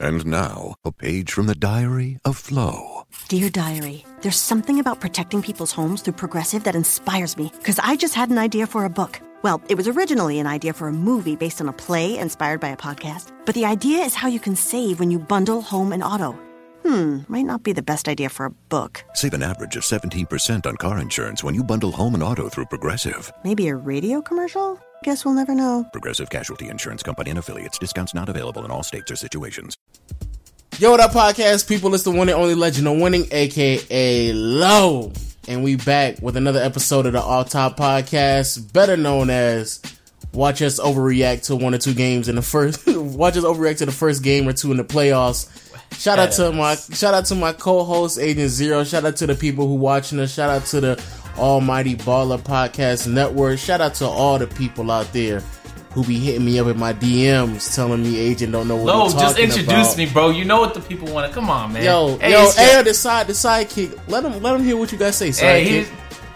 And now, a page from the diary of Flo. Dear Diary, there's something about protecting people's homes through Progressive that inspires me because I just had an idea for a book. Well, it was originally an idea for a movie based on a play inspired by a podcast. But the idea is how you can save when you bundle home and auto. Hmm, might not be the best idea for a book. Save an average of 17% on car insurance when you bundle home and auto through Progressive. Maybe a radio commercial? Guess we'll never know. Progressive Casualty Insurance Company and affiliates. Discounts not available in all states or situations. Yo, what up, podcast people? It's the one and only legend of winning, aka Lo. And we back with another episode of the All Top Podcast, better known as Watch Us Overreact to one or two games in the first watch us overreact to the first game or two in the playoffs. Shout out to my shout out to my co-host Agent Zero. Shout out to the people who watching us. Shout out to the Almighty Baller Podcast Network. Shout out to all the people out there who be hitting me up in my DMs telling me Agent don't know what Lo, I'm just introduce about. me, bro. You know what the people want to. Come on, man. Yo, Hey, yo, Air the side, the sidekick. Let them, let him hear what you guys say. Sidekick. he's-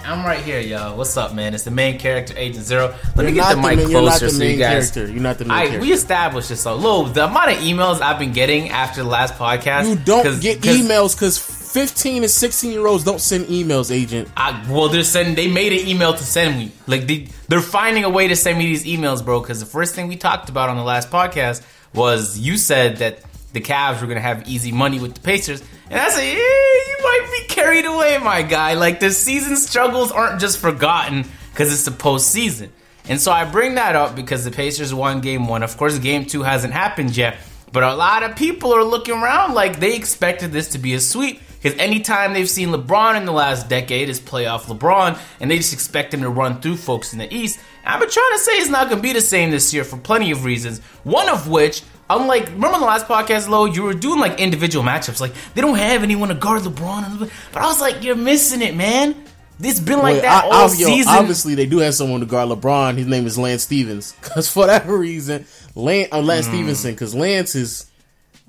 I'm right here, yo. What's up, man? It's the main character, Agent Zero. Let me You're get the not mic main- you're not closer the so main you guys. character. You're not the main I, character. we established this. So, Lo, the amount of emails I've been getting after the last podcast. you don't 'cause- get 'cause emails because 15 and 16 year olds don't send emails, Agent. I, well, they're sending. They made an email to send me. Like they, they're finding a way to send me these emails, bro. Because the first thing we talked about on the last podcast was you said that the Cavs were gonna have easy money with the Pacers, and I said, eh, you might be carried away, my guy. Like the season struggles aren't just forgotten because it's the postseason. And so I bring that up because the Pacers won game one. Of course, game two hasn't happened yet. But a lot of people are looking around like they expected this to be a sweep. Because anytime they've seen LeBron in the last decade is playoff LeBron, and they just expect him to run through folks in the East. I've been trying to say it's not going to be the same this year for plenty of reasons. One of which, unlike, remember the last podcast, Lo, you were doing like individual matchups. Like, they don't have anyone to guard LeBron. But I was like, you're missing it, man. It's been like Wait, that I- all yo, season. obviously, they do have someone to guard LeBron. His name is Lance Stevens. Because for that reason, Lance, uh, Lance Stephenson, because Lance is,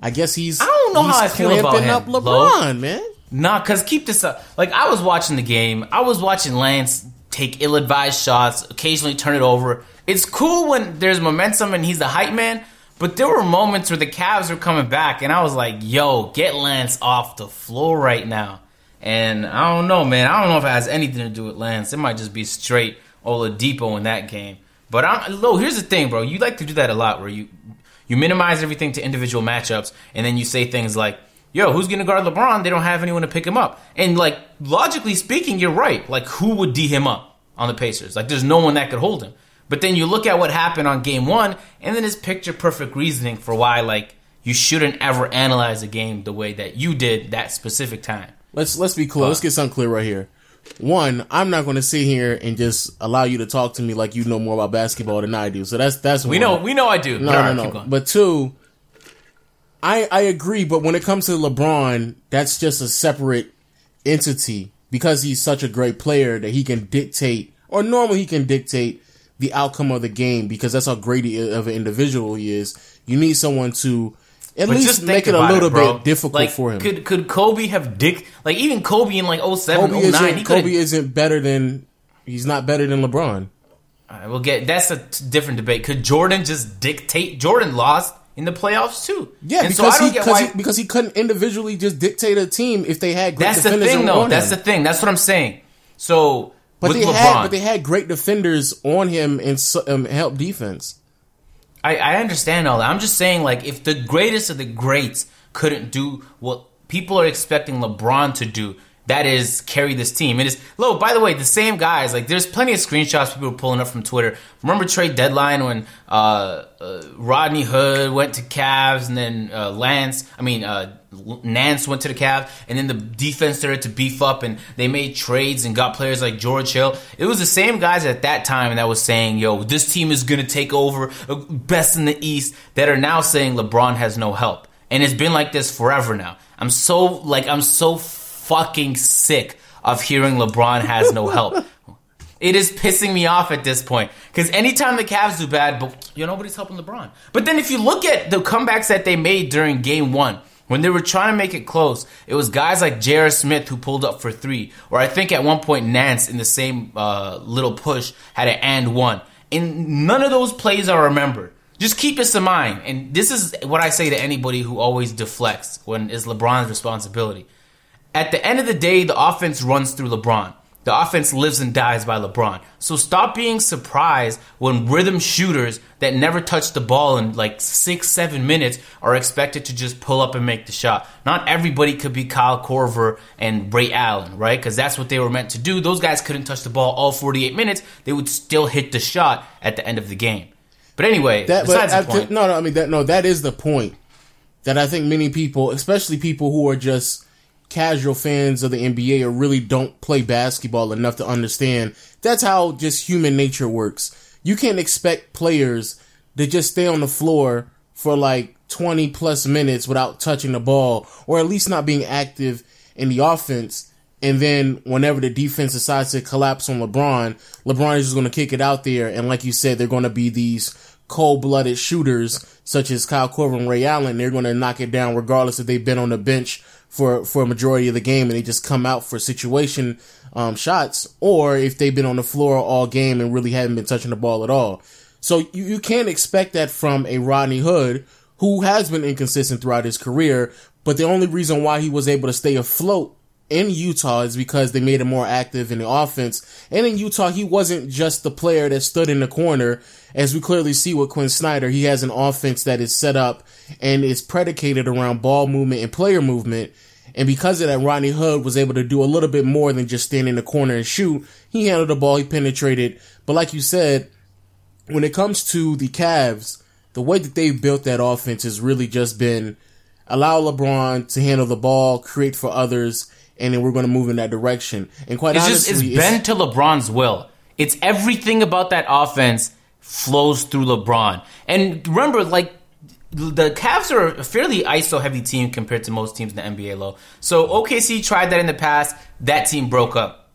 I guess he's. I don't know how I feel about clamping him, up Lo. LeBron, man. Nah, cause keep this up. Like I was watching the game. I was watching Lance take ill-advised shots, occasionally turn it over. It's cool when there's momentum and he's the hype man. But there were moments where the Cavs were coming back, and I was like, "Yo, get Lance off the floor right now." And I don't know, man. I don't know if it has anything to do with Lance. It might just be straight Oladipo in that game. But I'm low. Here's the thing, bro. You like to do that a lot, where you you minimize everything to individual matchups, and then you say things like, "Yo, who's going to guard LeBron? They don't have anyone to pick him up." And like logically speaking, you're right. Like who would d him up on the Pacers? Like there's no one that could hold him. But then you look at what happened on game one, and then it's picture perfect reasoning for why like you shouldn't ever analyze a game the way that you did that specific time. Let's let's be clear. Let's uh. get something clear right here. One, I'm not going to sit here and just allow you to talk to me like you know more about basketball than I do. So that's that's We one. know, we know I do. No, But no, no. But two, I I agree. But when it comes to LeBron, that's just a separate entity because he's such a great player that he can dictate, or normally he can dictate the outcome of the game because that's how great of an individual he is. You need someone to at But least make it a little bro. bit difficult like, for him. Could could Kobe have dick like even Kobe in like 07, Kobe 09, isn't he Kobe isn't better than he's not better than LeBron. we'll get that's a t- different debate. Could Jordan just dictate Jordan lost in the playoffs too? Yeah, and because so I don't he, get why he because he couldn't individually just dictate a team if they had great That's the thing though. him. That's the thing. That's what I'm saying. So but they LeBron, had but they had great defenders on him and um, help defense. I, I understand all that. I'm just saying, like, if the greatest of the greats couldn't do what people are expecting LeBron to do, that is carry this team. It is Lo. By the way, the same guys. Like, there's plenty of screenshots people are pulling up from Twitter. Remember trade deadline when uh, uh, Rodney Hood went to Cavs, and then uh, Lance. I mean, uh, Nance went to the Cavs, and then the defense started to beef up, and they made trades and got players like George Hill. It was the same guys at that time that was saying, "Yo, this team is gonna take over, uh, best in the East." That are now saying LeBron has no help, and it's been like this forever now. I'm so like I'm so fucking sick of hearing LeBron has no help. It is pissing me off at this point because anytime the Cavs do bad, but you know nobody's helping LeBron. But then if you look at the comebacks that they made during Game One, when they were trying to make it close, it was guys like J.R. Smith who pulled up for three, or I think at one point Nance in the same uh, little push had an and one, and none of those plays are remembered. just keep this in mind. And this is what I say to anybody who always deflects when it's LeBron's responsibility. At the end of the day, the offense runs through LeBron. The offense lives and dies by LeBron. So stop being surprised when rhythm shooters that never touch the ball in like six, seven minutes are expected to just pull up and make the shot. Not everybody could be Kyle Korver and Ray Allen, right? Because that's what they were meant to do. Those guys couldn't touch the ball all 48 minutes. They would still hit the shot at the end of the game. But anyway, That, besides but the point. I- no, no, I mean that. No, that is the point that I think many people, especially people who are just casual fans of the NBA or really don't play basketball enough to understand. That's how just human nature works. You can't expect players to just stay on the floor for like 20 plus minutes without touching the ball or at least not being active in the offense. And then whenever the defense decides to collapse on LeBron, LeBron is just going to kick it out there. And like you said, they're going to be these cold blooded shooters such as Kyle Korver and Ray Allen. They're going to knock it down regardless if they've been on the bench for, for a majority of the game and they just come out for situation, um, shots or if they've been on the floor all game and really haven't been touching the ball at all. So you, you can't expect that from a Rodney Hood who has been inconsistent throughout his career. But the only reason why he was able to stay afloat in Utah is because they made him more active in the offense. And in Utah, he wasn't just the player that stood in the corner. As we clearly see with Quin Snyder, he has an offense that is set up and is predicated around ball movement and player movement. And because of that, Rodney Hood was able to do a little bit more than just stand in the corner and shoot. He handled the ball, he penetrated. But like you said, when it comes to the Cavs, the way that they've built that offense has really just been allow LeBron to handle the ball, create for others, and then we're going to move in that direction. And quite It's just honestly, it's bent to LeBron's will. It's everything about that offense flows through LeBron. And remember, like the Cavs are a fairly ISO heavy team compared to most teams in the NBA Lo. So OKC tried that in the past. That team broke up.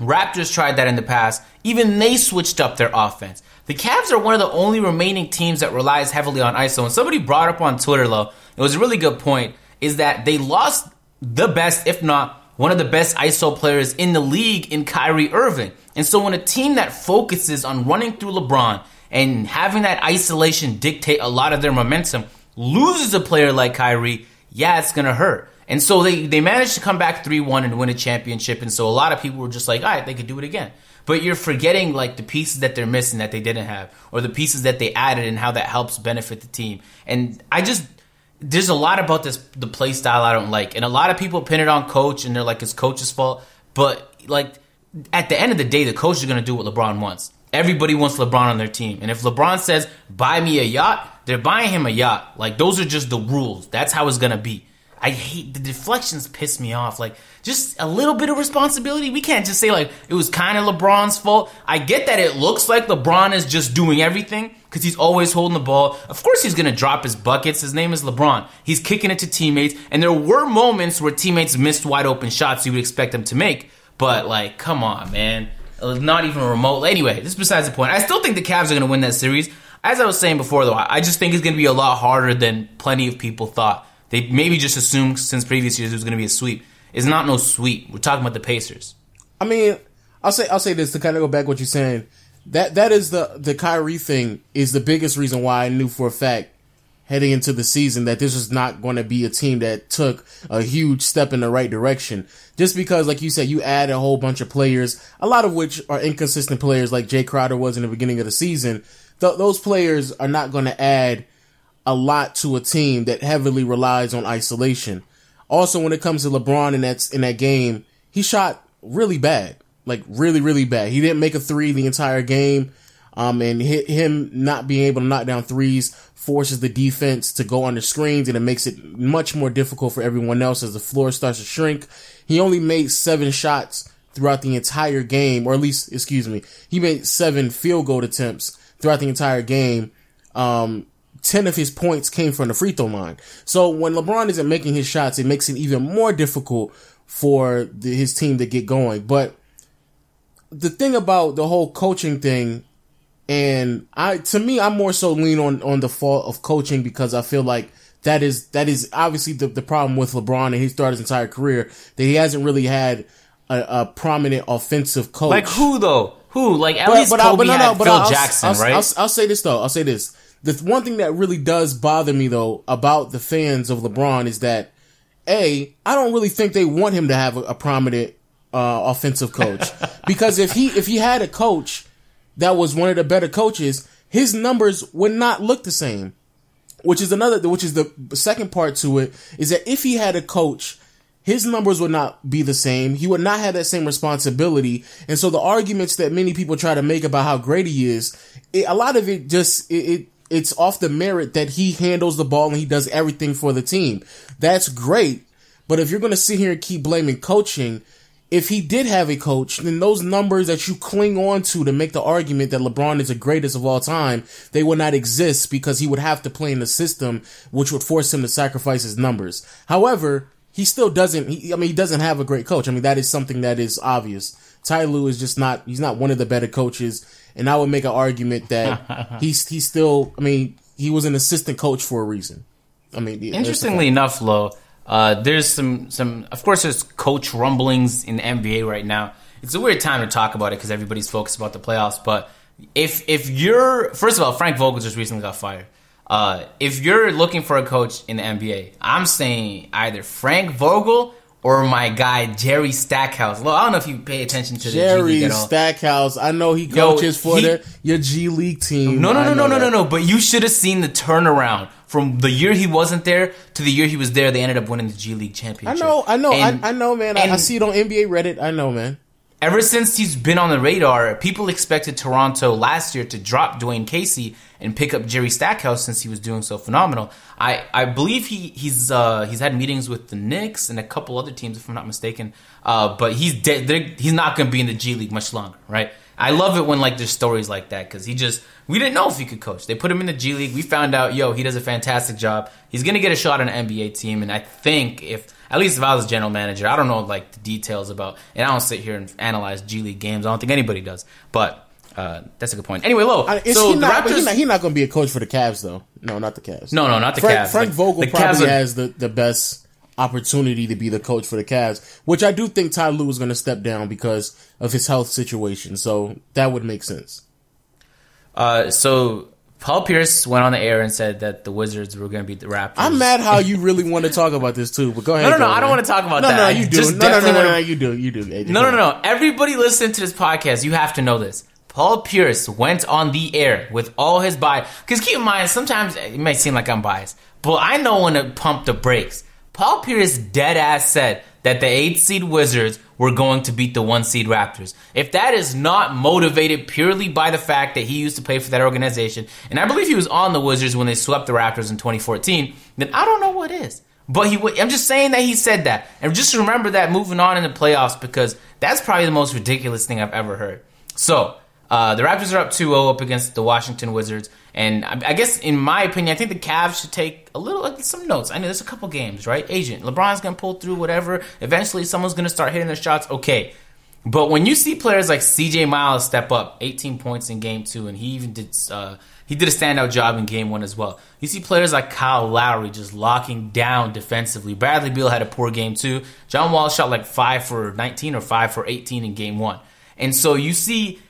Raptors tried that in the past. Even they switched up their offense. The Cavs are one of the only remaining teams that relies heavily on ISO. And somebody brought up on Twitter, Lo, it was a really good point, is that they lost the best, if not one of the best ISO players in the league in Kyrie Irving. And so when a team that focuses on running through LeBron and having that isolation dictate a lot of their momentum loses a player like Kyrie, yeah, it's going to hurt. And so they, they managed to come back 3 1 and win a championship. And so a lot of people were just like, all right, they could do it again. But you're forgetting like the pieces that they're missing that they didn't have, or the pieces that they added and how that helps benefit the team. And I just, there's a lot about this, the play style I don't like. And a lot of people pin it on coach and they're like, it's coach's fault. But like, at the end of the day, the coach is to do what LeBron wants. Everybody wants LeBron on their team. And if LeBron says, buy me a yacht, they're buying him a yacht. Like, those are just the rules. That's how it's going to be. I hate the deflections piss me off. Like, just a little bit of responsibility. We can't just say, like, it was kind of LeBron's fault. I get that it looks like LeBron is just doing everything because he's always holding the ball. Of course, he's going to drop his buckets. His name is LeBron. He's kicking it to teammates. And there were moments where teammates missed wide open shots you would expect them to make. But, like, come on, man. Not even remote. Anyway, this is besides the point. I still think the Cavs are going to win that series. As I was saying before, though, I just think it's going to be a lot harder than plenty of people thought. They maybe just assumed since previous years it was going to be a sweep. It's not no sweep. We're talking about the Pacers. I mean, I'll say I'll say this to kind of go back what you're saying. That that is the the Kyrie thing is the biggest reason why I knew for a fact heading into the season that this was not going to be a team that took a huge step in the right direction. Just because, like you said, you add a whole bunch of players, a lot of which are inconsistent players, like Jae Crowder was in the beginning of the season. Th- those players are not going to add a lot to a team that heavily relies on isolation. Also, when it comes to LeBron in that in that game, he shot really bad, like really, really bad. He didn't make a three the entire game. Um, and hit him not being able to knock down threes forces the defense to go under screens and it makes it much more difficult for everyone else as the floor starts to shrink. He only made seven shots throughout the entire game, or at least, excuse me, he made seven field goal attempts throughout the entire game. Um, 10 of his points came from the free throw line. So when LeBron isn't making his shots, it makes it even more difficult for the, his team to get going. But the thing about the whole coaching thing, and I, to me, I'm more so lean on, on the fault of coaching because I feel like that is, that is obviously the, the problem with LeBron and he started his entire career that he hasn't really had a, a prominent offensive coach. Like who though? Who? Like at But, least but, Kobe I, but no, had but Phil I'll, Jackson, I'll, right? I'll, I'll say this though. I'll say this. The one thing that really does bother me though about the fans of LeBron is that a I don't really think they want him to have a, a prominent uh, offensive coach because if he if he had a coach that was one of the better coaches, his numbers would not look the same. Which is another, which is the second part to it, is that if he had a coach, his numbers would not be the same. He would not have that same responsibility. And so the arguments that many people try to make about how great he is, it, a lot of it just, it, it it's off the merit that he handles the ball and he does everything for the team. That's great. But if you're going to sit here and keep blaming coaching, if he did have a coach, then those numbers that you cling on to to make the argument that LeBron is the greatest of all time, they would not exist because he would have to play in a system, which would force him to sacrifice his numbers. However, he still doesn't, he, I mean, he doesn't have a great coach. I mean, that is something that is obvious. Ty Lue is just not, he's not one of the better coaches. And I would make an argument that he's, he's still, I mean, he was an assistant coach for a reason. I mean, interestingly enough, Lo, uh, there's some some of course there's coach rumblings in the NBA right now. It's a weird time to talk about it because everybody's focused about the playoffs. But if if you're first of all, Frank Vogel just recently got fired. Uh, if you're looking for a coach in the NBA, I'm saying either Frank Vogel or my guy Jerry Stackhouse. Look, I don't know if you pay attention to Jerry the G League at all. Stackhouse. I know he coaches Yo, for the your G League team. No, no, I no, no, no, no, no. But you should have seen the turnaround from the year he wasn't there to the year he was there. They ended up winning the G League championship. I know, I know, And- I, I know, man. I, I see it on NBA Reddit. I know, man. ever since he's been on the radar, people expected Toronto last year to drop Dwane Casey and pick up Jerry Stackhouse since he was doing so phenomenal. I, I believe he he's uh, he's had meetings with the Knicks and a couple other teams if I'm not mistaken. Uh, but he's de- he's not going to be in the G League much longer, right? I love it when like there's stories like that because he just we didn't know if he could coach. They put him in the G League. We found out, yo, he does a fantastic job. He's going to get a shot on an NBA team, and I think if at least if I was a general manager, I don't know like the details about, and I don't sit here and analyze G League games. I don't think anybody does, but uh, that's a good point. Anyway, Lo, I, is so he not? Raptors, He not, he not going to be a coach for the Cavs, though. No, not the Cavs. No, no, not the Frank, Cavs. Frank Vogel the Cavs probably are- has the, the best opportunity to be the coach for the Cavs, which I do think Ty Lue is going to step down because of his health situation. So that would make sense. uh, so Paul Pierce went on the air and said that the Wizards were going to beat the Raptors. I'm mad how you really want to talk about this too, but go ahead. No, no, no, I don't wanna talk about no, that. No, I you do. just No, no, no, no, no, you do. You do. AJ. No, no, no, no. Everybody listening to this podcast, you have to know this. Paul Pierce went on the air with all his bias. Because keep in mind, sometimes it may seem like I'm biased, but I know when to pump the brakes. Paul Pierce dead ass said that the eight seed Wizards were going to beat the one seed Raptors. If that is not motivated purely by the fact that he used to play for that organization, and I believe he was on the Wizards when they swept the Raptors in 2014, then I don't know what is. But he, I'm just saying that he said that, and just remember that moving on in the playoffs because that's probably the most ridiculous thing I've ever heard. So uh, the Raptors are up 2-0 up against the Washington Wizards, and I, I guess in my opinion, I think the Cavs should take a little like, some notes. I know there's a couple games, right? Agent LeBron's gonna pull through whatever. Eventually, someone's gonna start hitting their shots. Okay. But when you see players like C.J. Miles step up, 18 points in Game Two, and he even did uh, he did a standout job in Game One as well. You see players like Kyle Lowry just locking down defensively. Bradley Beal had a poor Game Two. John Wall shot like five for 19 or five for 18 in Game One, and so you see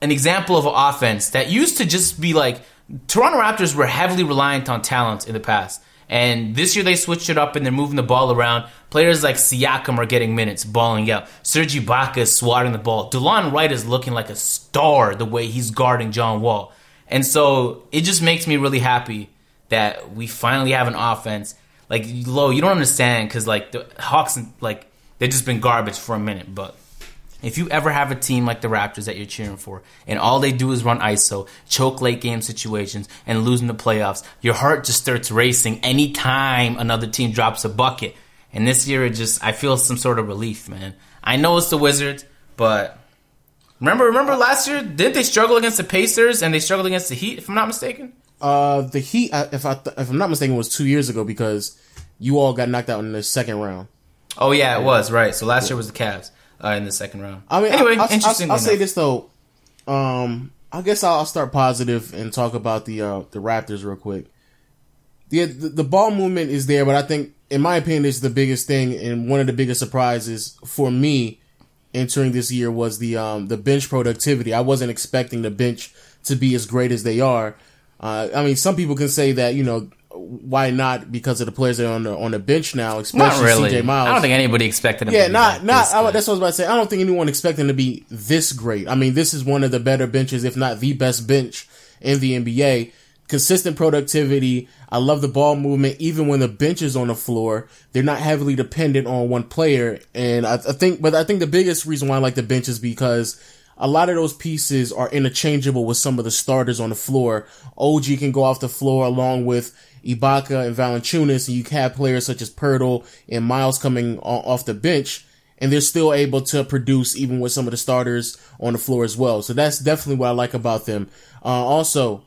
an example of an offense that used to just be like Toronto Raptors were heavily reliant on talent in the past. And this year they switched it up and they're moving the ball around. Players like Siakam are getting minutes, balling out. Serge Ibaka is swatting the ball. Delon Wright is looking like a star the way he's guarding John Wall. And so it just makes me really happy that we finally have an offense. Like, Lo, you don't understand because, like, the Hawks, like, they've just been garbage for a minute, but if you ever have a team like the Raptors that you're cheering for, and all they do is run ISO, choke late game situations, and lose in the playoffs, your heart just starts racing anytime another team drops a bucket. And this year, it just I feel some sort of relief, man. I know it's the Wizards, but remember, remember last year, didn't they struggle against the Pacers and they struggled against the Heat? If I'm not mistaken. Uh, the Heat, uh, if I th- if I'm not mistaken, was two years ago because you all got knocked out in the second round. Oh yeah, it was right. So last year was the Cavs uh, in the second round. I mean, anyway, I, I, interesting. I'll, I'll say this though. Um, I guess I'll start positive and talk about the uh, the Raptors real quick. The, the the ball movement is there, but I think, in my opinion, it's the biggest thing and one of the biggest surprises for me entering this year was the um the bench productivity. I wasn't expecting the bench to be as great as they are. Uh, I mean, some people can say that you know why not because of the players that are on the on the bench now, especially really. CJ Miles. I don't think anybody expected him. Yeah, to be not not. I, that's what I was about to say. I don't think anyone expected him to be this great. I mean, this is one of the better benches, if not the best bench in the NBA. Consistent productivity. I love the ball movement. Even when the bench is on the floor, they're not heavily dependent on one player. And I, I think, but I think the biggest reason why I like the bench is because a lot of those pieces are interchangeable with some of the starters on the floor. OG can go off the floor along with Ibaka and Valanciunas, and you have players such as Poeltl and Miles coming off the bench, and they're still able to produce even with some of the starters on the floor as well. So that's definitely what I like about them. Uh, also,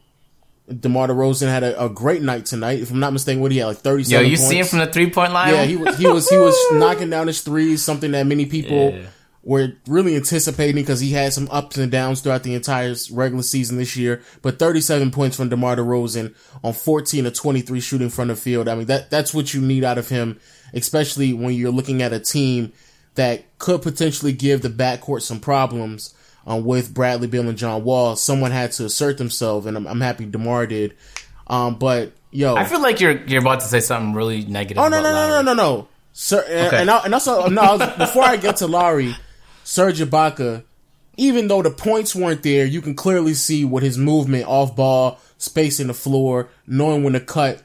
DeMar DeRozan had a, a great night tonight. If I'm not mistaken, what he had like 37 Yo, you points. see him from the three point line? Yeah, he was he was he was knocking down his threes, something that many people Yeah. Were really anticipating because he had some ups and downs throughout the entire regular season this year. But 37 points from DeMar DeRozan on 14 to 23 shooting from the field. I mean that that's what you need out of him, especially when you're looking at a team that could potentially give the backcourt some problems. Um, with Bradley Beal and John Wall, someone had to assert themselves, and I'm, I'm happy DeMar did. Um, but yo, I feel like you're you're about to say something really negative. Oh no about no no no Lowry. no no, sir. And, Okay. and, I, and also no. I was, before I get to Lowry, Serge Ibaka, even though the points weren't there, you can clearly see what his movement off ball, spacing the floor, knowing when to cut.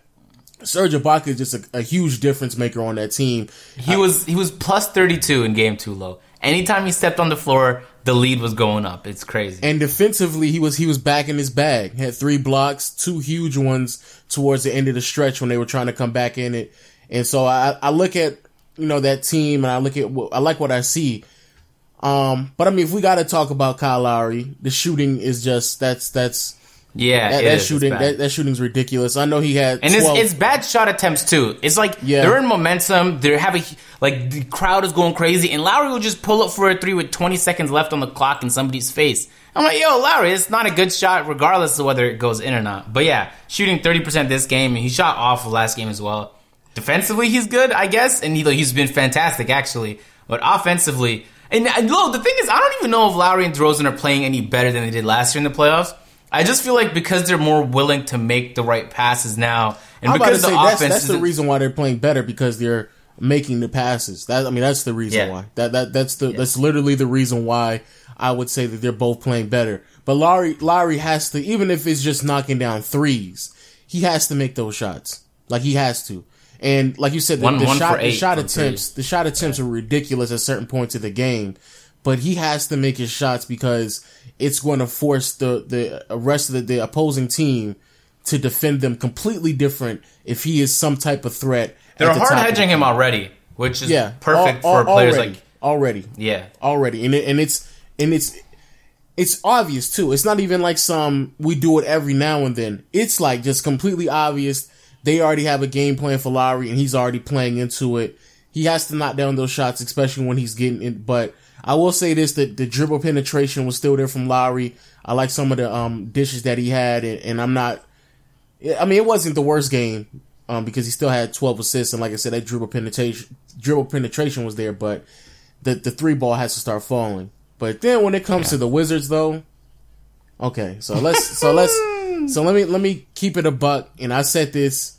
Serge Ibaka is just a, a huge difference maker on that team. He uh, was he was plus thirty two in game two. Lo. Anytime he stepped on the floor, the lead was going up. It's crazy. And defensively, he was he was back in his bag. Had three blocks, two huge ones towards the end of the stretch when they were trying to come back in it. And so I, I look at you know that team and I look at I like what I see. Um, but I mean, if we got to talk about Kyle Lowry, the shooting is just that's that's yeah, that, that is. Shooting that, that shooting's ridiculous. I know he had And it's, 12 it's bad shot attempts too. It's like Yeah. they're in momentum. They're having like the crowd is going crazy, and Lowry will just pull up for a three with 20 seconds left on the clock in somebody's face. I'm like, yo, Lowry, it's not a good shot, regardless of whether it goes in or not. But yeah, shooting 30 percent this game, and he shot awful last game as well. Defensively, he's good, I guess, and he, he's been fantastic actually. But offensively, and, uh, and look, the thing is, I don't even know if Lowry and DeRozan are playing any better than they did last year in the playoffs. I just feel like because they're more willing to make the right passes now, and I'm about to because the say that's, offense that's the reason why they're playing better because they're making the passes. That I mean, that's the reason Yeah. why. That that that's the that's literally the reason why I would say that they're both playing better. But Lowry Lowry has to, even if it's just knocking down threes, he has to make those shots. Like he has to. And like you said, the, One- the one shot the shot attempts the shot attempts are ridiculous at certain points of the game. But he has to make his shots because it's going to force the the rest of the, the opposing team to defend them completely different if he is some type of threat. They're at the hard hedging him already, which is Yeah, perfect al- al- for players already, like already yeah. already, and it, and it's and it's it's obvious too. It's not even like some we do it every now and then. It's like just completely obvious. They already have a game plan for Lowry, and he's already playing into it. He has to knock down those shots, especially when he's getting it. But I will say this: that the dribble penetration was still there from Lowry. I like some of the um, dishes that he had, and, and I'm not. I mean, it wasn't the worst game um, because he still had 12 assists, and like I said, that dribble penetration dribble penetration was there, but the the three ball has to start falling. But then when it comes to the Wizards, though, okay, so let's so let's so let me let me keep it a buck. And I said this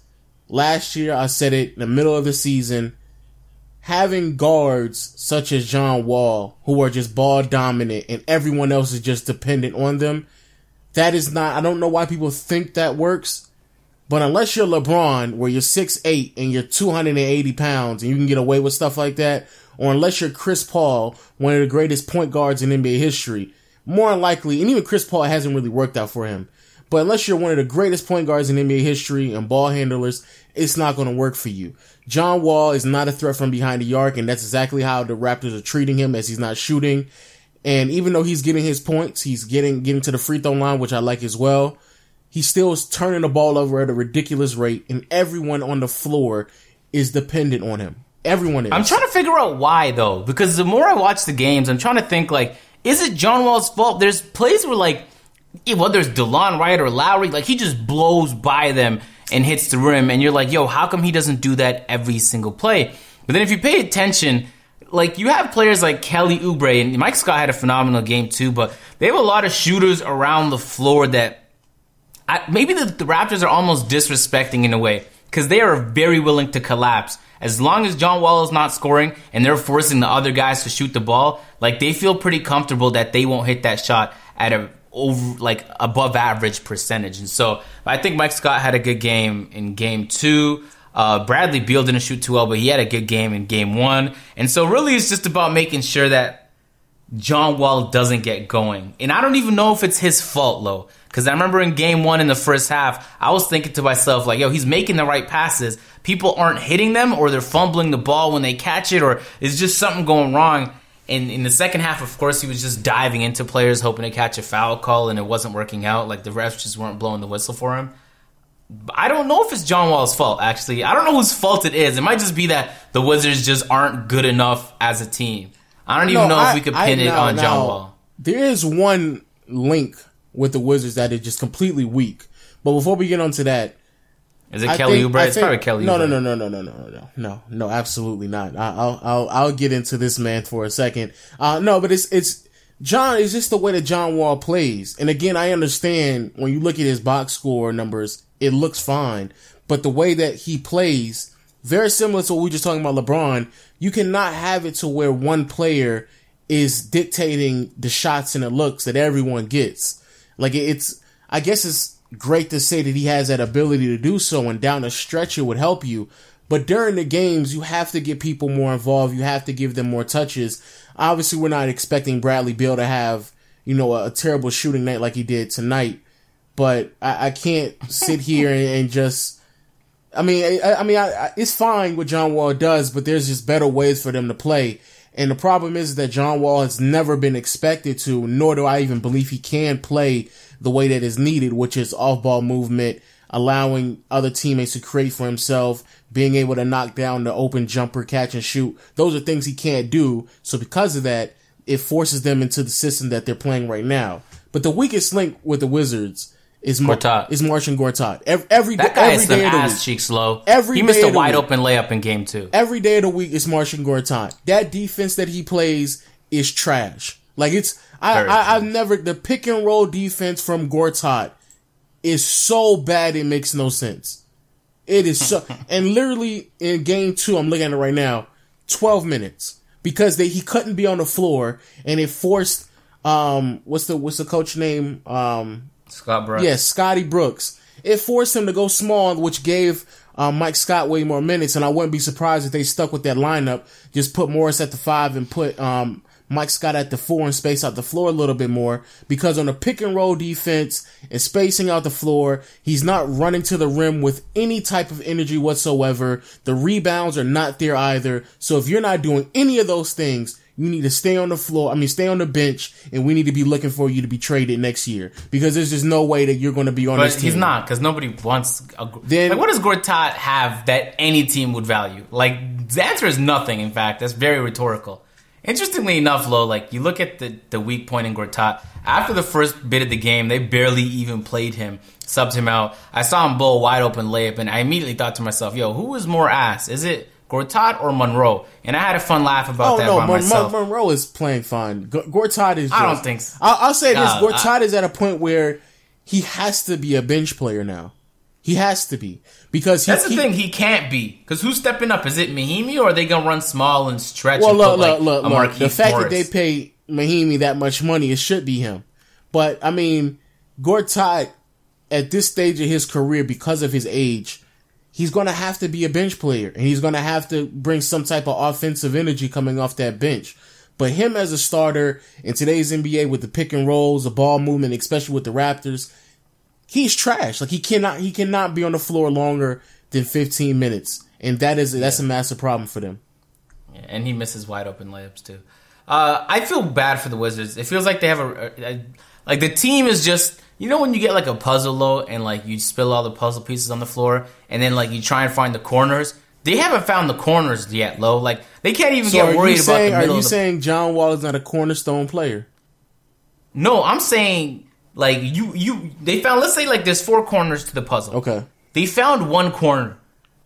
last year. I said it in the middle of the season. Having guards such as John Wall, who are just ball dominant, and everyone else is just dependent on them, that is not. I don't know why people think that works. But unless you're LeBron, where you're 6'8 and you're 280 pounds and you can get away with stuff like that, or unless you're Chris Paul, one of the greatest point guards in NBA history, more likely, and even Chris Paul hasn't really worked out for him. But unless you're one of the greatest point guards in NBA history and ball handlers, it's not going to work for you. John Wall is not a threat from behind the arc, and that's exactly how the Raptors are treating him as he's not shooting. And even though he's getting his points, he's getting getting to the free throw line, which I like as well he still is turning the ball over at a ridiculous rate, and everyone on the floor is dependent on him. Everyone is. I'm trying to figure out why though, because the more I watch the games, I'm trying to think like, is it John Wall's fault? There's plays where like, whether it's Delon Wright or Lowry, like he just blows by them and hits the rim, and you're like, yo, how come he doesn't do that every single play? But then if you pay attention, like you have players like Kelly Oubre and Mike Scott had a phenomenal game too, but they have a lot of shooters around the floor that I, maybe the, the Raptors are almost disrespecting in a way because they are very willing to collapse as long as John Wall is not scoring and they're forcing the other guys to shoot the ball. Like they feel pretty comfortable that they won't hit that shot at a over like above average percentage. And so I think Mike Scott had a good game in game two. Uh, Bradley Beal didn't shoot too well, but he had a good game in game one. And so really it's just about making sure that John Wall doesn't get going. And I don't even know if it's his fault, though. Because I remember in game one in the first half, I was thinking to myself, like, yo, he's making the right passes. People aren't hitting them, or they're fumbling the ball when they catch it, or it's just something going wrong. And in the second half, of course, he was just diving into players, hoping to catch a foul call, and it wasn't working out. Like the refs just weren't blowing the whistle for him. I don't know if it's John Wall's fault, actually. I don't know whose fault it is. It might just be that the Wizards just aren't good enough as a team. I don't even No, know I- if we could I- pin it now- on John Wall. There is one link with the Wizards that is just completely weak. But before we get onto that, Is it I Kelly think- Oubre? I It's think- probably Kelly no, Oubre. No, no, no, no, no, no, no, no, no, no, absolutely not. I, I'll, I'll, I'll get into this man for a second. Uh, no, but it's, it's John. It's just the way that John Wall plays. And again, I understand when you look at his box score numbers, it looks fine. But the way that he plays, very similar to what we were just talking about LeBron. You cannot have it to where one player is dictating the shots and the looks that everyone gets. Like it's, I guess it's great to say that he has that ability to do so and down the stretch it would help you. But during the games, you have to get people more involved. You have to give them more touches. Obviously, we're not expecting Bradley Beal to have, you know, a, a terrible shooting night like he did tonight. But I, I can't sit here and, and just, I mean, I, I mean, I, it's fine what John Wall does, but there's just better ways for them to play. And the problem is that John Wall has never been expected to, nor do I even believe he can play the way that is needed, which is off ball movement, allowing other teammates to create for himself, being able to knock down the open jumper, catch and shoot. Those are things he can't do. So because of that, it forces them into the system that they're playing right now. But the weakest link with the Wizards is Mar- Gortat. is Marcin Gortat. Every every, That guy every is day of the week. cheeks Lo. Every he missed a wide week. open layup in game two. every day of the week is Marcin Gortat. That defense that he plays is trash. Like it's I, Very I I've never the pick and roll defense from Gortat is so bad it makes no sense. It is so and literally in game two, I'm looking at it right now, twelve minutes. Because they he couldn't be on the floor and it forced um what's the what's the coach name? Um Scott Brooks. Yes, Scotty Brooks. It forced him to go small, which gave um, Mike Scott way more minutes, and I wouldn't be surprised if they stuck with that lineup. Just put Morris at the five and put um, Mike Scott at the four and space out the floor a little bit more. Because on the pick and roll defense and spacing out the floor, he's not running to the rim with any type of energy whatsoever. The rebounds are not there either. So if you're not doing any of those things, you need to stay on the floor. I mean, stay on the bench, and we need to be looking for you to be traded next year because there's just no way that you're going to be on But this team. he's not because nobody wants. A, Then- like, what does Gortat have that any team would value? Like, the answer is nothing. In fact, that's very rhetorical. Interestingly enough, Lo, like you look at the the weak point in Gortat. After the first bit of the game, they barely even played him, subbed him out. I saw him bowl a wide open layup, and I immediately thought to myself, "Yo, who is more ass? Is it Gortat or Monroe?" And I had a fun laugh about Oh that no, by Mon- myself. Mon- Monroe is playing fine. G- Gortat is. I don't think so. I- will I'll say this: Uh, Gortat is at a point where he has to be a bench player now. He has to be because That's the he- thing. He can't be because who's stepping up? Is it Mahinmi or are they gonna run small and stretch? Well, and look, put, like, look, look, look. The fact Morris? that they pay Mahinmi that much money, it should be him. But I mean, Gortat at this stage of his career, because of his age, he's going to have to be a bench player, and he's going to have to bring some type of offensive energy coming off that bench. But him as a starter in today's NBA with the pick and rolls, the ball movement, especially with the Raptors, he's trash. Like he cannot, he cannot be on the floor longer than 15 minutes, and that is that's a massive problem for them. Yeah, and he misses wide open layups too. Uh, I feel bad for the Wizards. It feels like they have a, a, like the team is just you know when you get like a puzzle Lo and like you spill all the puzzle pieces on the floor and then like you try and find the corners. They haven't found the corners yet, Lo. Like they can't even So get you worried about saying, the are middle you of the. saying John Wall is not a cornerstone player? no, I'm saying like you you they found. Let's say like there's four corners to the puzzle. Okay. They found one corner.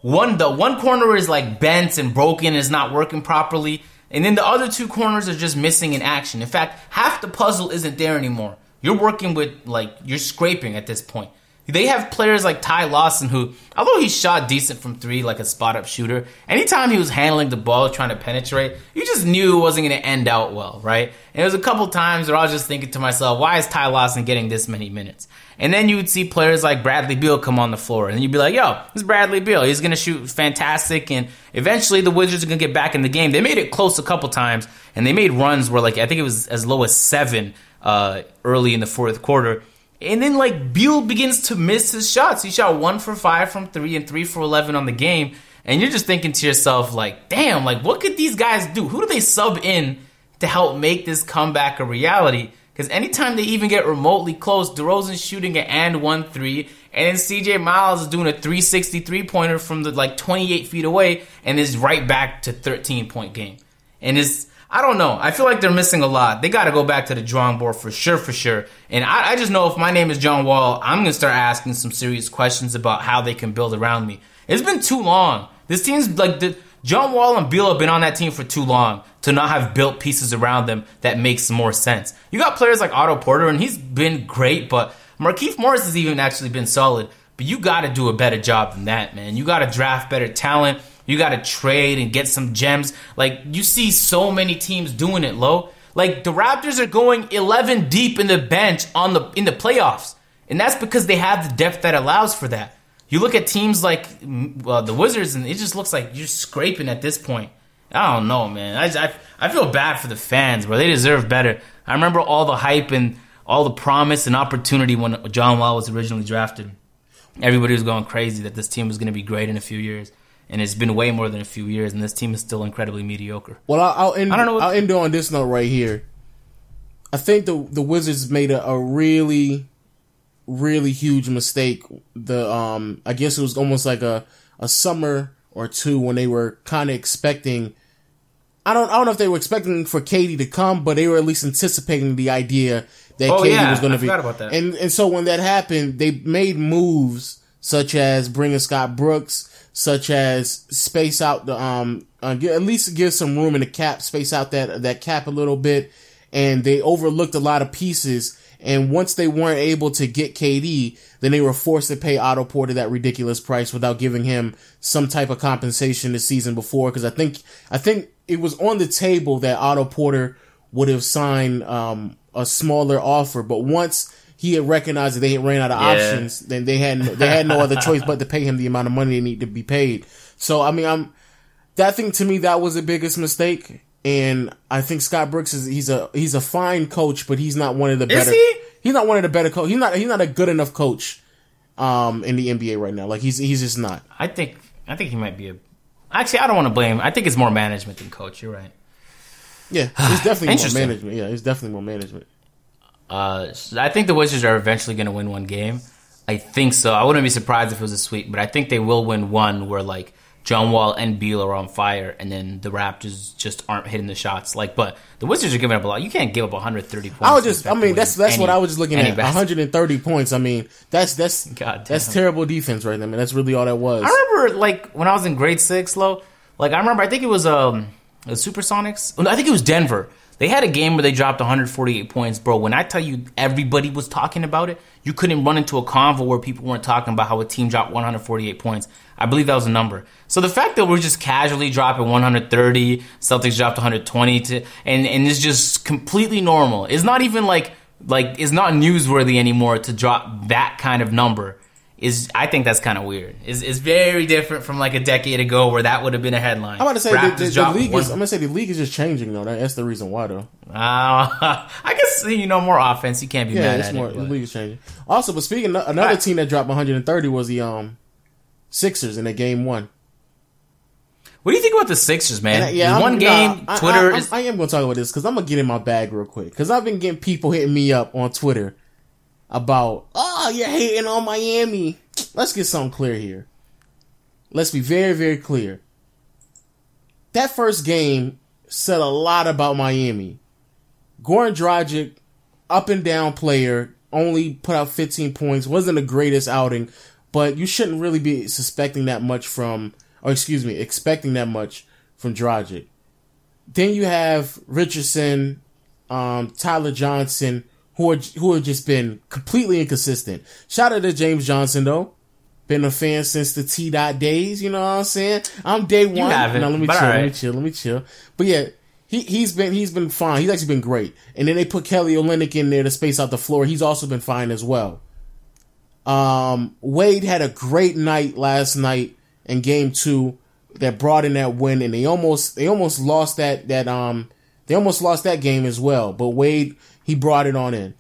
One the one corner is like bent and broken, is not working properly, and then the other two corners are just missing in action. In fact, half the puzzle isn't there anymore. You're working with like you're scraping at this point. They have players like Ty Lawson who, although he shot decent from three, like a spot up shooter, anytime he was handling the ball, trying to penetrate, you just knew it wasn't going to end out well, right? And there was a couple times where I was just thinking to myself, why is Ty Lawson getting this many minutes? And then you would see players like Bradley Beal come on the floor, and you'd be like, yo, it's Bradley Beal. He's going to shoot fantastic, and eventually the Wizards are going to get back in the game. They made it close a couple times, and they made runs where, like, I think it was as low as seven uh, early in the fourth quarter. And then, like, Beal begins to miss his shots. He shot one for five from three and three for 11 on the game. And you're just thinking to yourself, like, damn, like, what could these guys do? Who do they sub in to help make this comeback a reality? Because anytime they even get remotely close, DeRozan's shooting an and one three, and then CJ Miles is doing a 363 pointer from the like 28 feet away, and is right back to 13 point game. And it's I don't know. I feel like they're missing a lot. They got to go back to the drawing board for sure, for sure. And I, I just know if my name is John Wall, I'm gonna start asking some serious questions about how they can build around me. It's been too long. This team's like the John Wall and Beal have been on that team for too long to not have built pieces around them that makes more sense. You got players like Otto Porter, and he's been great, but Markieff Morris has even actually been solid. But you got to do a better job than that, man. You got to draft better talent. You got to trade and get some gems. Like you see so many teams doing it, Lo. Like the Raptors are going 11 deep in the bench on the in the playoffs, and that's because they have the depth that allows for that. You look at teams like uh, the Wizards, and it just looks like you're scraping at this point. I don't know, man. I, I, I feel bad for the fans, bro. They deserve better. I remember all the hype and all the promise and opportunity when John Wall was originally drafted. Everybody was going crazy that this team was going to be great in a few years, and it's been way more than a few years, and this team is still incredibly mediocre. Well, I'll, I'll end. I don't know. I'll end on this note right here. I think the the Wizards made a, a really really huge mistake. The um, I guess it was almost like a a summer or two when they were kind of expecting. I don't I don't know if they were expecting for KD to come, but they were at least anticipating the idea that oh, KD yeah, was going to be. About that. And and so when that happened, they made moves such as bringing Scott Brooks, such as space out the um uh, at least give some room in the cap, space out that that cap a little bit, and they overlooked a lot of pieces and once they weren't able to get KD, then they were forced to pay Otto Porter that ridiculous price without giving him some type of compensation the season before. Cause I think, I think it was on the table that Otto Porter would have signed, um, a smaller offer. But once he had recognized that they had ran out of yeah. options, then they had, they had no other choice but to pay him the amount of money they need to be paid. So, I mean, I'm, that thing to me, that was the biggest mistake. And I think Scott Brooks is he's a he's a fine coach, but he's not one of the better. Is he? He's not one of the better coach. He's not he's not a good enough coach um in the NBA right now. Like he's he's just not. I think I think he might be a Actually, I don't want to blame. I think it's more management than coach. You're right. Yeah, it's definitely more management. Yeah, it's definitely more management. Uh, I think the Wizards are eventually going to win one game. I think so. I wouldn't be surprised if it was a sweep, but I think they will win one where like John Wall and Beal are on fire, and then the Raptors just aren't hitting the shots. Like, but the Wizards are giving up a lot. You can't give up 130 points. I was just, I mean, that's that's any, what I was just looking at. 130 points. I mean, that's that's God that's terrible defense right there. I mean, that's really all that was. I remember like when I was in grade six, Lo. Like I remember, I think it was um the Supersonics. I think it was Denver. They had a game where they dropped 148 points, bro. When I tell you everybody was talking about it, you couldn't run into a convo where people weren't talking about how a team dropped 148 points. I believe that was a number. So the fact that we're just casually dropping 130, Celtics dropped 120 to, and, and it's just completely normal. It's not even like, like, it's not newsworthy anymore to drop that kind of number is I think that's kind of weird. Is is very different from like a decade ago where that would have been a headline. I'm about to say the, the, the league one. is. I'm gonna say the league is just changing though. That's the reason why though. Uh, I guess you know more offense. You can't be yeah, mad at more, it. The league is changing. Also, but speaking, of, another team that dropped 130 was the um Sixers in a game one. What do you think about the Sixers, man? And, yeah, one game. Nah, Twitter I, I, is. I am going to talk about this because I'm gonna get in my bag real quick because I've been getting people hitting me up on Twitter about, oh, you're hating on Miami. Let's get something clear here. Let's be very, very clear. That first game said a lot about Miami. Goran Dragic, up and down player, only put out 15 points, wasn't the greatest outing, but you shouldn't really be suspecting that much from, or excuse me, expecting that much from Dragic. Then you have Richardson, um, Tyler Johnson, who are who have just been completely inconsistent. Shout out to James Johnson though. Been a fan since the T dot days, you know what I'm saying? I'm day one. You haven't, no, let me chill, let me chill, let me chill. But yeah, he he's been he's been fine. He's actually been great. And then they put Kelly Olynyk in there to space out the floor. He's also been fine as well. Um, Wade had a great night last night in game two that brought in that win and they almost they almost lost that that um they almost lost that game as well. But Wade he brought it on in.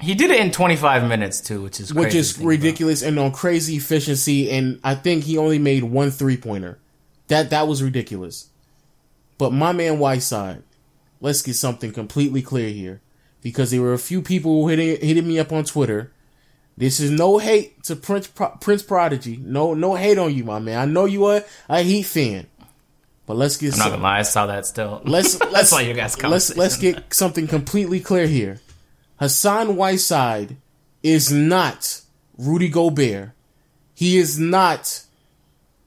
He did it in 25 minutes too, which is Which is think about. ridiculous and on crazy efficiency and I think he only made one three pointer. That that was ridiculous. But my man Whiteside, let's get something completely clear here. Because there were a few people who hitting hitting me up on Twitter. This is no hate to Prince Prince Prodigy. No no hate on you, my man. I know you are a Heat fan. But let's get I'm not some- gonna lie, I saw that still. Let's let's you guys let's let's get something completely clear here. Hassan Whiteside is not Rudy Gobert. He is not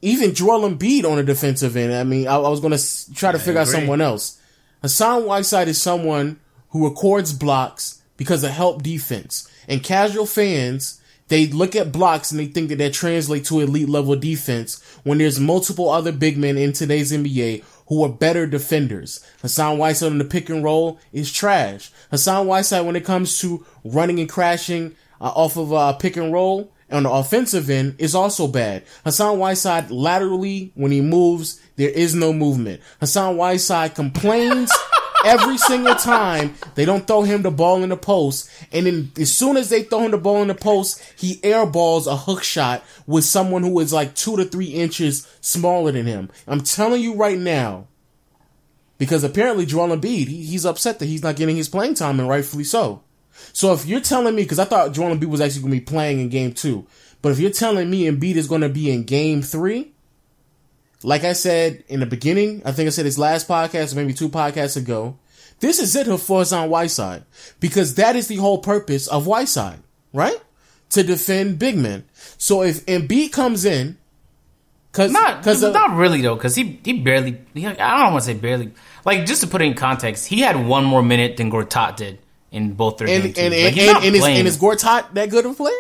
even Joel Embiid on the defensive end. I mean, I, I was going to try to figure out someone else. Hassan Whiteside is someone who records blocks because of help defense. And casual fans, they look at blocks and they think that that translates to elite level defense when there's multiple other big men in today's NBA who are better defenders. Hassan Whiteside on the pick and roll is trash. Hassan Whiteside when it comes to running and crashing uh, off of uh, pick and roll on the offensive end is also bad. Hassan Whiteside laterally, when he moves, there is no movement. Hassan Whiteside complains every single time they don't throw him the ball in the post. And then as soon as they throw him the ball in the post, he airballs a hook shot with someone who is like two to three inches smaller than him. I'm telling you right now, because apparently Joel Embiid, he, he's upset that he's not getting his playing time, and rightfully so. So if you're telling me, because I thought Joel Embiid was actually going to be playing in game two, but if you're telling me Embiid is going to be in game three, like I said in the beginning, I think I said his last podcast, maybe two podcasts ago, this is it who for Hassan Whiteside. Because that is the whole purpose of Whiteside, right? To defend big men. So if Embiid comes in, cause, Not, cause of- not really though, because he he barely. He, I don't want to say barely. Like just to put it in context, he had one more minute than Gortat did in both their and games. and like, and, he's and, and is, and is Gortat that good of a player?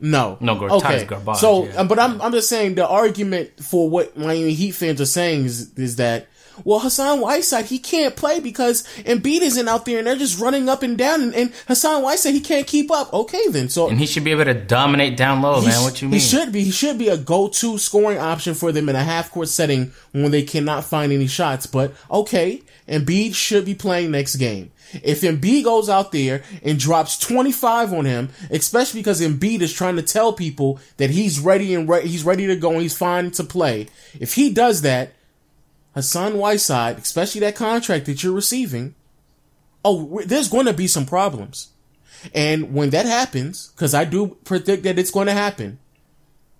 No, No, Gortat is garbage, So, yeah. um, but I'm I'm just saying the argument for what Miami Heat fans are saying is is that well Hassan Whiteside he can't play because Embiid isn't out there and they're just running up and down and, and Hassan Whiteside he can't keep up. Okay, then so and he should be able to dominate down low, man. What you mean? He should be. He should be a go-to scoring option for them in a half-court setting when they cannot find any shots. But okay, Embiid should be playing next game. If Embiid goes out there and drops 25 on him, especially because Embiid is trying to tell people that he's ready and re- he's ready to go and he's fine to play. If he does that, Hassan Whiteside, especially that contract that you're receiving, oh, there's going to be some problems. And when that happens, because I do predict that it's going to happen,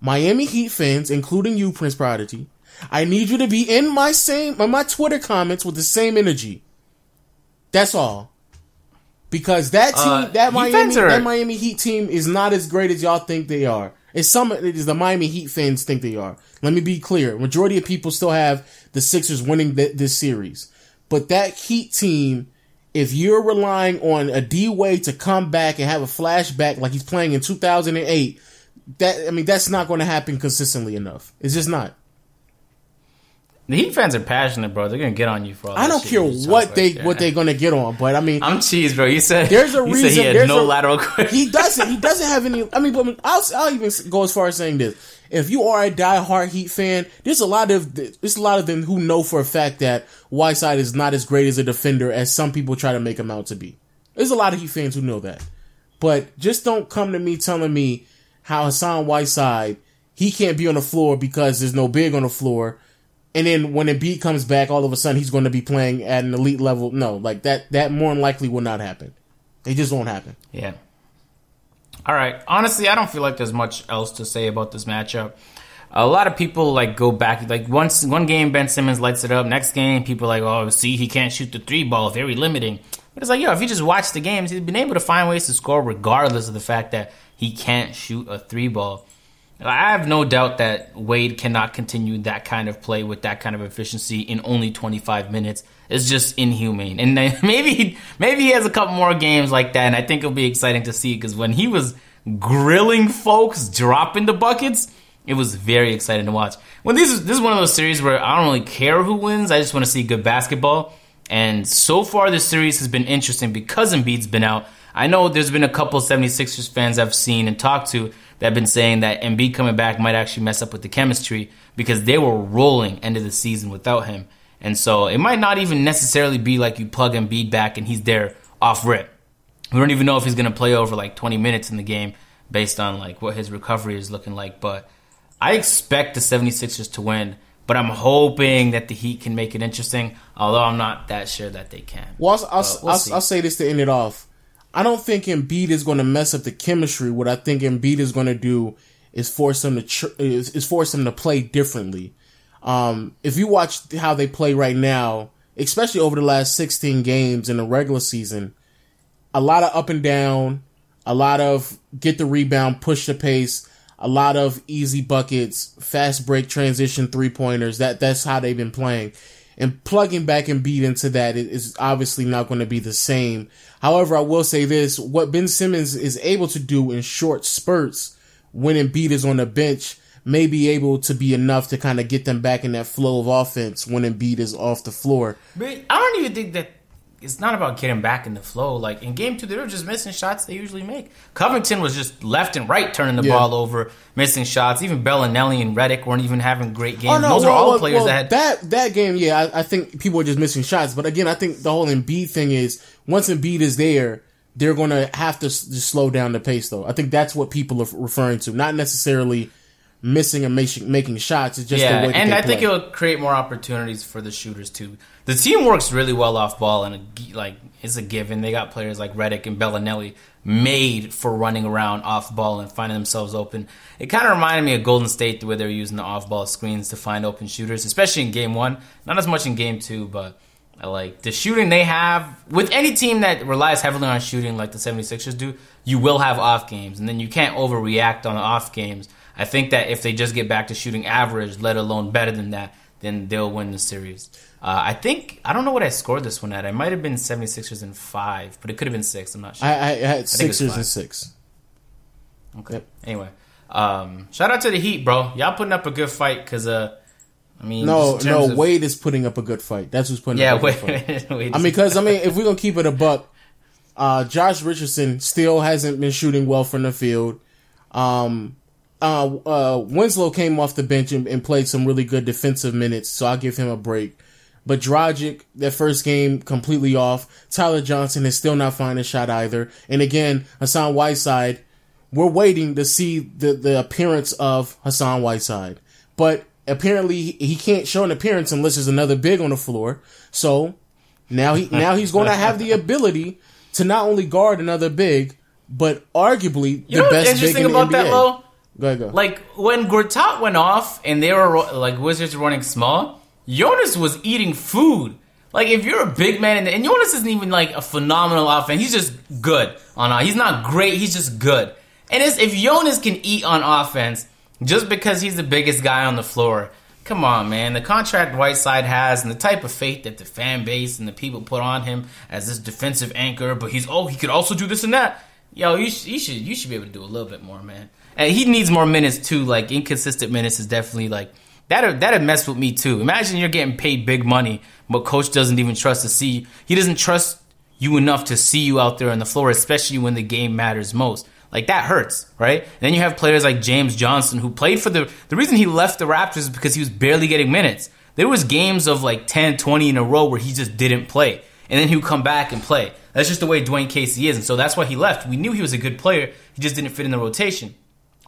Miami Heat fans, including you, Prince Prodigy, I need you to be in my same, in my Twitter comments with the same energy. That's all. Because that team, Uh, that Miami, are- that Miami Heat team is not as great as y'all think they are. It's some, it is the Miami Heat fans think they are. Let me be clear. Majority of people still have the Sixers winning th- this series. But that Heat team, if you're relying on a D-Wade to come back and have a flashback like he's playing in 2008, that, I mean, that's not going to happen consistently enough. It's just not. The Heat fans are passionate, bro. They're gonna get on you for all. I don't care what they right what they're going to get on, but I mean, I'm cheese, bro. You said There's a reason. Said he had there's no a- lateral quick. He doesn't. He doesn't have any. I mean, but I'll, I'll even go as far as saying this: if you are a diehard Heat fan, there's a lot of there's a lot of them who know for a fact that Whiteside is not as great as a defender as some people try to make him out to be. There's a lot of Heat fans who know that, but just don't come to me telling me how Hassan Whiteside he can't be on the floor because there's no big on the floor. And then when Embiid comes back, all of a sudden he's going to be playing at an elite level. No, like that, that more than likely will not happen. It just won't happen. Yeah. All right. Honestly, I don't feel like there's much else to say about this matchup. A lot of people like go back like once one game Ben Simmons lights it up, next game people like, oh, see, he can't shoot the three ball, very limiting. But it's like, yo, if you just watch the games, he's been able to find ways to score regardless of the fact that he can't shoot a three ball. I have no doubt that Wade cannot continue that kind of play with that kind of efficiency in only 25 minutes. It's just inhumane. And maybe maybe he has a couple more games like that, and I think it'll be exciting to see because when he was grilling folks, dropping the buckets, it was very exciting to watch. When this is this is one of those series where I don't really care who wins. I just want to see good basketball. And so far, this series has been interesting because Embiid's been out. I know there's been a couple 76ers fans I've seen and talked to that have been saying that Embiid coming back might actually mess up with the chemistry because they were rolling end of the season without him. And so it might not even necessarily be like you plug Embiid back and he's there off rip. We don't even know if he's going to play over like 20 minutes in the game based on like what his recovery is looking like. But I expect the 76ers to win, but I'm hoping that the Heat can make it interesting, although I'm not that sure that they can. Well, I'll, I'll, we'll I'll, I'll say this to end it off. I don't think Embiid is going to mess up the chemistry. What I think Embiid is going to do is force him to tr- is, is force him to play differently. Um, if you watch how they play right now, especially over the last 16 games in the regular season, a lot of up and down, a lot of get the rebound, push the pace, a lot of easy buckets, fast break transition three pointers. That that's how they've been playing. And plugging back Embiid into that is obviously not going to be the same. However, I will say this: what Ben Simmons is able to do in short spurts when Embiid is on the bench may be able to be enough to kind of get them back in that flow of offense when Embiid is off the floor. But I don't even think that it's not about getting back in the flow. Like in game two, they were just missing shots they usually make. Covington was just left and right turning the yeah. ball over, missing shots. Even Belinelli and Redick weren't even having great oh, games. Oh, no, Those well, are all well, players well, that had that that game. Yeah, I, I, think people are just missing shots. But again, I think the whole Embiid thing is once Embiid is there, they're going to have to just slow down the pace. Though I think that's what people are referring to, not necessarily missing and making making shots. It's just yeah, and I play. think it'll create more opportunities for the shooters too. The team works really well off ball, and a, like it's a given. They got players like Redick and Belinelli made for running around off ball and finding themselves open. It kind of reminded me of Golden State where they were using the off ball screens to find open shooters, especially in game one. Not as much in game two, but. I like the shooting they have with any team that relies heavily on shooting like the 76ers do, you will have off games and then you can't overreact on the off games I think that if they just get back to shooting average, let alone better than that, then they'll win the series. Uh, I think I don't know what I scored this one at. I might have been 76ers in five, but it could have been six. I'm not sure. I, I had I Sixers and six. Okay. Yep. Anyway, um, shout out to the Heat, bro. Y'all putting up a good fight because uh, I mean, no, no. Of, Wade is putting up a good fight. That's who's putting. Yeah, up a Wade, good fight. Wade I mean, because I mean, if we're gonna keep it a buck, uh, Josh Richardson still hasn't been shooting well from the field. Um, uh, uh, Winslow came off the bench and, and, played some really good defensive minutes, so I'll give him a break. But Dragic, that first game, completely off. Tyler Johnson is still not finding a shot either. And again, Hassan Whiteside, we're waiting to see the, the appearance of Hassan Whiteside. But apparently he can't show an appearance unless there's another big on the floor. So now he now he's going to have the ability to not only guard another big, but arguably you the best big in the NBA. That, Go ahead, go. Like when Gortat went off and they were like Wizards running small, Jonas was eating food. Like if you're a big man and, and Jonas isn't even like a phenomenal offense, he's just good on. He's not great. He's just good. And if Jonas can eat on offense just because he's the biggest guy on the floor, come on, man. The contract Whiteside has and the type of faith that the fan base and the people put on him as this defensive anchor, but he's oh he could also do this and that. Yo, you, sh- you should you should be able to do a little bit more, man. And he needs more minutes too. Like inconsistent minutes is definitely like that. That'd mess with me too. Imagine you're getting paid big money, but coach doesn't even trust to see. He doesn't trust you enough to see you out there on the floor, especially when the game matters most. Like that hurts, right? And then you have players like James Johnson who played for the the reason he left the Raptors is because he was barely getting minutes. There was games of like 10, 20 in a row where he just didn't play. And then he would come back and play. That's just the way Dwane Casey is. And so that's why he left. We knew he was a good player. He just didn't fit in the rotation.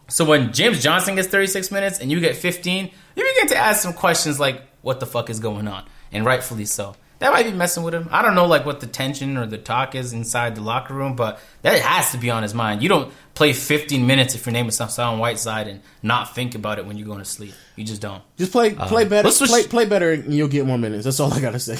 So when James Johnson gets 36 minutes and you get 15, you begin to ask some questions like, what the fuck is going on? And rightfully so. That might be messing with him. I don't know like what the tension or the talk is inside the locker room, but that has to be on his mind. You don't play 15 minutes if your name is Hassan Whiteside and not think about it when you're going to sleep. You just don't. Just play play uh, better. Play, play better and you'll get more minutes. That's all I got to say.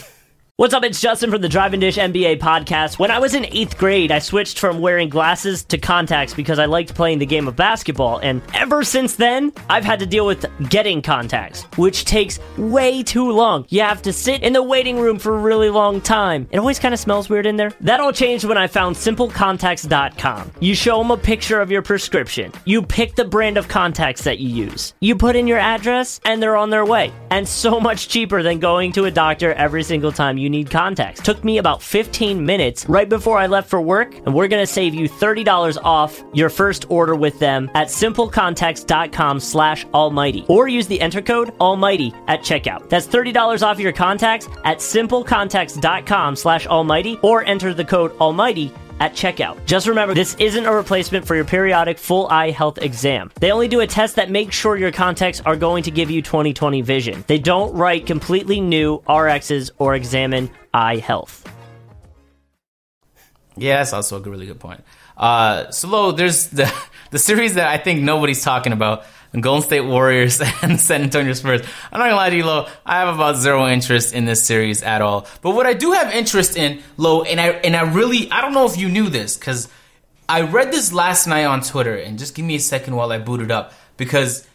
What's up? It's Justin from the Drive and Dish NBA podcast. When I was in eighth grade, I switched from wearing glasses to contacts because I liked playing the game of basketball. And ever since then, I've had to deal with getting contacts, which takes way too long. You have to sit in the waiting room for a really long time. It always kind of smells weird in there. That all changed when I found simplecontacts.com. You show them a picture of your prescription. You pick the brand of contacts that you use. You put in your address, and they're on their way. And so much cheaper than going to a doctor every single time you need contacts. Took me about 15 minutes right before I left for work, and we're gonna save you $30 off your first order with them at simplecontacts.com slash almighty. Or use the enter code almighty at checkout. That's $30 off your contacts at simplecontacts.com slash almighty or enter the code almighty at checkout. Just remember, this isn't a replacement for your periodic full eye health exam. They only do a test that makes sure your contacts are going to give you 20/20 vision. They don't write completely new RXs or examine eye health. Yeah, that's also a really good point. Uh, so, there's the the series that I think nobody's talking about Golden State Warriors and San Antonio Spurs. I'm not gonna lie to you, Lo. I have about zero interest in this series at all. But what I do have interest in, Lo, and I and I really I don't know if you knew this because I read this last night on Twitter, and just give me a second while I boot it up because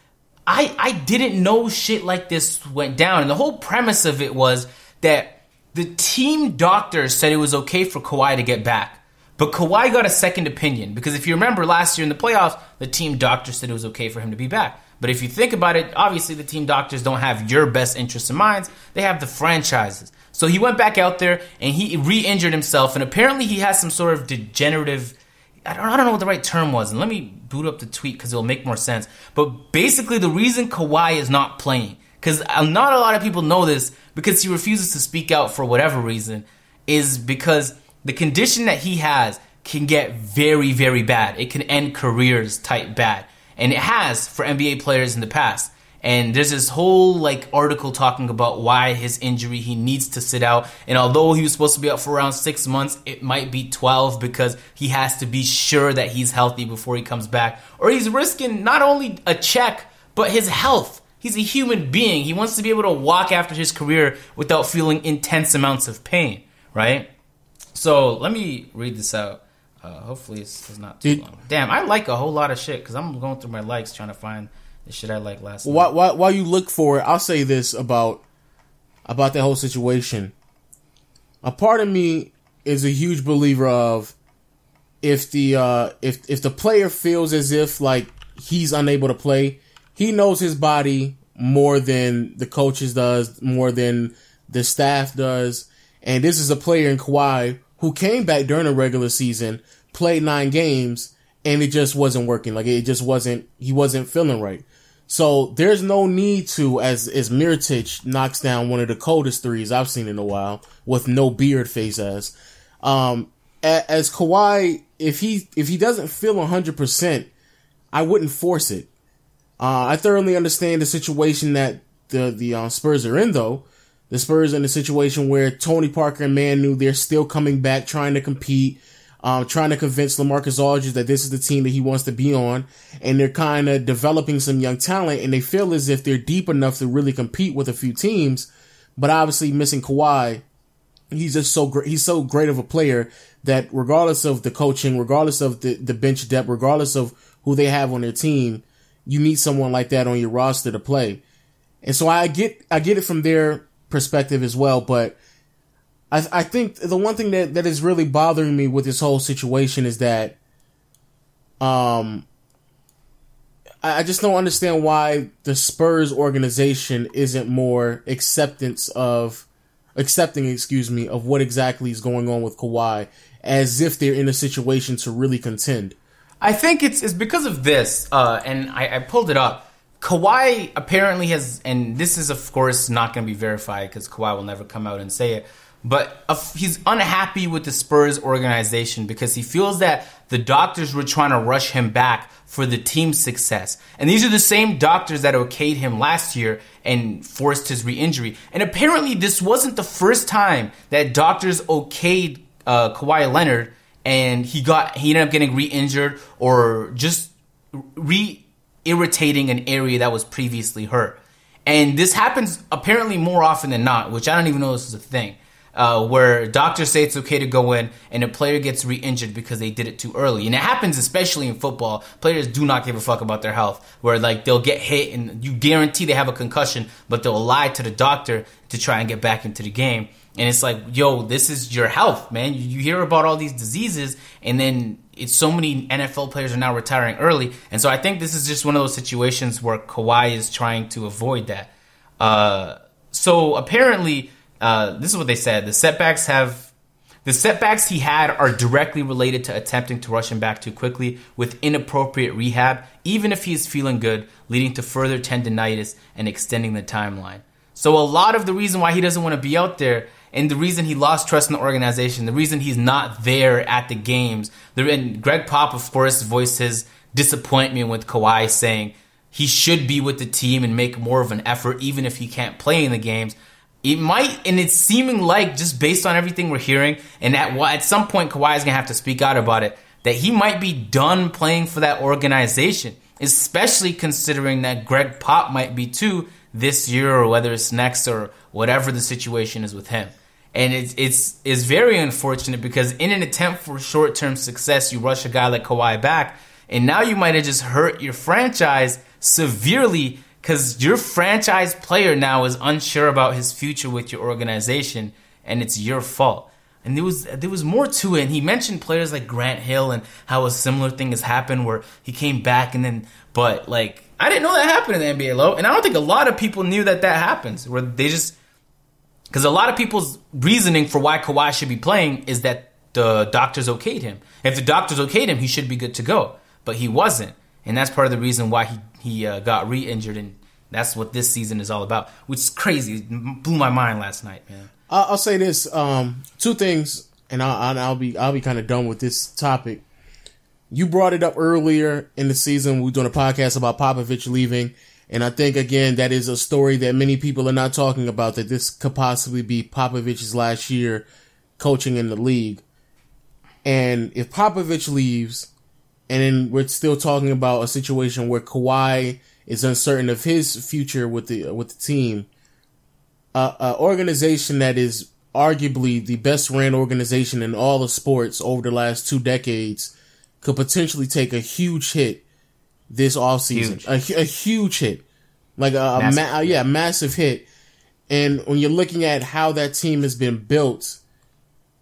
I I didn't know shit like this went down, and the whole premise of it was that the team doctor said it was okay for Kawhi to get back. But Kawhi got a second opinion because if you remember last year in the playoffs, the team doctor said it was okay for him to be back. But if you think about it, obviously the team doctors don't have your best interests in mind. They have the franchises. So he went back out there and he re-injured himself, and apparently he has some sort of degenerative. I don't, I don't know what the right term was, and let me boot up the tweet because it'll make more sense. But basically, the reason Kawhi is not playing, because uh, not a lot of people know this, because he refuses to speak out for whatever reason, is because the condition that he has can get very, very bad. It can end careers type bad. And it has for NBA players in the past. And there's this whole like article talking about why his injury he needs to sit out. And although he was supposed to be out for around six months, it might be 12 because he has to be sure that he's healthy before he comes back. Or he's risking not only a check, but his health. He's a human being. He wants to be able to walk after his career without feeling intense amounts of pain, right? So let me read this out. Uh, hopefully it's, it's not too long. Damn, I like a whole lot of shit because I'm going through my likes trying to find the shit I like last. While, while, while you look for it, I'll say this about about that whole situation. A part of me is a huge believer of if the uh, if if the player feels as if like he's unable to play, he knows his body more than the coaches does, more than the staff does. And this is a player in Kawhi who came back during the regular season, played nine games, and it just wasn't working. Like it just wasn't, he wasn't feeling right. So there's no need to, as, as Mirotic knocks down one of the coldest threes I've seen in a while with no beard face as, um, as Kawhi, if he, if he doesn't feel 100%, I wouldn't force it. Uh, I thoroughly understand the situation that the, the uh, Spurs are in though, the Spurs in a situation where Tony Parker and Manu, they're still coming back, trying to compete, um, trying to convince LaMarcus Aldridge that this is the team that he wants to be on. And they're kind of developing some young talent and they feel as if they're deep enough to really compete with a few teams. But obviously missing Kawhi, he's just so great. He's so great of a player that regardless of the coaching, regardless of the, the bench depth, regardless of who they have on their team, you need someone like that on your roster to play. And so I get, I get it from their perspective as well. But I, I think the one thing that, that is really bothering me with this whole situation is that, um, I just don't understand why the Spurs organization isn't more acceptance of accepting, excuse me, of what exactly is going on with Kawhi, as if they're in a situation to really contend. I think it's it's because of this, uh, and I, I pulled it up. Kawhi apparently has, and this is of course not going to be verified because Kawhi will never come out and say it. But he's unhappy with the Spurs organization because he feels that the doctors were trying to rush him back for the team's success. And these are the same doctors that okayed him last year and forced his re-injury. And apparently, this wasn't the first time that doctors okayed uh, Kawhi Leonard and he got he ended up getting re-injured or just re irritating an area that was previously hurt. And this happens apparently more often than not, which I don't even know this is a thing. uh, where doctors say it's okay to go in and a player gets re-injured because they did it too early. And it happens especially in football. Players do not give a fuck about their health, where like they'll get hit and you guarantee they have a concussion, but they'll lie to the doctor to try and get back into the game. And it's like, yo, this is your health, man. You hear about all these diseases, and then it's so many NFL players are now retiring early. And so I think this is just one of those situations where Kawhi is trying to avoid that. Uh, so apparently, uh, this is what they said: the setbacks have the setbacks he had are directly related to attempting to rush him back too quickly with inappropriate rehab, even if he is feeling good, leading to further tendonitis and extending the timeline. So a lot of the reason why he doesn't want to be out there and the reason he lost trust in the organization, the reason he's not there at the games, and Gregg Pop, of course, voiced his disappointment with Kawhi saying he should be with the team and make more of an effort, even if he can't play in the games. It might, and it's seeming like just based on everything we're hearing, and at at some point Kawhi is gonna have to speak out about it, that he might be done playing for that organization, especially considering that Gregg Pop might be too this year or whether it's next or whatever the situation is with him. And it's it's it's very unfortunate because in an attempt for short term success, you rush a guy like Kawhi back, and now you might have just hurt your franchise severely because your franchise player now is unsure about his future with your organization, and it's your fault. And there was there was more to it. And he mentioned players like Grant Hill and how a similar thing has happened where he came back and then, but like I didn't know that happened in the NBA Lo, and I don't think a lot of people knew that that happens where they just because a lot of people's reasoning for why Kawhi should be playing is that the doctors okayed him. If the doctors okayed him, he should be good to go, but he wasn't, and that's part of the reason why he he uh, got re-injured, and that's what this season is all about, which is crazy. It blew my mind last night, man. I'll, I'll say this: um, two things, and I'll, I'll be I'll be kind of done with this topic. You brought it up earlier in the season. We were doing a podcast about Popovich leaving, and I think again that is a story that many people are not talking about. That this could possibly be Popovich's last year coaching in the league, and if Popovich leaves, and then we're still talking about a situation where Kawhi is uncertain of his future with the with the team, uh, an organization that is arguably the best ran organization in all of sports over the last two decades could potentially take a huge hit this offseason. A, a huge hit. Like a, a Massive. ma- yeah, massive hit. And when you're looking at how that team has been built,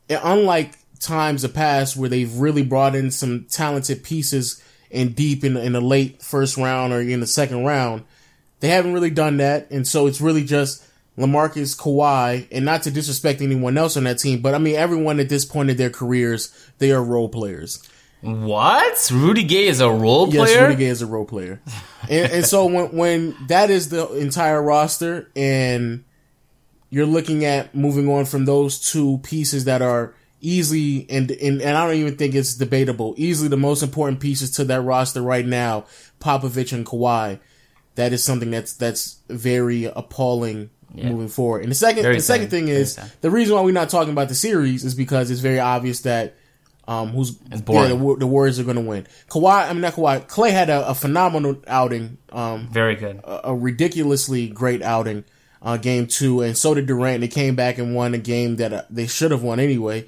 unlike times of past where they've really brought in some talented pieces and deep in, in the late first round or in the second round, they haven't really done that. And so it's really just Lamarcus Kawhi, and not to disrespect anyone else on that team, but I mean, everyone at this point in their careers, they are role players. What? Rudy Gay is a role Yes, player? Yes, Rudy Gay is a role player. and, and so when, when that is the entire roster and you're looking at moving on from those two pieces that are easily and, and and I don't even think it's debatable. Easily the most important pieces to that roster right now, Popovich and Kawhi. That is something that's that's very appalling moving forward. And the second Very the second thing is the reason why we're not talking about the series is because it's very obvious that um who's yeah, the, the Warriors are going to win. Kawhi, I mean not Kawhi. Klay had a, a phenomenal outing. Um, Very good. a ridiculously great outing, uh, game two, and so did Durant. They came back and won a game that uh, they should have won anyway.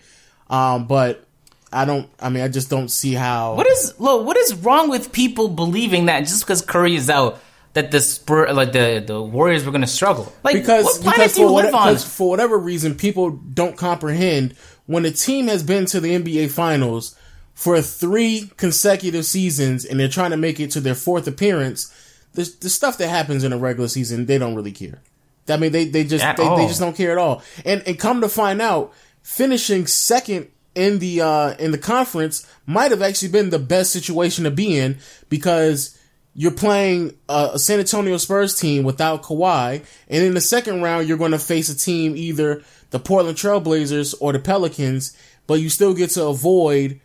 Um, but I don't. I mean, I just don't see how. What is look? What is wrong with people believing that just because Curry is out, that the Spur, like the the Warriors were going to struggle? Like because what planet because do you for, what, live on? for whatever reason, people don't comprehend when a team has been to the NBA Finals for three consecutive seasons and they're trying to make it to their fourth appearance. The, the stuff that happens in a regular season, they don't really care. I mean, they they just they, they just don't care at all. And and come to find out, finishing second in the uh in the conference might have actually been the best situation to be in because you're playing a, San Antonio Spurs team without Kawhi, and in the second round you're going to face a team either the Portland Trailblazers or the Pelicans, but you still get to avoid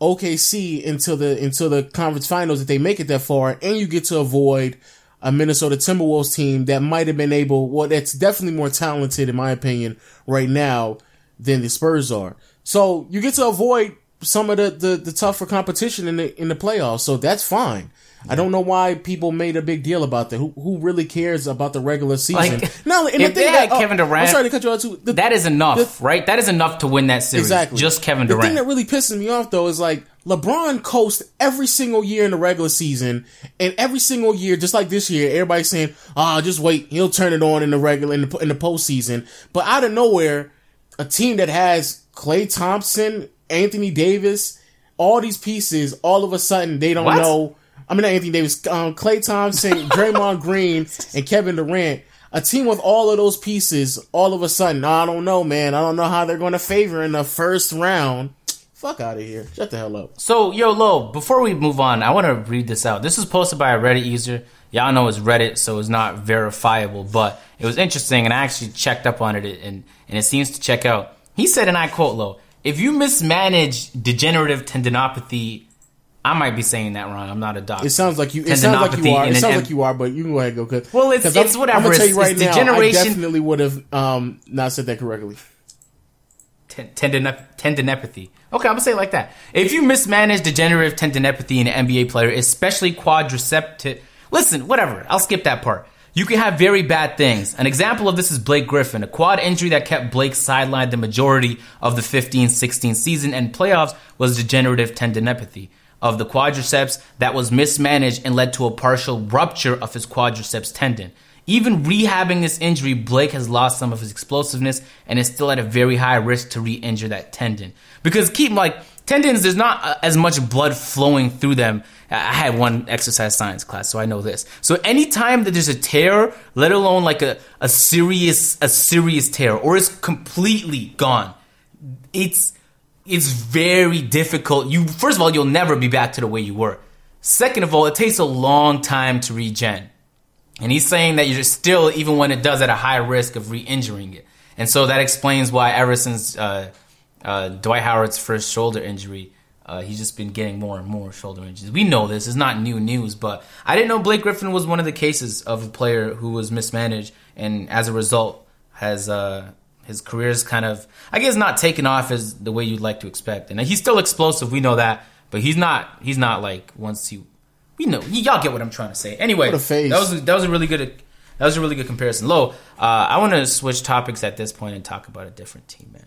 OKC until the until the conference finals if they make it that far, and you get to avoid a Minnesota Timberwolves team that might have been able, well, that's definitely more talented in my opinion right now than the Spurs are. So you get to avoid some of the, the, the tougher competition in the in the playoffs. So that's fine. I don't know why people made a big deal about that. Who who really cares about the regular season? Like, no, and if the they thing had that, oh, Kevin Durant, I'm sorry to cut you out too. The, that is enough, the- right? That is enough to win that series. Exactly. Just Kevin Durant. The thing that really pisses me off though is like LeBron coasts every single year in the regular season, and every single year, just like this year, everybody's saying, "Ah, just wait, he'll turn it on in the regular in the in the postseason." But out of nowhere, a team that has Klay Thompson, Anthony Davis, all these pieces, all of a sudden they don't What? know. I mean, not Anthony Davis, um, Klay Thompson, Draymond Green, and Kevin Durant. A team with all of those pieces, all of a sudden, I don't know, man. I don't know how they're going to favor in the first round. Fuck out of here. Shut the hell up. So, yo, Lo, before we move on, I want to read this out. This was posted by a Reddit user. Y'all know it's Reddit, so it's not verifiable, but it was interesting, and I actually checked up on it, and, and it seems to check out. He said, and I quote, Lo, if you mismanage degenerative tendinopathy, I might be saying that wrong. I'm not a doctor. It sounds like you. It sounds like you are. It sounds like you are, but you can go ahead and go. Cause, Well, it's- 'cause I'm- whatever. I'm gonna tell you right it's now. I definitely would have um, not said that correctly. ten- tendinop- tendinopathy. Okay, I'm gonna say it like that. If you mismanage degenerative tendinopathy in an NBA player, especially quadriceps, listen, whatever. I'll skip that part. You can have very bad things. An example of this is Blake Griffin, a quad injury that kept Blake sidelined the majority of the 15-16 season and playoffs was degenerative tendinopathy of the quadriceps that was mismanaged and led to a partial rupture of his quadriceps tendon. Even rehabbing this injury, Blake has lost some of his explosiveness and is still at a very high risk to re-injure that tendon. Because keep like tendons, there's not uh, as much blood flowing through them. I had one exercise science class, so I know this. So anytime that there's a tear, let alone like a, a serious a serious tear, or it's completely gone, it's it's very difficult. You first of all, you'll never be back to the way you were. Second of all, it takes a long time to regen. And he's saying that you're still, even when it does, at a high risk of re-injuring it. And so that explains why ever since uh, uh, Dwight Howard's first shoulder injury, uh, he's just been getting more and more shoulder injuries. We know this; it's not new news, but I didn't know Blake Griffin was one of the cases of a player who was mismanaged, and as a result, has uh, his career's kind of, I guess, not taken off as the way you'd like to expect. And he's still explosive, we know that, but he's not. He's not like once he, we know, y'all get what I'm trying to say. Anyway, What a face. that was that was a really good that was a really good comparison. Lo, uh, I want to switch topics at this point and talk about a different team, man.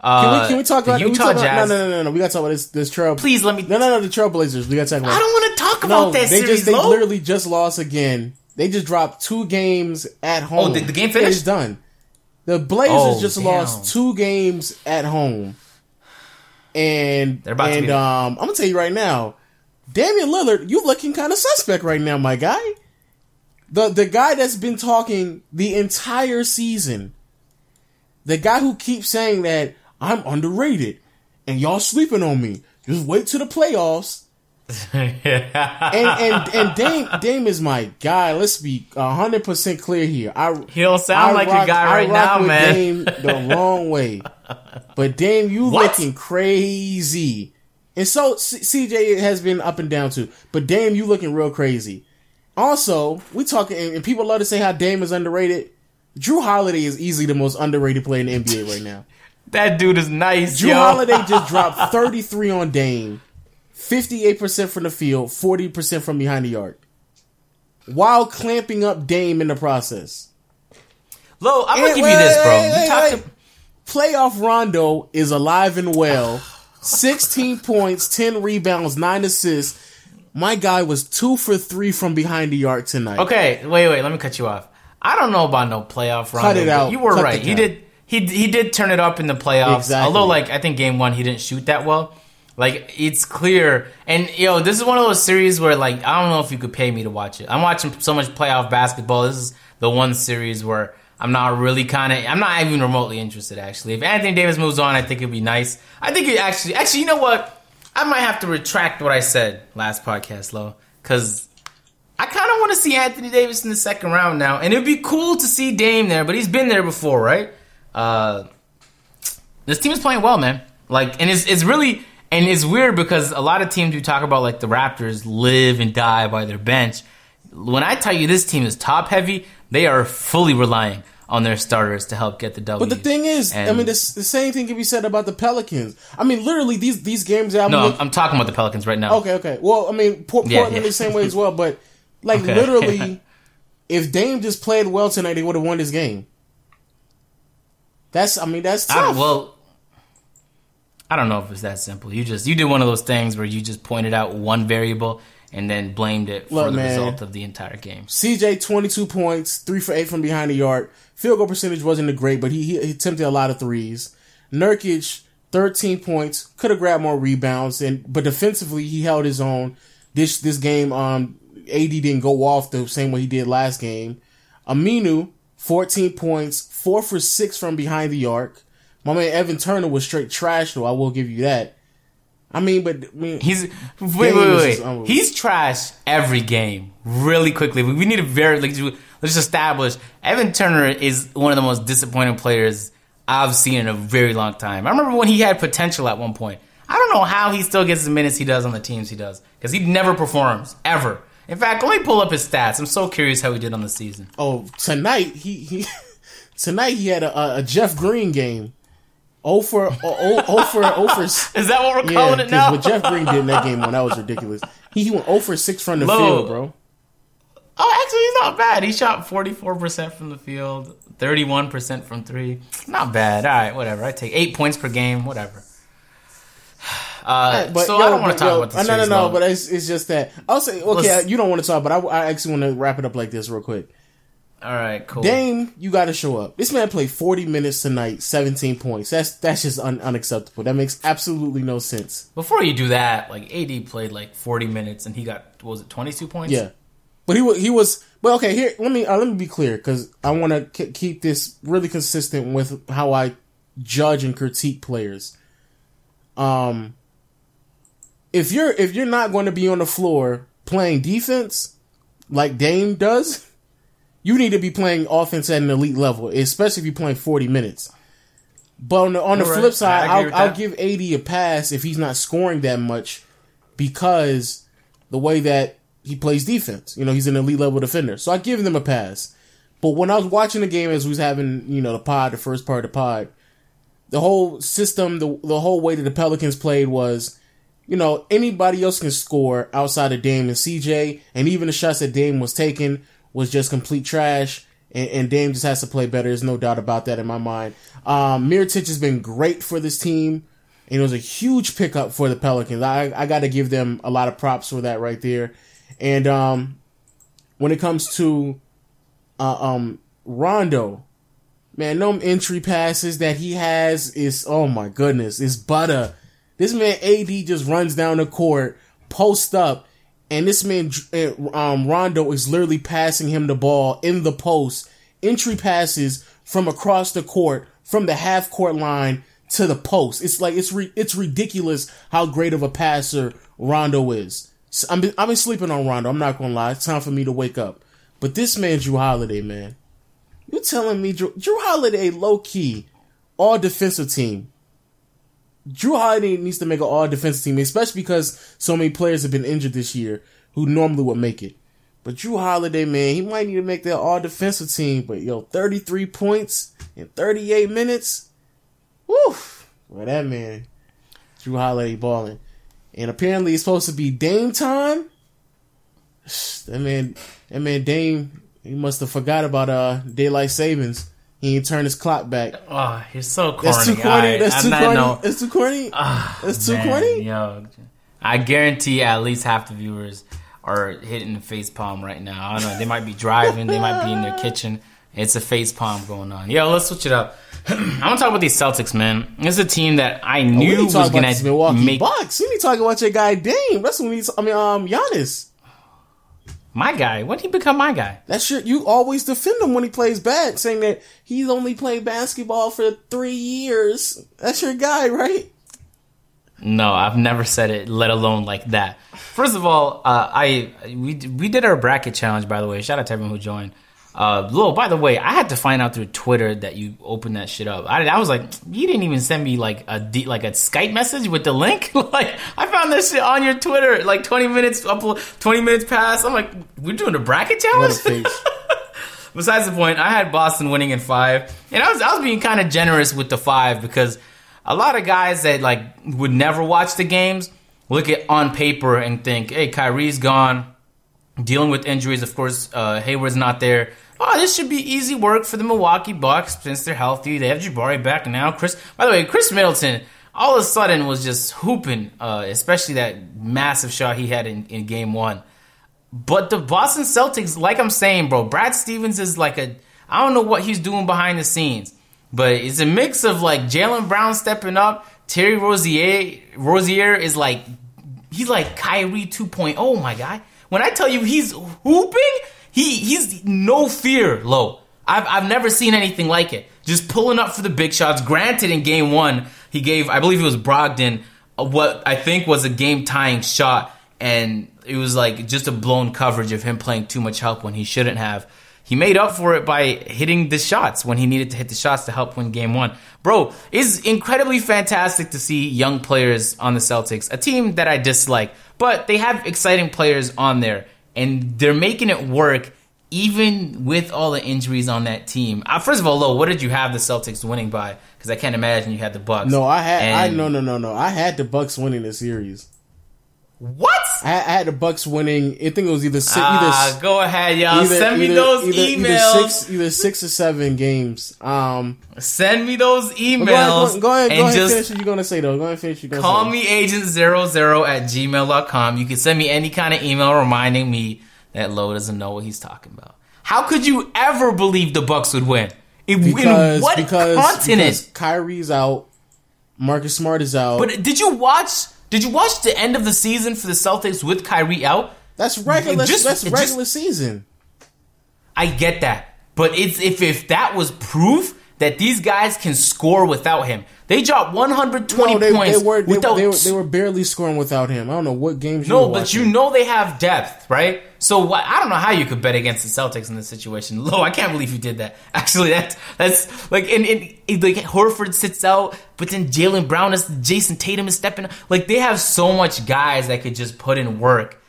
Can Uh, we, can we talk about can we Utah talk about- Jazz? No, no, no, no, no. We got to talk about this. This trail. Please let me- No, no, no. The Trailblazers. We got to talk about. I don't want to talk No, about that they series. just they literally just lost again. They just dropped two games at home. Oh, the- the game finished? It's done. The Blazers Oh, just damn. lost two games at home, and They're about to and be- um, I'm gonna tell you right now, Damian Lillard, you looking kind of suspect right now, my guy. The the guy that's been talking the entire season, the guy who keeps saying that I'm underrated and y'all sleeping on me. Just wait to the playoffs. and and and Dame Dame is my guy. Let's be hundred percent clear here. I He don't sound like your guy I right rock now, with man. Dame the wrong way, but Dame, you What? looking crazy. And so C- CJ has been up and down too, but Dame, you looking real crazy. Also, we talking, and people love to say how Dame is underrated. Jrue Holiday is easily the most underrated player in the NBA right now. that dude is nice, Jrue yo. Holiday just dropped 33 on Dame, 58% from the field, 40% from behind the arc, while clamping up Dame in the process. Lo, I'm gonna give you this, bro. wait, You wait, talked wait. to- Playoff Rondo is alive and well. 16 points, 10 rebounds, 9 assists. My guy was 2 for 3 from behind the arc tonight. Okay, wait, wait. Let me cut you off. I don't know about no playoff run. it out. You were Cut right. He did. He he did turn it up in the playoffs. Exactly. Although, like I think game one he didn't shoot that well. Like it's clear, and yo, this is one of those series where like I don't know if you could pay me to watch it. I'm watching so much playoff basketball. This is the one series where I'm not really kind of. I'm not even remotely interested. Actually, if Anthony Davis moves on, I think it'd be nice. I think it actually. Actually, you know what? I might have to retract what I said last podcast, Lo, because I kind of want to see Anthony Davis in the second round now, and it'd be cool to see Dame there, but he's been there before, right? Uh, this team is playing well, man. Like, and it's it's really and it's weird because a lot of teams we talk about, like the Raptors, live and die by their bench. When I tell you this team is top heavy, they are fully relying on their starters to help get the W. But the thing is, I mean, this, the same thing can be said about the Pelicans. I mean, literally these these games that I'm no, look- I'm, I'm talking about the Pelicans right now. Okay, okay. Well, I mean, Port- Yeah, Portland yeah. the same way as well. But like Okay. literally, if Dame just played well tonight, they would have won this game. That's, I mean, that's tough. don't, well, I don't know if it's that simple. You just you did one of those things where you just pointed out one variable and then blamed it for Look, the man. result of the entire game. CJ twenty two points, three for eight from behind the arc. Field goal percentage wasn't a great, but he, he, he attempted a lot of threes. Nurkic thirteen points, could have grabbed more rebounds, and but defensively he held his own. This this game, um, AD didn't go off the same way he did last game. Aminu fourteen points, four for six from behind the arc. My man Evan Turner was straight trash, though. I will give you that. I mean, but I mean, He's wait wait wait. He's trash every game. Really quickly, we need to very like let's just establish Evan Turner is one of the most disappointing players I've seen in a very long time. I remember when he had potential at one point. I don't know how he still gets the minutes he does on the teams he does because he never performs ever. In fact, let me pull up his stats. I'm so curious how he did on the season. Oh, tonight he he tonight he had a- a Jeff Green game. Oh for oh, oh, oh for oh for Is that what we're yeah. calling it now? What Jeff Green did in that game one that was ridiculous. He, went oh for six from the Lo. field, bro. Oh, actually, he's not bad. He shot 44% from the field, 31% from three. Not bad. All right, whatever. I take eight points per game, whatever. Uh, But so yo, I don't want to talk yo, about the uh, no, no, no. But it's, it's just that I'll say okay. Let's- you don't want to talk, but I, I actually want to wrap it up like this real quick. All right, cool. Dame, you got to show up. This man played forty minutes tonight, seventeen points. That's that's just un- unacceptable. That makes absolutely no sense. Before you do that, like AD played like 40 minutes and he got what was it 22 points? Yeah, but he was he was well. Okay, here let me uh, let me be clear because I want to k- keep this really consistent with how I judge and critique players. Um, if you're if you're not going to be on the floor playing defense like Dame does, you need to be playing offense at an elite level, especially if you're playing forty minutes. But on the, on the right. flip side, I agree with I'll, I'll give AD a pass if he's not scoring that much because the way that he plays defense. You know, he's an elite level defender. So I give them a pass. But when I was watching the game as we was having, you know, the pod, the first part of the pod, the whole system, the the whole way that the Pelicans played was, you know, anybody else can score outside of Dame and CJ, and even the shots that Dame was taking was just complete trash. And, and Dame just has to play better. There's no doubt about that in my mind. Um, Mirotic has been great for this team, and it was a huge pickup for the Pelicans. I I got to give them a lot of props for that right there. And um, when it comes to uh, um Rondo, man, them entry passes that he has is oh my goodness, is butter. This man AD just runs down the court, post up, and this man um Rondo is literally passing him the ball in the post, entry passes from across the court, from the half court line to the post. It's like it's re- it's ridiculous how great of a passer Rondo is. So I'm I've been sleeping on Rondo. I'm not gonna lie. It's time for me to wake up. But this man, Jrue Holiday, man, you telling me Jrue, Jrue Holiday, low key, all defensive team. Jrue Holiday needs to make an all defensive team, especially because so many players have been injured this year who normally would make it. But Jrue Holiday, man, he might need to make that all defensive team. But yo, 33 points in 38 minutes. Woo! Well, that man, Jrue Holiday balling. And apparently it's supposed to be Dame time. That man, that man Dame, he must have forgot about uh daylight savings. He turned his clock back. Oh, you're so corny. That's too corny. Alright, That's too corny. no. That's too corny. That's too Man, corny. Yo, I guarantee at least half the viewers are hitting the face palm right now. I don't know. They might be driving. They might be in their kitchen. It's a face palm going on. Yo, let's switch it up. I'm gonna talk about these Celtics, man. This is a team that I Oh, knew to was gonna make Bucks. We need to talk about your guy Dame. That's when we need. To, I mean, um, Giannis. My guy. When did he become my guy? That's your. You always defend him when he plays bad, saying that he's only played basketball for three years. That's your guy, right? No, I've never said it, let alone like that. First of all, uh, I we we did our bracket challenge. By the way, shout out to everyone who joined. Uh, Lil, by the way, I had to find out through Twitter that you opened that shit up. I, I was like, you didn't even send me like a D, like a Skype message with the link. like, I found this shit on your Twitter like twenty minutes up, twenty minutes past. I'm like, we're doing a bracket challenge. besides the point, I had Boston winning in five, and I was I was being kind of generous with the five because a lot of guys that like would never watch the games look at on paper and think, hey, Kyrie's gone, dealing with injuries. Of course, uh, Hayward's not there. Oh, this should be easy work for the Milwaukee Bucks since they're healthy. They have Jabari back now. Khris, by the way, Khris Middleton all of a sudden was just hooping, uh, especially that massive shot he had in, in game one. But the Boston Celtics, like I'm saying, bro, Brad Stevens is like a I don't know what he's doing behind the scenes, but it's a mix of like Jaylen Brown stepping up, Terry Rozier Rozier is like he's like Kyrie 2.0, my guy. When I tell you he's hooping, he he's no fear Lo. I've I've never seen anything like it. Just pulling up for the big shots. Granted, in game one, he gave I believe it was Brogdon uh, what I think was a game tying shot, and it was like just a blown coverage of him playing too much help when he shouldn't have. He made up for it by hitting the shots when he needed to hit the shots to help win game one. Bro, it's incredibly fantastic to see young players on the Celtics, a team that I dislike, but they have exciting players on there, and they're making it work even with all the injuries on that team. Uh, first of all, Lo, what did you have the Celtics winning by? Because I can't imagine you had the Bucks. No, I had. I no no no no. I had the Bucks winning the series. What? I, I had the Bucks winning. I think it was either six, Ah, either go ahead, y'all. either, Send me either- those either- either emails. six, either six or seven games. Um, Send me those emails. go ahead, go, go ahead, and go ahead just finish what you're gonna say though. Go ahead, and finish what you're Call say. me agent00 at gmail.com. You can send me any kind of email reminding me that Lo doesn't know what he's talking about. How could you ever believe the Bucks would win? In, in what because, continent? because Kyrie's out, Marcus Smart is out. but did you watch? Did you watch the end of the season for the Celtics with Kyrie out? that's regular. just- that's it just- regular season. I get that, but it's if if that was proof that these guys can score without him. They dropped 120 No, they, points they were they, without. they, were they were barely scoring without him. I don't know what games. You no, but you know they have depth, right? So what, I don't know how you could bet against the Celtics in this situation. Lo, I can't believe you did that. Actually, that that's like and, and, like Horford sits out, but then Jaylen Brown is Jayson Tatum is stepping. Like they have so much guys that could just put in work.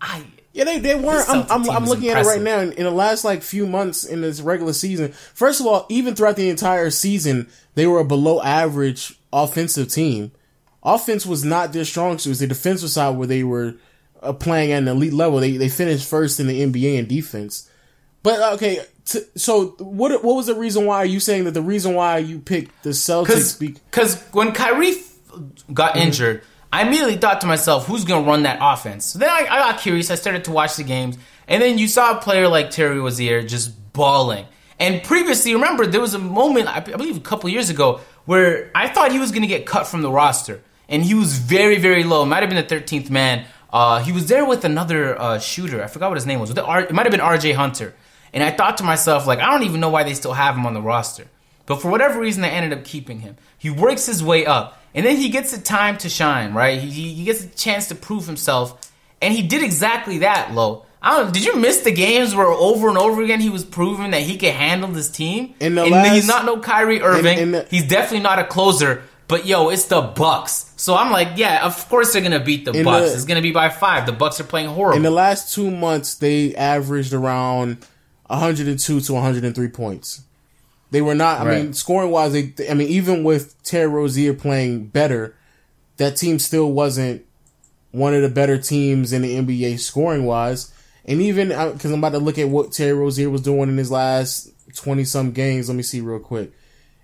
I Yeah, they, they weren't. I'm, I'm, I'm looking at it right now. In, in the last like few months in this regular season, first of all, even throughout the entire season, they were a below average offensive team. Offense was not their strong suit. It was the defensive side where they were uh, playing at an elite level. They they finished first in the NBA in defense. But uh, okay, t- so what what was the reason why? Are you saying that the reason why you picked the Celtics? Be- Because when Kyrie got injured, I immediately thought to myself, who's going to run that offense? So then I, I got curious. I started to watch the games. And then you saw a player like Terry Rozier just bawling. And previously, remember, there was a moment, I believe a couple years ago, where I thought he was going to get cut from the roster. And he was very, very low. Might have been the 13th man. Uh, he was there with another uh, shooter. I forgot what his name was. It might have been RJ Hunter. And I thought to myself, like, I don't even know why they still have him on the roster. But for whatever reason, they ended up keeping him. He works his way up, and then he gets the time to shine, right? He, he gets a chance to prove himself, and he did exactly that. Lo. I don't. Did you miss the games where over and over again he was proving that he could handle this team? In the and last- he's not no Kyrie Irving. in the- he's definitely not a closer. But yo, it's the Bucks. So I'm like, yeah, of course they're gonna beat the Bucks. the- it's gonna be by five. The Bucks are playing horrible. in the last two months, they averaged around 102 to 103 points. They were not. I Right. mean, scoring wise, they. I mean, even with Terry Rozier playing better, that team still wasn't one of the better teams in the NBA scoring wise. And even because I'm about to look at what Terry Rozier was doing in his last 20 some games. Let me see real quick.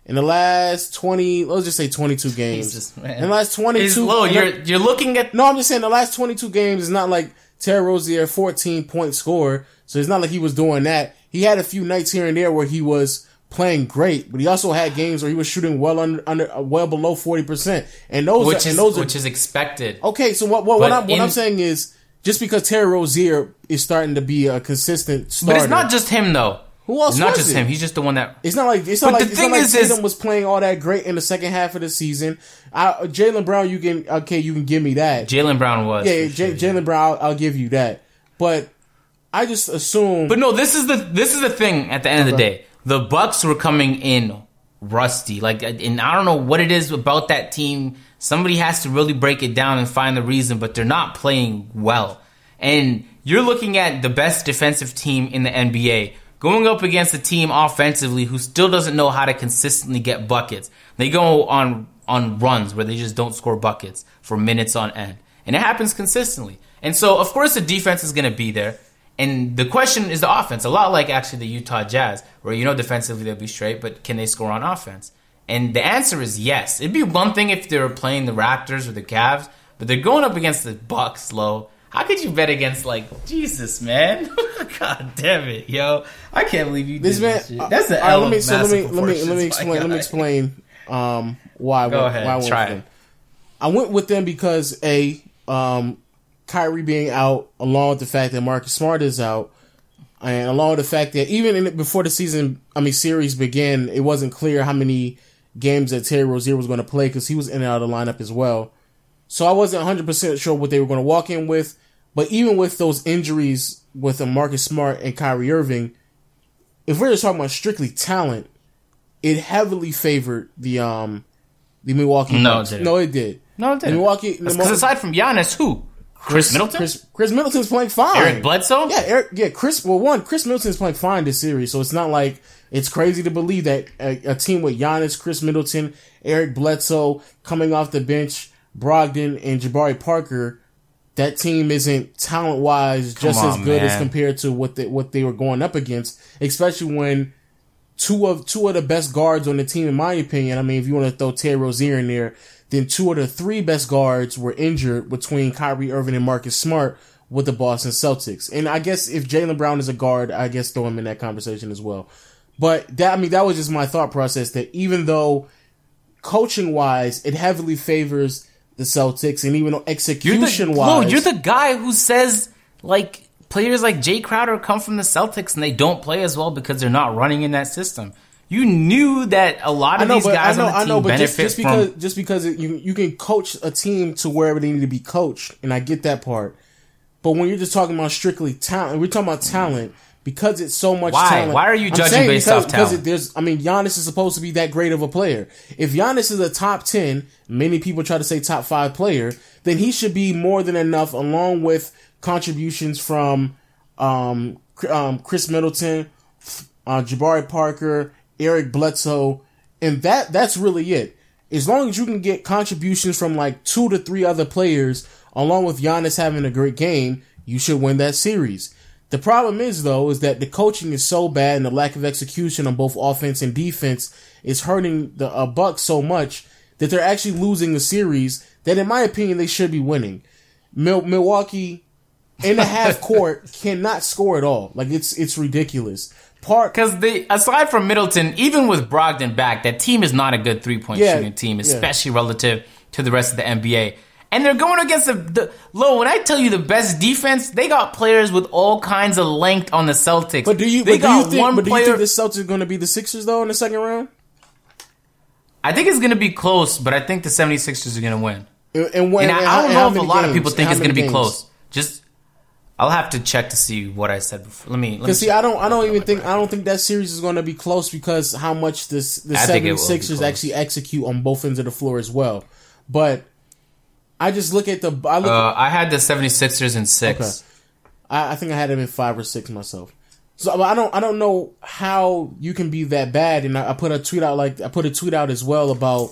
In the last 20, let's just say 22 games. Jesus, in the last 22, It's low. You're you're looking at no, I'm just saying the last 22 games is not like Terry Rozier 14 point score. So it's not like he was doing that. He had a few nights here and there where he was playing great, but he also had games where he was shooting well under, under uh, well below 40%. And those which are, is and those which are, is expected. okay. So what, what, what, I'm, what I'm saying is just because Terry Rozier is starting to be a consistent starter. But it's not just him though. Who else It's not just it? him. He's just the one that. It's not like it's But not the like, it's thing not like is- is- Tatum was playing all that great in the second half of the season. Jaylen Brown, you can okay, you can give me that. Jaylen Brown was. Yeah, J- sure. Jaylen Brown, I'll, I'll give you that. But I just assume. But no, this is the this is the thing. At the end of the day, the Bucks were coming in rusty. Like, and I don't know what it is about that team. Somebody has to really break it down and find the reason. But they're not playing well. And you're looking at the best defensive team in the NBA going up against a team offensively who still doesn't know how to consistently get buckets. They go on on runs where they just don't score buckets for minutes on end. And it happens consistently. And so, of course, the defense is going to be there. And the question is the offense. A lot like actually the Utah Jazz, where you know defensively they'll be straight, but can they score on offense? And the answer is yes. It'd be one thing if they were playing the Raptors or the Cavs, but they're going up against the Bucks, Lo. How could you bet against like Jesus, man? God damn it, yo! I can't believe you. This did man, this shit. uh, That's the all right, L let me so let me let me let me explain let me explain um why I Go went, ahead, why I went try with it. them. I went with them because a um Kyrie being out, along with the fact that Marcus Smart is out, and along with the fact that even in, before the season, I mean series began, it wasn't clear how many games that Terry Rozier was going to play because he was in and out of the lineup as well. So I wasn't 100% sure what they were going to walk in with. But even with those injuries with a Marcus Smart and Kyrie Irving, if we're just talking about strictly talent, it heavily favored the um the Milwaukee No, it Bucks. didn't. No, it did. No, it didn't. Milwaukee. Because aside from Giannis, who? Chris, Middleton? Chris, Khris Middleton's playing fine. Eric Bledsoe? Yeah, Eric, yeah, Chris. Well, one, Khris Middleton's playing fine this series, so it's not like it's crazy to believe that a, a team with Giannis, Khris Middleton, Eric Bledsoe coming off the bench, Brogdon, and Jabari Parker. That team isn't talent wise just Come as on, good as compared to what they, what they were going up against, especially when two of two of the best guards on the team, in my opinion. I mean, if you want to throw Terry Rozier in there, then two of the three best guards were injured between Kyrie Irving and Marcus Smart with the Boston Celtics. And I guess if Jaylen Brown is a guard, I guess throw him in that conversation as well. But that I mean, that was just my thought process. That even though coaching wise, it heavily favors the Celtics, and even You're the, execution Lo, wise, you're the guy who says like players like Jae Crowder come from the Celtics and they don't play as well because they're not running in that system. You knew that a lot of know, these guys I know, on the I know, but just, benefit just because from. just because it, you you can coach a team to wherever they need to be coached, and I get that part. But when you're just talking about strictly talent, we're talking about talent because it's so much. Why? Talent, Why are you judging based because, off because talent? it- there's, I mean, Giannis is supposed to be that great of a player. If Giannis is a top ten, many people try to say top five player, then he should be more than enough, along with contributions from um, um, Khris Middleton, uh, Jabari Parker, Eric Bledsoe, and that that's really it. As long as you can get contributions from like two to three other players, along with Giannis having a great game, you should win that series. The problem is though, is that the coaching is so bad and the lack of execution on both offense and defense is hurting the uh, Bucks so much that they're actually losing the series. That, in my opinion, they should be winning. Mil- Milwaukee in the half court cannot score at all. Like it's it's ridiculous. Park Because they, aside from Middleton, even with Brogdon back, that team is not a good three point Yeah, shooting team, yeah. especially relative to the rest of the NBA. And they're going against the, the low. When I tell you the best defense, they got players with all kinds of length on the Celtics. But do you? They do you got think? one But do you player. think the Celtics are going to be the Sixers though in the second round? I think it's going to be close, but I think the 76ers are going to win. Uh, and, and, when, And I, and I how- don't know if a lot of people think it's going to be close. Just, I'll have to check to see what I said before. Let me. Because see, I don't, I don't even think, I don't think that series is going to be close because how much this the I think it will be 76ers actually execute on both ends of the floor as well. But I just look at the, I look, Uh, I had the 76ers in six. Okay. I, I think I had them in five or six myself. So I don't I don't know how you can be that bad. And I, I put a tweet out like I put a tweet out as well about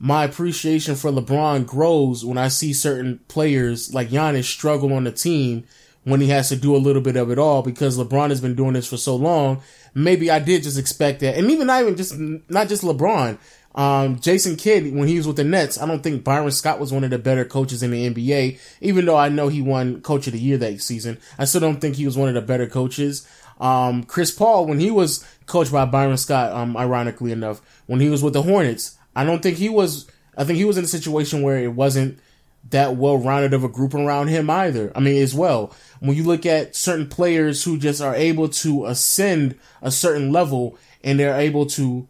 my appreciation for LeBron grows when I see certain players like Giannis struggle on the team when he has to do a little bit of it all because LeBron has been doing this for so long. Maybe I did just expect that, and even not even just not just LeBron. Um, Jason Kidd, when he was with the Nets, I don't think Byron Scott was one of the better coaches in the NBA. Even though I know he won Coach of the Year that season, I still don't think he was one of the better coaches. Um, Chris Paul, when he was coached by Byron Scott, um, ironically enough, when he was with the Hornets, I don't think he was. I think he was in a situation where it wasn't that well rounded of a group around him either. I mean, as well, when you look at certain players who just are able to ascend a certain level and they're able to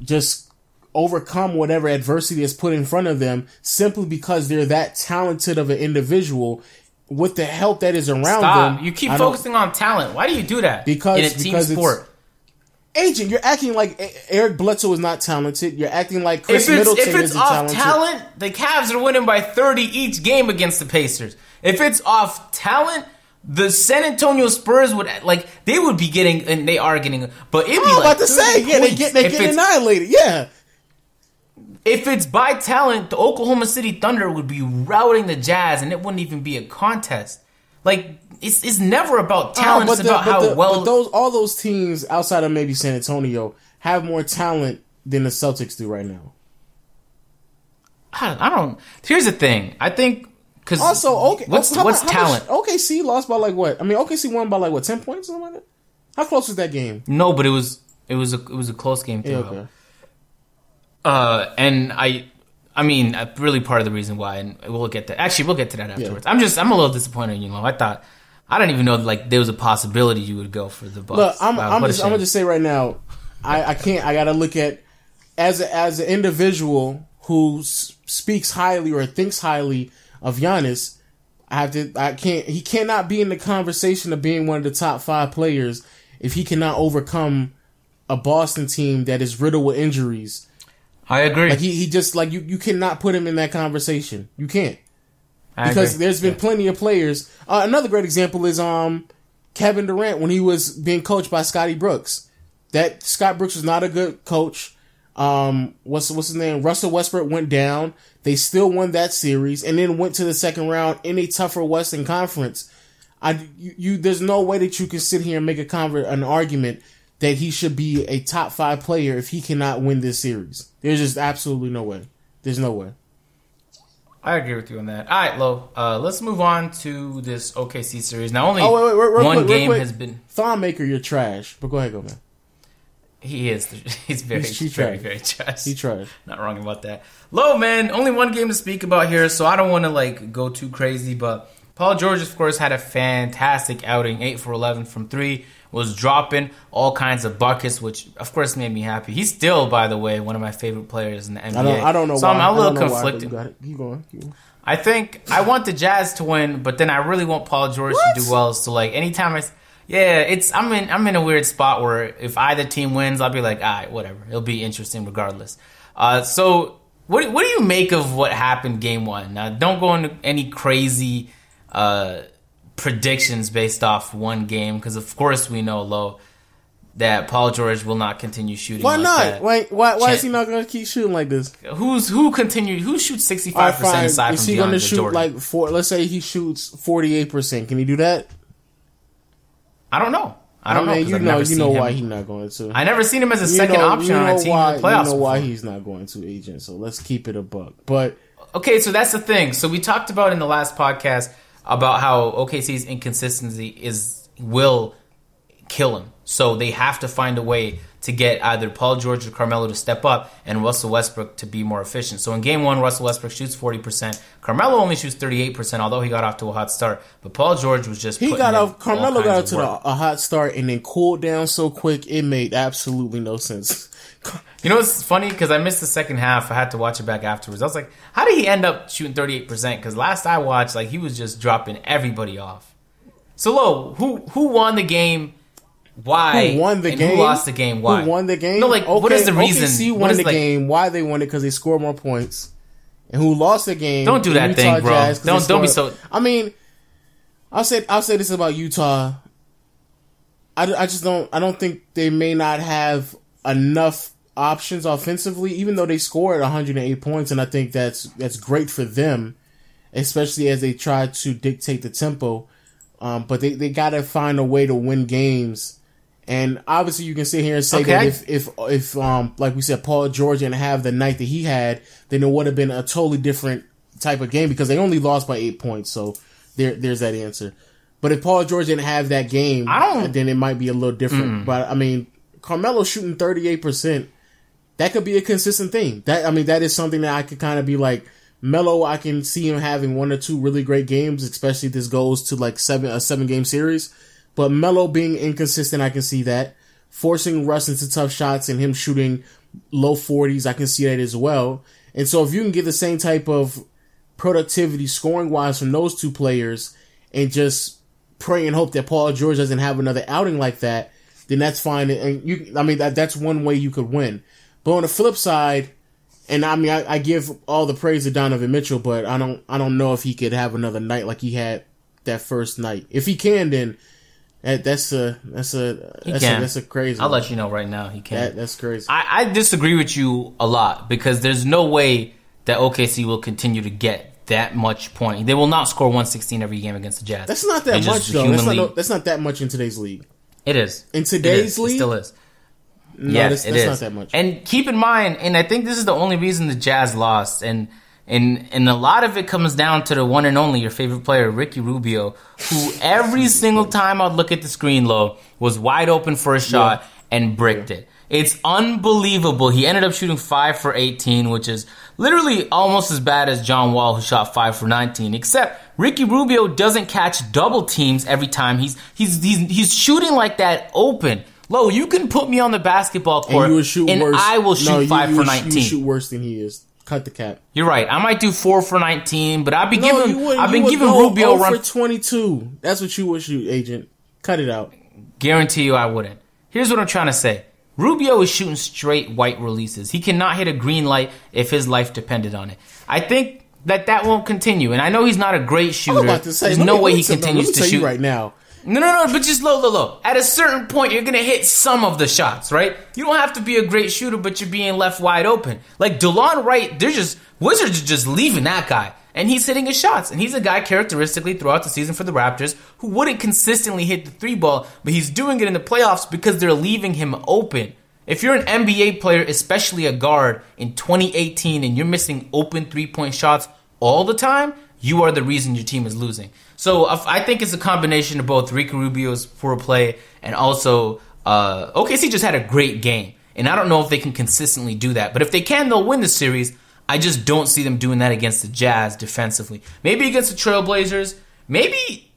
just overcome whatever adversity is put in front of them simply because they're that talented of an individual with the help that is around Stop. them. You keep I focusing on talent. Why do you do that? Because- in a team because it's- sport. Agent, you're acting like Eric Bledsoe is not talented. You're acting like Chris If Middleton if it's isn't off talented. talent, the Cavs are winning by 30 each game against the Pacers. If it's off talent, the San Antonio Spurs would like they would be getting and they are getting, but it'd be I'm like about to 30 say, yeah, they get they get annihilated. Yeah, If it's by talent, the Oklahoma City Thunder would be routing the Jazz, and it wouldn't even be a contest. Like it's it's never about talent; Uh, it's about how the- well. but those all those teams outside of maybe San Antonio have more talent than the Celtics do right now. I don't, I don't. Here's the thing. I think because Also, okay, what's how what's how talent? much- OKC lost by like what? I mean, OKC won by like what? Ten points, something like that. How close was that game? No, but it was it was a it was a close game too. Yeah, okay. Uh, and I, I mean, uh, really part of the reason why, and we'll get to actually we'll get to that afterwards. I'm just I'm a little disappointed in you, know. I thought I didn't even know like there was a possibility you would go for the Bucks. Look, I'm, Wow, I'm just I'm gonna just say right now, I, I can't. I gotta look at as a, as an individual who speaks highly or thinks highly of Giannis. I have to. I can't. He cannot be in the conversation of being one of the top five players if he cannot overcome a Boston team that is riddled with injuries. I agree. Like he, he just like you. You cannot put him in that conversation. You can't I because agree. there's been plenty of players. Uh, another great example is um Kevin Durant when he was being coached by Scotty Brooks. That Scott Brooks was not a good coach. Um, what's what's his name? Russell Westbrook went down. They still won that series and then went to the second round in a tougher Western Conference. I you, you there's no way that you can sit here and make a convert an argument that he should be a top five player if he cannot win this series. There's just absolutely no way. There's no way. I agree with you on that. All right, Lo. Uh, let's move on to this OKC series. Now, only Oh wait, wait, wait one quick, game quick. has been. Thon Maker, you're trash. But go ahead, go man. He is. He's very, He's- he's very, trash. very trash. He trash. Not wrong about that. Lo man, only one game to speak about here, so I don't want to like go too crazy. But Paul George, of course, had a fantastic outing, eight for eleven from three, was dropping all kinds of buckets, which of course made me happy. He's still, by the way, one of my favorite players in the NBA. I don't. I don't know So why. I'm a little why, conflicted. you. Keep going. Keep going. I think I want the Jazz to win, but then I really want Paul George to do well. So like anytime I, yeah, it's I'm in I'm in a weird spot where if either team wins, I'll be like, all right, whatever. It'll be interesting regardless. Uh, so what what do you make of what happened game one? Now don't go into any crazy uh, predictions based off one game because of course we know Lo that Paul George will not continue shooting. Why like not? that. Why? Why? Why is he not going to keep shooting like this? Who's who continued? Who shoots sixty five percent aside Is from he going to shoot Jordan? like four? Let's say he shoots forty eight percent. Can he do that? I don't know. I don't know. you I've know, you know him. why he's not going to. I never seen him as a You second know- option you on a team why, in the playoffs. You know why before. he's not going to agent. So let's keep it a buck. But Okay, so that's the thing. So we talked about in the last podcast about how OKC's inconsistency is will kill him. So they have to find a way to get either Paul George or Carmelo to step up and Russell Westbrook to be more efficient. So in game one, Russell Westbrook shoots 40%. Carmelo only shoots 38%, although he got off to a hot start. But Paul George was just he got off. Carmelo got off to the, a hot start and then cooled down so quick it made absolutely no sense. You know what's funny? Because I missed the second half. I had to watch it back afterwards. I was like, how did he end up shooting 38%? Because last I watched, like he was just dropping everybody off. So, Lo, who who won the game? Why? Who won the and game? Who lost the game? Why? Who won the game? No, like, what is the reason? OKC won is, the like- game. Why they won it? Because they scored more points. And who lost the game? Don't do that Utah thing, bro. Jazz, Don't- don't be so- I mean, I'll say I'll say this about Utah. I, I just don't I don't think they may not have enough options offensively, even though they scored 108 points, and I think that's that's great for them, especially as they try to dictate the tempo. Um, but they, they got to find a way to win games. And obviously, you can sit here and say that if if if um like we said, Paul George didn't have the night that he had, then it would have been a totally different type of game because they only lost by eight points. So there there's that answer. But if Paul George didn't have that game, I don't- then it might be a little different. But I mean, Carmelo shooting thirty eight percent, that could be a consistent thing. That I mean, that is something that I could kind of be like. Melo, I can see him having one or two really great games, especially if this goes to like seven a seven game series. But Melo being inconsistent, I can see that. Forcing Russ into tough shots and him shooting low forties, I can see that as well. And so if you can get the same type of productivity scoring wise from those two players and just pray and hope that Paul George doesn't have another outing like that, then that's fine. And you, I mean, that that's one way you could win. But on the flip side, and I mean, I, I give all the praise to Donovan Mitchell, but I don't, I don't know if he could have another night like he had that first night. If he can, then that, that's a that's a He that's can. a, that's a crazy. I'll one. let you know right now. He can. That, that's crazy. I, I disagree with you a lot because there's no way that OKC will continue to get that much point. They will not score 116 every game against the Jazz. that's not that much though. That's not, no, that's not that much in today's league. It is. In today's is. league, It still is. No, yeah, that's, that's is. not that much. And keep in mind, and I think this is the only reason the Jazz lost, and and and a lot of it comes down to the one and only your favorite player, Ricky Rubio, who every single time I'd look at the screen Lo was wide open for a shot and bricked it. It's unbelievable. He ended up shooting five for 18, which is literally almost as bad as John Wall, who shot five for 19. Except Ricky Rubio doesn't catch double teams every time. He's he's he's, he's shooting like that open. Lo, you can put me on the basketball court, and you and. I will shoot no, five you for would you 19. shoot worse than he is. Cut the cap. You're right. I might do four for 19, but I've been No, giving you. I've you been giving Rubio 0 run. for twenty two. That's what you would shoot, agent. Cut it out. Guarantee you I wouldn't. Here's what I'm trying to say. Rubio is shooting straight white releases. He cannot hit a green light if his life depended on it. I think that that won't continue. And I know he's not a great shooter. I'm about to say. There's no me- way he me tell- no, continues to shoot right now. No, no, no, but just Lo, Lo, Lo. At a certain point, you're gonna hit some of the shots, right? You don't have to be a great shooter, but you're being left wide open. Like Delon Wright, they're just Wizards are just leaving that guy, and he's hitting his shots. And he's a guy characteristically throughout the season for the Raptors who wouldn't consistently hit the three ball, but he's doing it in the playoffs because they're leaving him open. If you're an NBA player, especially a guard in 2018, and you're missing open three point shots all the time, you are the reason your team is losing. So I think it's a combination of both Ricky Rubio's poor play and also uh, OKC just had a great game. And I don't know if they can consistently do that. But if they can, they'll win the series. I just don't see them doing that against the Jazz defensively. Maybe against the Trailblazers. Maybe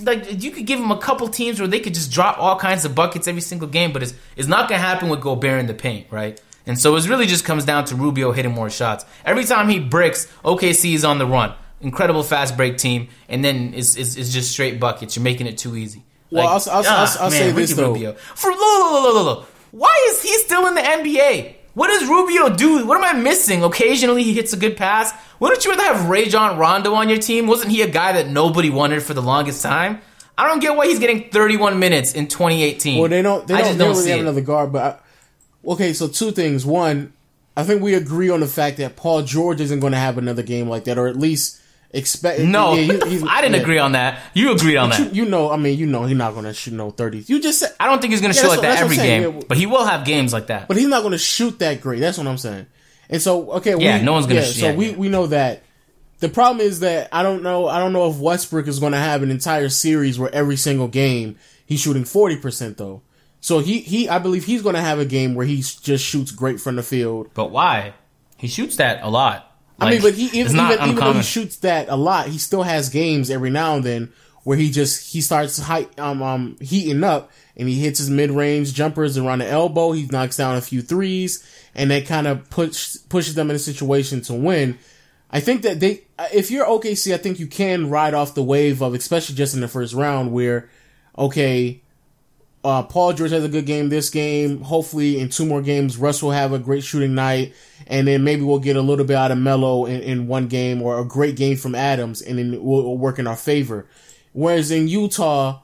like you could give them a couple teams where they could just drop all kinds of buckets every single game, but it's it's not gonna happen with Gobert in the paint, right? And so it really just comes down to Rubio hitting more shots. Every time he bricks, OKC is on the run. Incredible fast break team, and then it's, it's, it's just straight buckets. You're making it too easy. Well, I'll- I'll- I'll- ah, I'll say this, though. For lo, lo, lo, lo, lo, why is he still in the NBA? What does Rubio do? What am I missing? Occasionally he hits a good pass. Wouldn't you rather have Rajon Rondo on your team? Wasn't he a guy that nobody wanted for the longest time? I don't get why he's getting 31 minutes in 2018. Well, they don't. They I don't, they don't really see have it. another guard. But I, okay, so two things. One, I think we agree on the fact that Paul George isn't going to have another game like that, or at least expect. No, yeah, he- he's- I didn't yeah. agree on that. You agreed on But that. You, you know, I mean, you know, he's not going to shoot no thirties. You just said, I don't think he's going to Yeah, that's like that every game, yeah. but he will have games like that. but he's not going to shoot that great. That's what I'm saying. And so, okay, Yeah, we, no one's yeah, sh- So we we know that. The problem is that I don't know. I don't know if Westbrook is going to have an entire series where every single game he's shooting forty percent though. So he he I believe he's going to have a game where he just shoots great from the field. But why? He shoots that a lot. I mean, but he even even, even though he shoots that a lot, he still has games every now and then where he just he starts high, um um heating up and he hits his mid range jumpers around the elbow. He knocks down a few threes, and that kind of push pushes them in a situation to win. I think that they, if you're OKC, I think you can ride off the wave of, especially just in the first round, where okay, uh, Paul George has a good game this game. Hopefully, in two more games, Russ will have a great shooting night, and then maybe we'll get a little bit out of Melo in, in one game or a great game from Adams, and then we'll, we'll work in our favor. Whereas in Utah,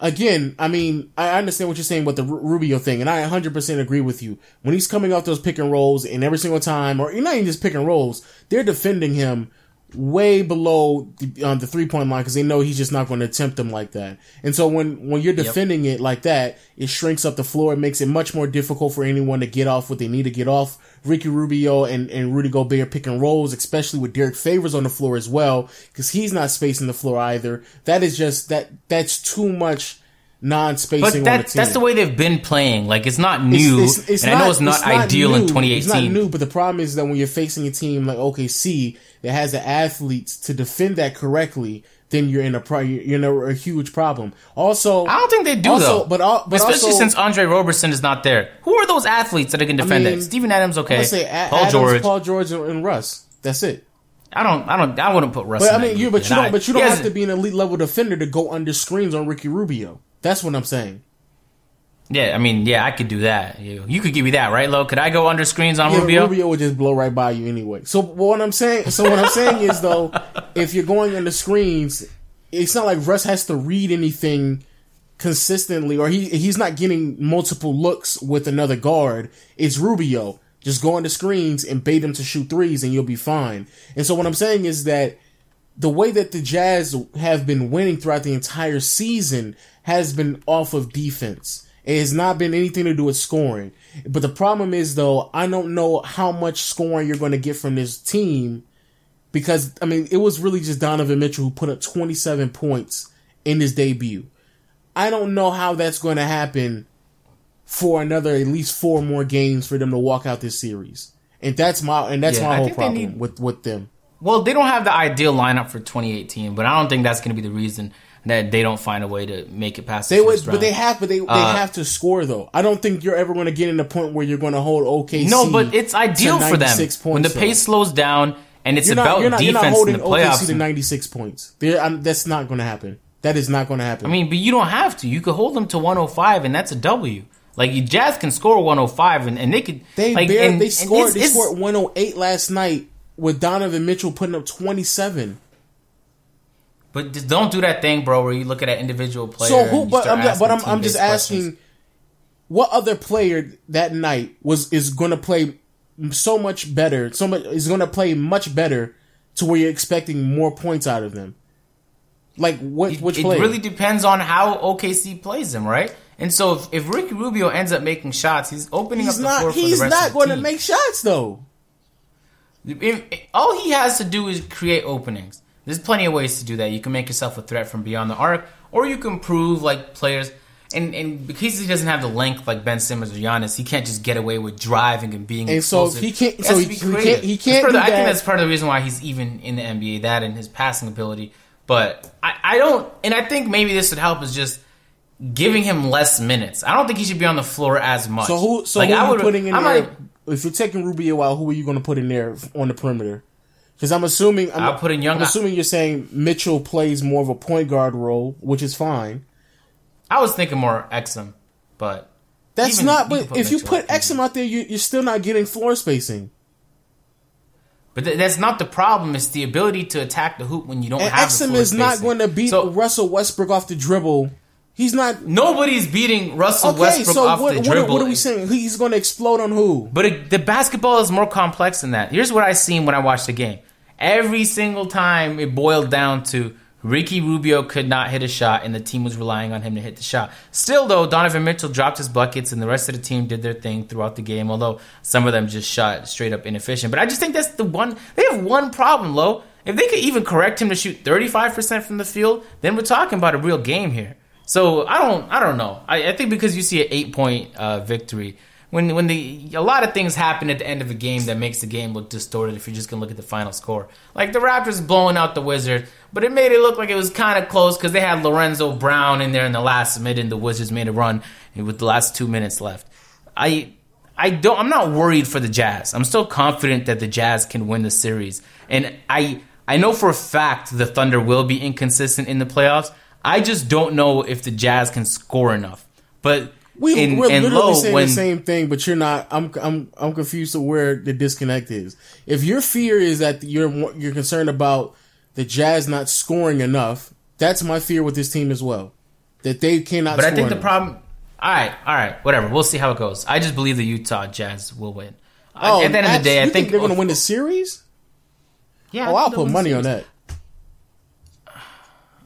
again, I mean, I understand what you're saying with the Ru- Rubio thing, and I 100% agree with you. When he's coming off those pick and rolls, and every single time, or not even just pick and rolls, they're defending him way below the, um, the three point line because they know he's just not going to attempt them like that. And so when when you're defending it like that, it shrinks up the floor. It makes it much more difficult for anyone to get off what they need to get off. Ricky Rubio and, and Rudy Gobert pick and rolls, especially with Derrick Favors on the floor as well, because he's not spacing the floor either. That is just that that's too much non-spacing But on the team. that's the way they've been playing. Like it's not new, it's- it's and I know it's not, ideal in 2018. It's not new, but the problem is that when you're facing a team like OKC that has the athletes to defend that correctly, then you're in a pro- you're in a, a huge problem. Also, I don't think they do also, though. But, al- but especially also, since Andre Roberson is not there. Who are those athletes that can defend mean, it? Steven Adams, okay. say A- Paul Adams, George. Paul George, and Russ. That's it. I don't. I don't. I wouldn't put Russ. But in I mean, you but you man. don't I- but you don't have to be an elite level defender to go under screens on Ricky Rubio. That's what I'm saying. Yeah, I mean, yeah, I could do that. You, you could give me that, right, Lo? Could I go under screens on Yeah, Rubio? Rubio would just blow right by you anyway. So what I'm saying, so what I'm saying is though, if you're going into screens, it's not like Russ has to read anything consistently, or he he's not getting multiple looks with another guard. It's Rubio. Just go the screens and bait him to shoot threes, and you'll be fine. And so what I'm saying is that the way that the Jazz have been winning throughout the entire season has been off of defense. It has not been anything to do with scoring. But the problem is though, I don't know how much scoring you're going to get from this team because I mean, it was really just Donovan Mitchell who put up 27 points in his debut. I don't know how that's going to happen for another at least four more games for them to walk out this series. And that's my and that's Yeah, my whole problem need- with with them. Well, they don't have the ideal lineup for 2018, but I don't think that's going to be the reason that they don't find a way to make it past. They the would, but they have, but they they Uh, have to score though. I don't think you're ever going to get in the point where you're going to hold OKC. No, but it's ideal for them 96 when the pace though. slows down and it's You're not, about you're not, you're not defense in the playoffs. OKC to 96 points. That's not going to happen. That is not going to happen. I mean, but you don't have to. You could hold them to 105, and that's a W. Like Jazz can score 105, and, and they could. they like, barely, and- they scored it's- they it's- scored 108 last night with Donovan Mitchell putting up 27. But just don't do that thing, bro, where you look at an individual player. So who? But I'm but I'm I'm just team-based asking, what other player that night was is going to play so much better? So much is going to play much better to where you're expecting more points out of them. Like what? It, which it player? really depends on how OKC plays them, right? And so if, if Ricky Rubio ends up making shots, he's opening he's up the floor for He's the rest not of the team. He's not going to make shots though. If- all he has to do is create openings. There's plenty of ways to do that. You can make yourself a threat from beyond the arc, or you can prove like players. And and because he doesn't have the length like Ben Simmons or Giannis, he can't just get away with driving and being And so explosive. he can't- so he- he can't- he can't the- I think that's part of the reason why he's even in the NBA. That and his passing ability. But I, I don't, and I think maybe this would help is just giving him less minutes. I don't think he should be on the floor as much. So who? So Like, who I are you would- putting in I there? might- if you're taking Rubio out, who are you going to put in there on the perimeter? Because I'm assuming I'm, I'll put in Young- I'm assuming you're saying Mitchell plays more of a point guard role, which is fine. I was thinking more Exum, but That's Even- not. But if you put Exum out there, you, you're still not getting floor spacing. But th- that's not the problem. It's the ability to attack the hoop when you don't And have the Exum is not going to beat So Russell Westbrook off the dribble. He's not. nobody's beating Russell Okay, Westbrook so off what, the what, are, dribble. what are we saying? He's going to explode on who? But it, the basketball is more complex than that. Here's what I seen when I watched the game. Every single time it boiled down to Ricky Rubio could not hit a shot, and the team was relying on him to hit the shot. Still, though, Donovan Mitchell dropped his buckets, and the rest of the team did their thing throughout the game. Although some of them just shot straight up inefficient. But I just think that's the one. They have one problem, Lo. If they could even correct him to shoot 35% from the field, then we're talking about a real game here. So I don't, I don't know. I, I think because you see an eight point uh, victory, when when the a lot of things happen at the end of a game that makes the game look distorted. If you're just gonna look at the final score, like the Raptors blowing out the Wizards, but it made it look like it was kind of close because they had Lorenzo Brown in there in the last minute, and the Wizards made a run with the last two minutes left. I I don't. I'm not worried for the Jazz. I'm still confident that the Jazz can win the series, and I I know for a fact the Thunder will be inconsistent in the playoffs. I just don't know if the Jazz can score enough. But We, we're literally saying when, the same thing, but you're not. I'm I'm I'm confused to where the disconnect is. If your fear is that you're you're concerned about the Jazz not scoring enough, that's my fear with this team as well. That they cannot. But I think the problem. All right, all right, whatever. We'll see how it goes. I just believe the Utah Jazz will win. Oh, At the end of the day, I think, they're going to win the series. Yeah, Oh, I I'll put money on that.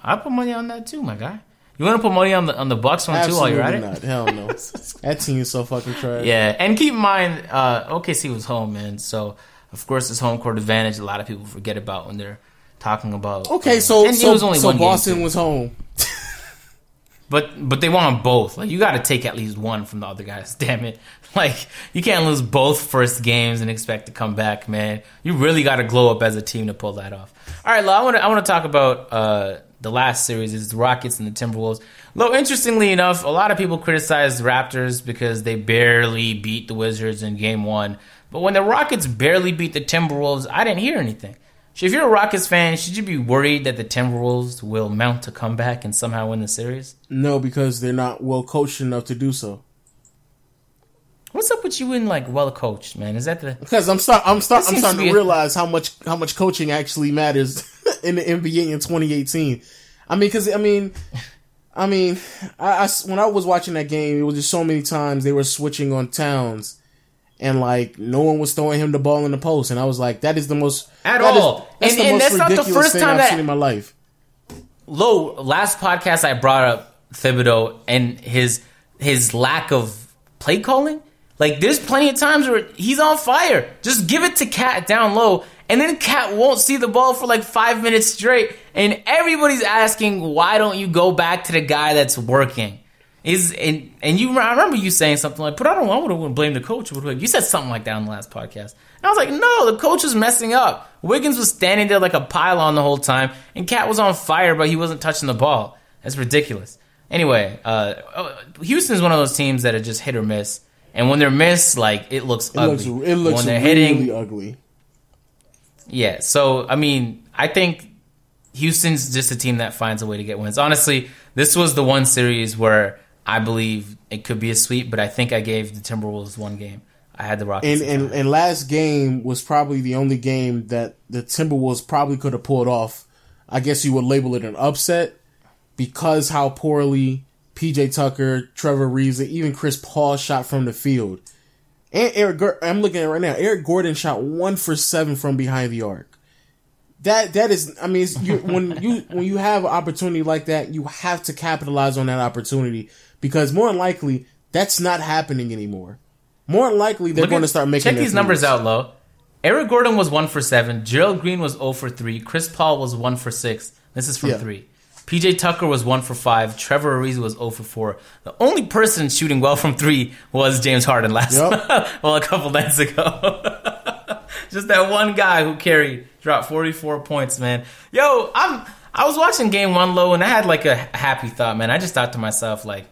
I'll put money on that too, my guy. You want to put money on the on the Bucks one too while you're at it? Hell no. that team is so fucking trash. Yeah, and keep in mind, uh, OKC was home, man. So of course, this home court advantage, a lot of people forget about when they're talking about. Okay, uh, so so, it was only so Boston was home. But but they won both. Like you got to take at least one from the other guys. Damn it! Like you can't lose both first games and expect to come back, man. You really got to glow up as a team to pull that off. All right, I want to I want to talk about uh, the last series is the Rockets and the Timberwolves. Lo, interestingly enough, a lot of people criticize the Raptors because they barely beat the Wizards in Game One. But when the Rockets barely beat the Timberwolves, I didn't hear anything. So if you're a Rockets fan, should you be worried that the Timberwolves will mount a comeback and somehow win the series? No, because they're not well coached enough to do so. What's up with you and like well coached, man? Is that the Because I'm start, I'm start, I'm starting to to be realize how much how much coaching actually matters in the NBA in 2018. I mean, because I mean, I mean, I, I when I was watching that game, it was just so many times they were switching on Towns, and like no one was throwing him the ball in the post, and I was like, that is the most At that is- all. that's And- the and most that's not the first thing time I've that- seen in my life. Lo last podcast I brought up Thibodeau and his his lack of play calling. Like there's plenty of times where he's on fire. Just give it to KAT down low, and then KAT won't see the ball for like five minutes straight, and everybody's asking why don't you go back to the guy that's working? Is and and you I remember you saying something like, but I don't I wouldn't blame the coach. But you said something like that on the last podcast. And I was like, no, the coach was messing up. Wiggins was standing there like a pylon the whole time, and KAT was on fire, but he wasn't touching the ball. That's ridiculous. Anyway, uh, uh, Houston's one of those teams that are just hit or miss, and when they're missed, like it looks It ugly. looks it looks when they're really hitting, ugly. Yeah. So I mean, I think Houston's just a team that finds a way to get wins. Honestly, this was the one series where I believe it could be a sweep, but I think I gave the Timberwolves one game. I had the Rockets. And and and last game was probably the only game that the Timberwolves probably could have pulled off. I guess you would label it an upset because how poorly PJ Tucker, Trevor Reeves, and even Chris Paul shot from the field. And Eric, I'm looking at it right now. Eric Gordon shot one for seven from behind the arc. That that is, I mean, it's, you, when you when you have an opportunity like that, you have to capitalize on that opportunity because more than likely that's not happening anymore. More than likely they're Look going at- to start making check these numbers out Lo. Eric Gordon was one for seven. Gerald Green was 0 for three. Chris Paul was one for six. This is from Yeah. three. PJ Tucker was one for five. Trevor Ariza was 0 for four. The only person shooting well from three was James Harden last Yep. well a couple nights ago. Just that one guy who carried dropped 44 points, man. Yo, I'm I was watching game one Lo and I had like a happy thought, man. I just thought to myself like,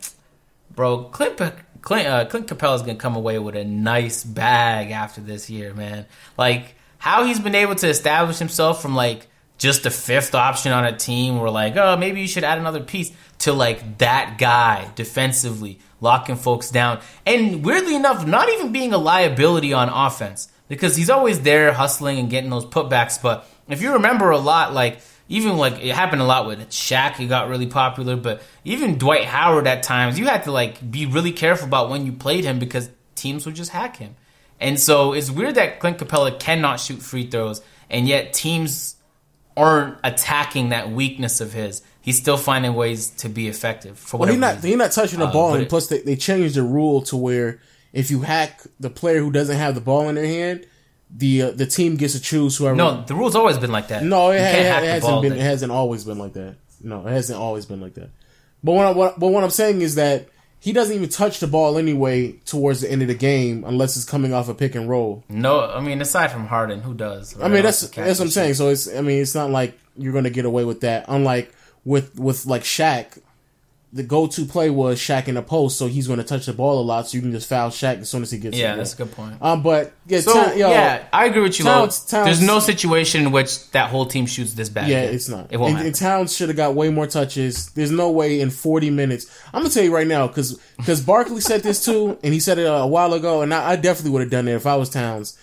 bro, Clint Clint, uh, Clint Capela's gonna come away with a nice bag after this year, man. Like how he's been able to establish himself from like just a fifth option on a team, where like, oh, maybe you should add another piece to like that guy defensively, locking folks down, and weirdly enough, not even being a liability on offense because he's always there hustling and getting those putbacks. But if you remember a lot, like even like it happened a lot with Shaq, he got really popular, but even Dwight Howard at times, you had to like be really careful about when you played him because teams would just hack him. And so it's weird that Clint Capela cannot shoot free throws, and yet teams aren't attacking that weakness of his. He's still finding ways to be effective for Well, he's not reason. he's not touching the Uh, ball, and it- plus they, they changed the rule to where if you hack the player who doesn't have the ball in their hand, the uh, the team gets to choose whoever. no, the rule's always been like that. no, it, ha- it, hasn't been. It hasn't always been like that. No, it hasn't always been like that. But what, I, what but what I'm saying is that he doesn't even touch the ball anyway towards the end of the game unless it's coming off a pick and roll. No, I mean aside from Harden, who does? I mean that's that's what I'm saying. So it's I mean it's not like you're gonna get away with that. Unlike with with like Shaq, the go to play was Shaq in the post, so he's gonna touch the ball a lot, so you can just foul Shaq as soon as he gets. Yeah, the that's a good point. Um, but yeah, So Town- yo, yeah, I agree with you. Towns- Towns- There's no situation in which that whole team shoots this bad. yeah, again. it's not. It won't and, happen. and Towns should have got way more touches. There's no way in 40 minutes. I'm gonna tell you right now because because Barkley said this too, and he said it a while ago, and I, I definitely would have done it if I was Towns.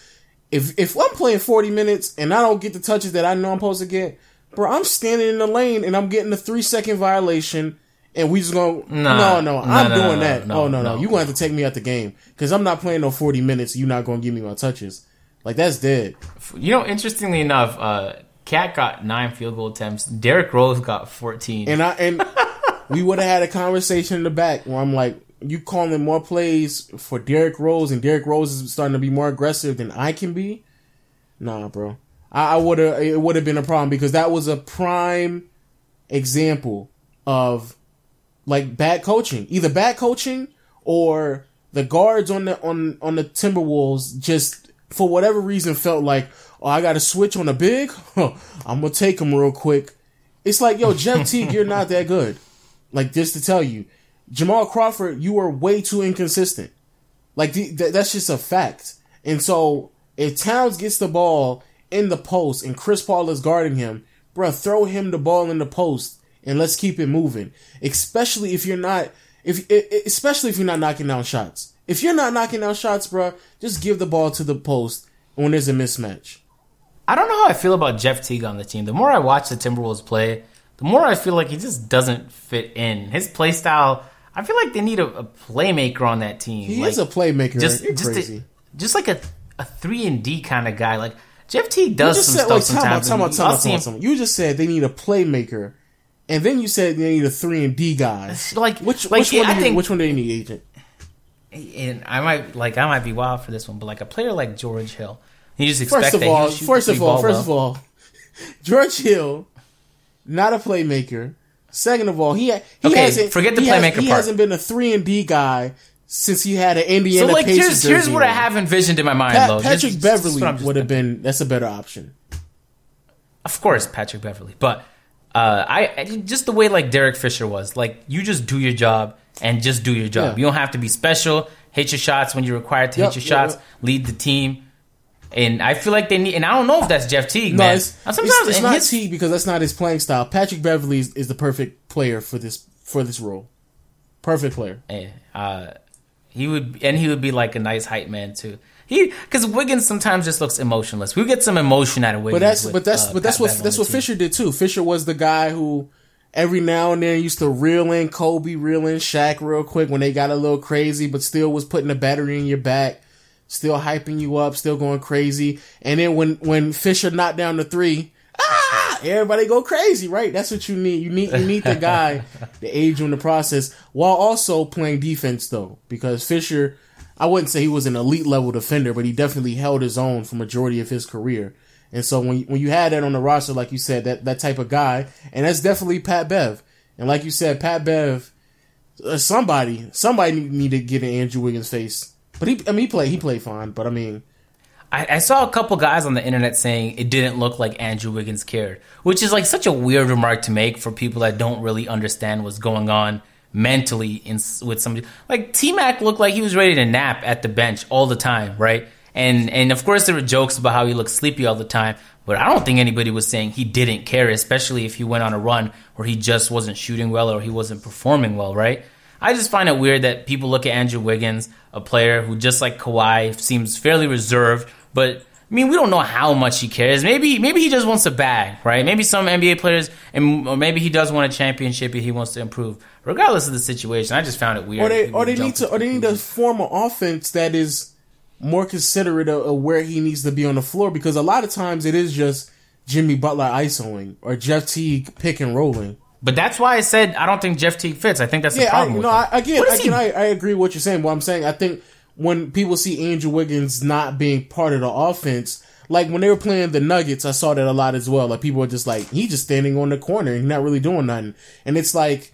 If if I'm playing 40 minutes and I don't get the touches that I know I'm supposed to get, bro, I'm standing in the lane and I'm getting a three second violation. And we just gonna Nah. no no I'm no, doing no, that no, oh no no, no. you gonna have to take me out the game because I'm not playing no 40 minutes you're not gonna give me my touches like that's dead You know, interestingly enough, uh, Cat got nine field goal attempts. Derrick Rose got 14. And I and we would have had a conversation in the back where I'm like, you calling more plays for Derrick Rose, and Derrick Rose is starting to be more aggressive than I can be. Nah, bro. I, I would have. It would have been a problem because that was a prime example of like bad coaching, either bad coaching or the guards on the on on the Timberwolves just for whatever reason felt like, oh, I got to switch on a big. Huh, I'm gonna take him real quick. It's like, yo, Jeff Teague, you're not that good. Like just to tell you, Jamal Crawford, you are way too inconsistent. Like the, th- that's just a fact. And so if Towns gets the ball in the post and Chris Paul is guarding him, bruh, throw him the ball in the post and let's keep it moving. Especially if you're not, if especially if you're not knocking down shots. If you're not knocking down shots, bruh, just give the ball to the post when there's a mismatch. I don't know how I feel about Jeff Teague on the team. The more I watch the Timberwolves play, the more I feel like he just doesn't fit in. His play style, I feel like they need a, a playmaker on that team. He like, is a playmaker. just You're just crazy. A, just like a a three and D kind of guy. Like Jeff Teague does some said, stuff time sometimes. time out, time out, time out, time out. You just said they need a playmaker, and then you said they need a three and D guy. Like- which like, which one? I do you, think- which one do they need, agent? and I might like I might be wild for this one, but like a player like George Hill, you just expect First of all, first of all, first well. of all, George Hill, not a playmaker. Second of all, he he Okay, hasn't forget the he has, He part. hasn't been a three and D guy since he had an So Indiana like Pacers here's here's what I have envisioned in my mind though. Patrick just Beverly what I'm just would have been that's a better option. Of course, Patrick Beverley. But uh, I, I just the way like Derek Fisher was, like you just do your job and just do your job. Yeah. You don't have to be special. Hit your shots when you're required to Yep, hit your yep, shots. yep. Lead the team. And I feel like they need. And I don't know if that's Jeff Teague, No, man. it's, Sometimes it's, it's not his- T because that's not his playing style. Patrick Beverley is, is the perfect player for this for this role. Perfect player. Eh, uh, he would, and he would be like a nice hype man too. He because Wiggins sometimes just looks emotionless. We get some emotion out of Wiggins. But that's with, but that's uh, but that's Pat what that's what. Fisher did too. Fisher was the guy who every now and then used to reel in Kobe, reel in Shaq real quick when they got a little crazy, but still was putting a battery in your back, still hyping you up, still going crazy. And then when when Fisher knocked down the three, ah, everybody go crazy, right? That's what you need. You need you need the guy to aid you in the process while also playing defense though, because Fisher. I wouldn't say he was an elite level defender, but he definitely held his own for majority of his career. And so when when you had that on the roster, like you said, that that type of guy, and that's definitely Pat Bev. And like you said, Pat Bev, uh, somebody somebody need, to get in Andrew Wiggins' face. But he, I mean, he played he played fine. But I mean, I saw a couple guys on the internet saying it didn't look like Andrew Wiggins cared, which is like such a weird remark to make for people that don't really understand what's going on mentally in with somebody. Like T Mac looked like he was ready to nap at the bench all the time, right? And and of course there were jokes about how he looked sleepy all the time, but I don't think anybody was saying he didn't care, especially if he went on a run where he just wasn't shooting well or he wasn't performing well, right? I just find it weird that people look at Andrew Wiggins, a player who just like Kawhi seems fairly reserved, but I mean, we don't know how much he cares. Maybe, maybe he just wants a bag, right? Maybe some NBA players, and or maybe he does want a championship and he wants to improve. Regardless of the situation, I just found it weird. or they or they need to or they need to form an offense that is more considerate of, of where he needs to be on the floor because a lot of times it is just Jimmy Butler isoing or Jeff Teague pick and rolling. But that's why I said I don't think Jeff Teague fits. I think that's the Yeah, I, problem. no, with I, again, again, I, I agree with what you're saying. What I'm saying, I think when people see Andrew Wiggins not being part of the offense, like when they were playing the Nuggets, I saw that a lot as well. Like people are just like, he's just standing on the corner and not really doing nothing. And it's like,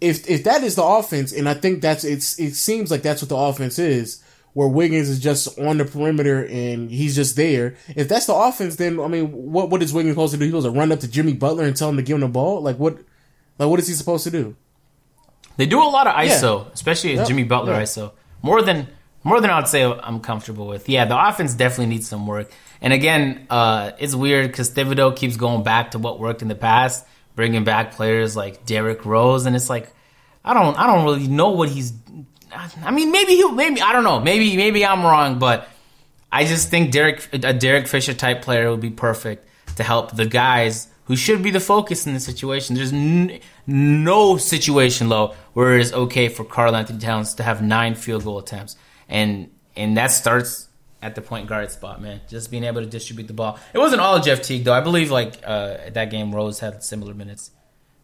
if if that is the offense, and I think that's it's it seems like that's what the offense is, where Wiggins is just on the perimeter and he's just there. If that's the offense, then I mean, what what is Wiggins supposed to do? He's supposed to run up to Jimmy Butler and tell him to give him the ball? Like what? Like what is he supposed to do? They do a lot of ISO, especially Yep. Jimmy Butler Yeah. ISO. More than more than I'd say I'm comfortable with. Yeah, the offense definitely needs some work. And again, uh, it's weird because Thibodeau keeps going back to what worked in the past, bringing back players like Derrick Rose, and it's like I don't I don't really know what he's. I mean, maybe he maybe I don't know. Maybe maybe I'm wrong, but I just think Derek a Derek Fisher type player would be perfect to help the guys who should be the focus in the situation. There's n- no situation Lo where it is okay for Karl-Anthony Towns to have nine field goal attempts, and and that starts at the point guard spot, man. Just being able to distribute the ball. It wasn't all Jeff Teague though. I believe like uh, at that game Rose had similar minutes.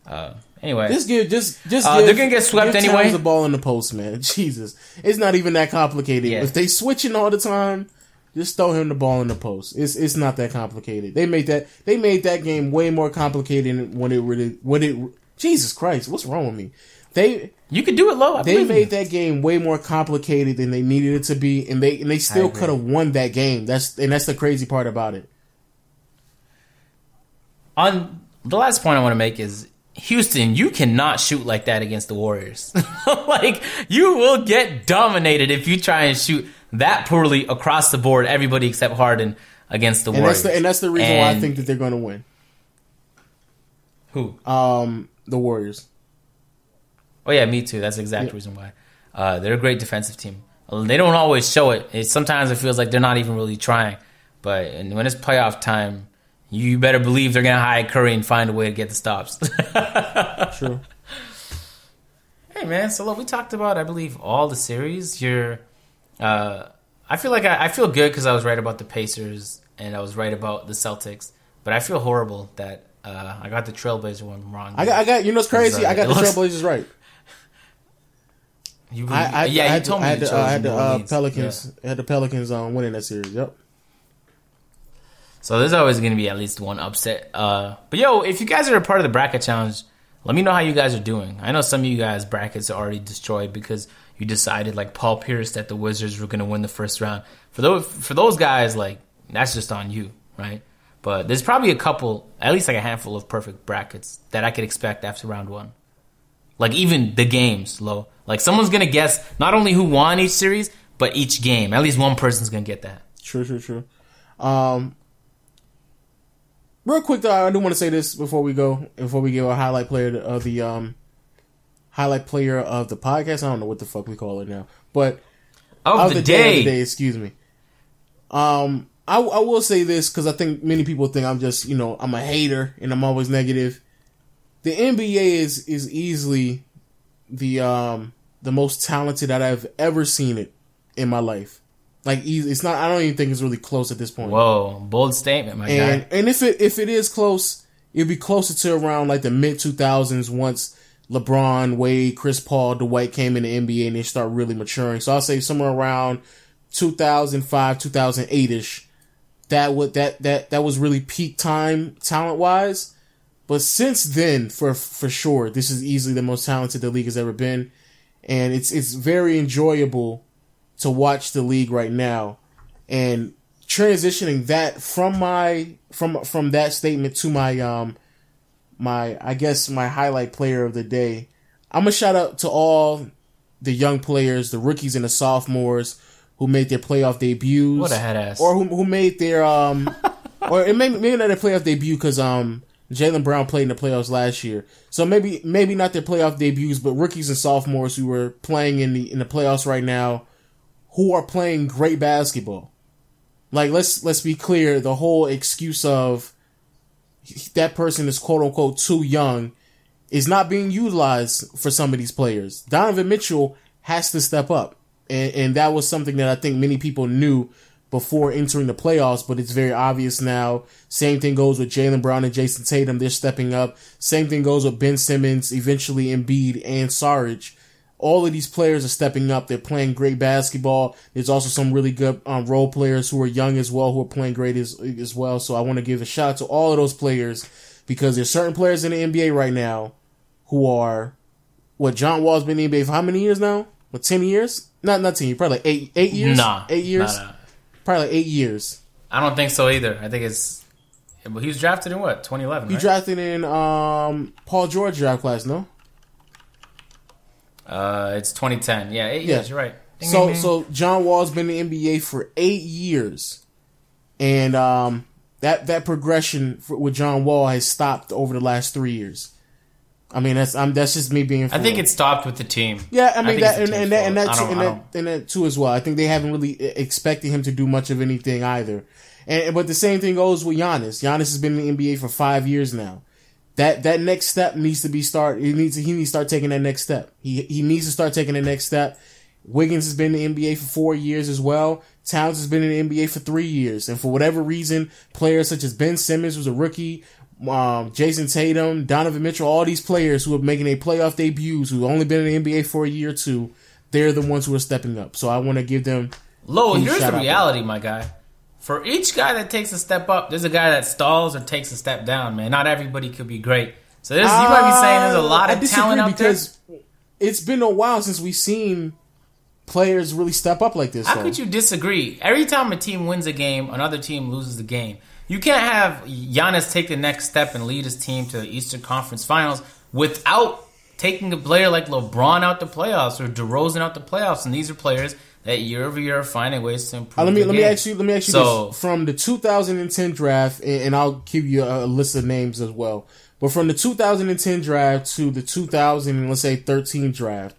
Uh, anyway, Just give, just, just. Uh, give, they're gonna get swept anyway. The ball in the post, man. Jesus, it's not even that complicated. Yeah. If they switching all the time, just throw him the ball in the post. It's it's not that complicated. They made that they made that game way more complicated when it really when it. Jesus Christ, what's wrong with me? They you could do it low. I they made you. that game way more complicated than they needed it to be, and they and they still could have won that game. That's and that's the crazy part about it. on the last point I want to make is Houston, you cannot shoot like that against the Warriors. like you will get dominated if you try and shoot that poorly across the board. Everybody except Harden against the And Warriors. that's the and that's the reason why I think that they're going to win. who? Um, the Warriors. Oh yeah, me too. That's the exact reason why. Uh, they're a great defensive team. They don't always show it. it. Sometimes it feels like they're not even really trying. But and when it's playoff time, you better believe they're gonna hide Curry and find a way to get the stops. True. Hey man, so look, we talked about I believe all the series. You're, uh, I feel like I, I feel good because I was right about the Pacers and I was right about the Celtics, but I feel horrible that uh, I got the Trailblazer one wrong. I got, I got. You know what's crazy? uh, I got it the looks- Trailblazers right. You, I, I, yeah, I you had, told I me had you the, uh, I had the uh, Pelicans. Yeah. Had the Pelicans um, winning that series. Yep. So there's always going to be at least one upset. Uh, but yo, if you guys are a part of the bracket challenge, let me know how you guys are doing. I know some of you guys brackets are already destroyed because you decided like Paul Pierce that the Wizards were going to win the first round. For those for those guys, like that's just on you, right? But there's probably a couple, at least like a handful of perfect brackets that I could expect after round one. Like even the games, Lo. Like someone's gonna guess not only who won each series, but each game. At least one person's gonna get that. True, true, true. Um, real quick though, I do want to say this before we go, before we give a highlight player of the um highlight player of the podcast. I don't know what the fuck we call it now, but Of, of the, day, day. of the day, excuse me. Um, I, I will say this because I think many people think I'm just you know I'm a hater and I'm always negative. The NBA is is easily the um the most talented that I've ever seen it in my life. Like it's not. I don't even think it's really close at this point. Whoa, bold statement, my and guy. and if it if it is close, it'll be closer to around like the mid two thousands once LeBron, Wade, Chris Paul, Dwight came in the NBA and they start really maturing. So I'll say somewhere around two thousand five, two thousand eight ish. That would that that that was really peak time talent wise. But since then, for for sure, this is easily the most talented the league has ever been, and it's it's very enjoyable to watch the league right now, and transitioning that from my from from that statement to my um my I guess my highlight player of the day. I'm gonna shout out to all the young players, the rookies and the sophomores who made their playoff debuts. What a head ass. Or who, who made their um or it may maybe not their playoff debut because um Jaylen Brown played in the playoffs last year, so maybe maybe not their playoff debuts, but rookies and sophomores who were playing in the in the playoffs right now, who are playing great basketball. Like let's let's be clear, the whole excuse of that person is quote unquote too young is not being utilized for some of these players. Donovan Mitchell has to step up. And, and that was something that I think many people knew before entering the playoffs, but it's very obvious now. Same thing goes with Jaylen Brown and Jayson Tatum. They're stepping up. Same thing goes with Ben Simmons, eventually Embiid and Saric. All of these players are stepping up. They're playing great basketball. There's also some really good um, role players who are young as well, who are playing great as, as well. So I want to give a shout out to all of those players because there's certain players in the NBA right now who are what John Wall's been in the NBA for how many years now? What ten years? Not not ten years, probably like eight eight years. Nah, eight years. nah, nah. Probably like eight years. I don't think so either. I think it's. But he was drafted in what 2011. He right? drafted in um Paul George draft class, no? Uh, it's 2010. Yeah, eight Yeah. years. You're right. Ding, So ding, ding. so John Wall's been in the NBA for eight years, and um that that progression for, with John Wall has stopped over the last three years. I mean that's I'm that's just me being. I think it stopped with the team. Yeah, I mean think that and, and that and that I too, and I that and that too as well. I think they haven't really expected him to do much of anything either. And but the same thing goes with Giannis. Giannis has been in the NBA for five years now. That that next step needs to be start. He needs to, he needs to start taking that next step. He he needs to start taking the next step. Wiggins has been in the NBA for four years as well. Towns has been in the NBA for three years, and for whatever reason, players such as Ben Simmons, was a rookie, um, Jayson Tatum, Donovan Mitchell, all these players who are making a playoff debuts, who've only been in the NBA for a year or two, they're the ones who are stepping up. So I want to give them. Lo, here's the reality, my guy. For each guy that takes a step up, there's a guy that stalls or takes a step down, man. Not everybody could be great. So there's, you might be saying there's a lot Uh, I of talent out there. because it's been a while since we've seen players really step up like this. How though. could you disagree? Every time a team wins a game, another team loses the game. You can't have Giannis take the next step and lead his team to the Eastern Conference Finals without taking a player like LeBron out the playoffs or DeRozan out the playoffs. And these are players that year over year are finding ways to improve. Uh, let me let me game. ask you let me ask you So- this from the 2010 draft, and, and I'll give you a, list of names as well. But from the 2010 draft to the 2000 let's say 13 draft,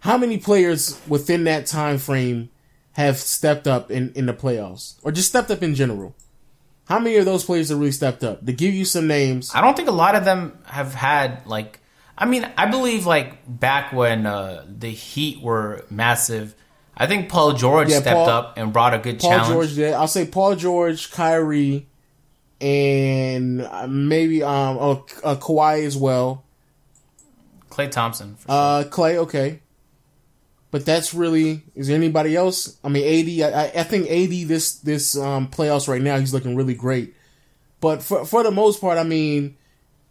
how many players within that time frame have stepped up in, in the playoffs, or just stepped up in general? How many of those players have really stepped up? To give you some names, I don't think a lot of them have had like. I mean, I believe like back when uh, the Heat were massive. I think Paul George Yeah, stepped Paul- up and brought a good challenge. Paul challenge. George did. I'll say Paul George, Kyrie, and uh, maybe um oh, uh, Kawhi as well. Klay Thompson. For sure. Uh, Klay, okay. But that's really is there anybody else? I mean, AD. I, I- think AD this this um playoffs right now he's looking really great. But for for the most part, I mean,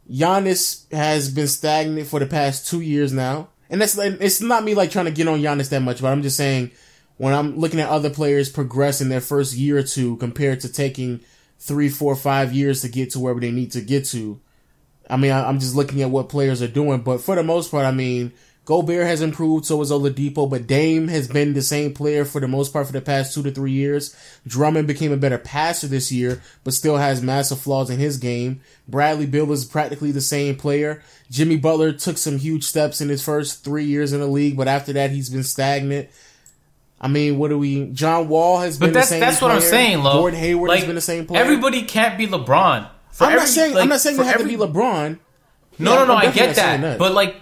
Giannis has been stagnant for the past two years now, and that's it's not me like trying to get on Giannis that much, but I'm just saying when I'm looking at other players progress in their first year or two compared to taking three, four, five years to get to wherever they need to get to. I mean, I, I'm just looking at what players are doing, but for the most part, I mean, Gobert has improved, so has Oladipo, but Dame has been the same player for the most part for the past two to three years. Drummond became a better passer this year, but still has massive flaws in his game. Bradley Beal is practically the same player. Jimmy Butler took some huge steps in his first three years in the league, but after that, he's been stagnant. I mean, what do we? John Wall has been but that's the same. that's what I'm player. saying, Lo. Gordon Hayward like, has been the same player. Everybody can't be LeBron. For I'm every- not saying like, I'm not saying you have every- to be LeBron. No, Yeah, no, no. I get that. that. but like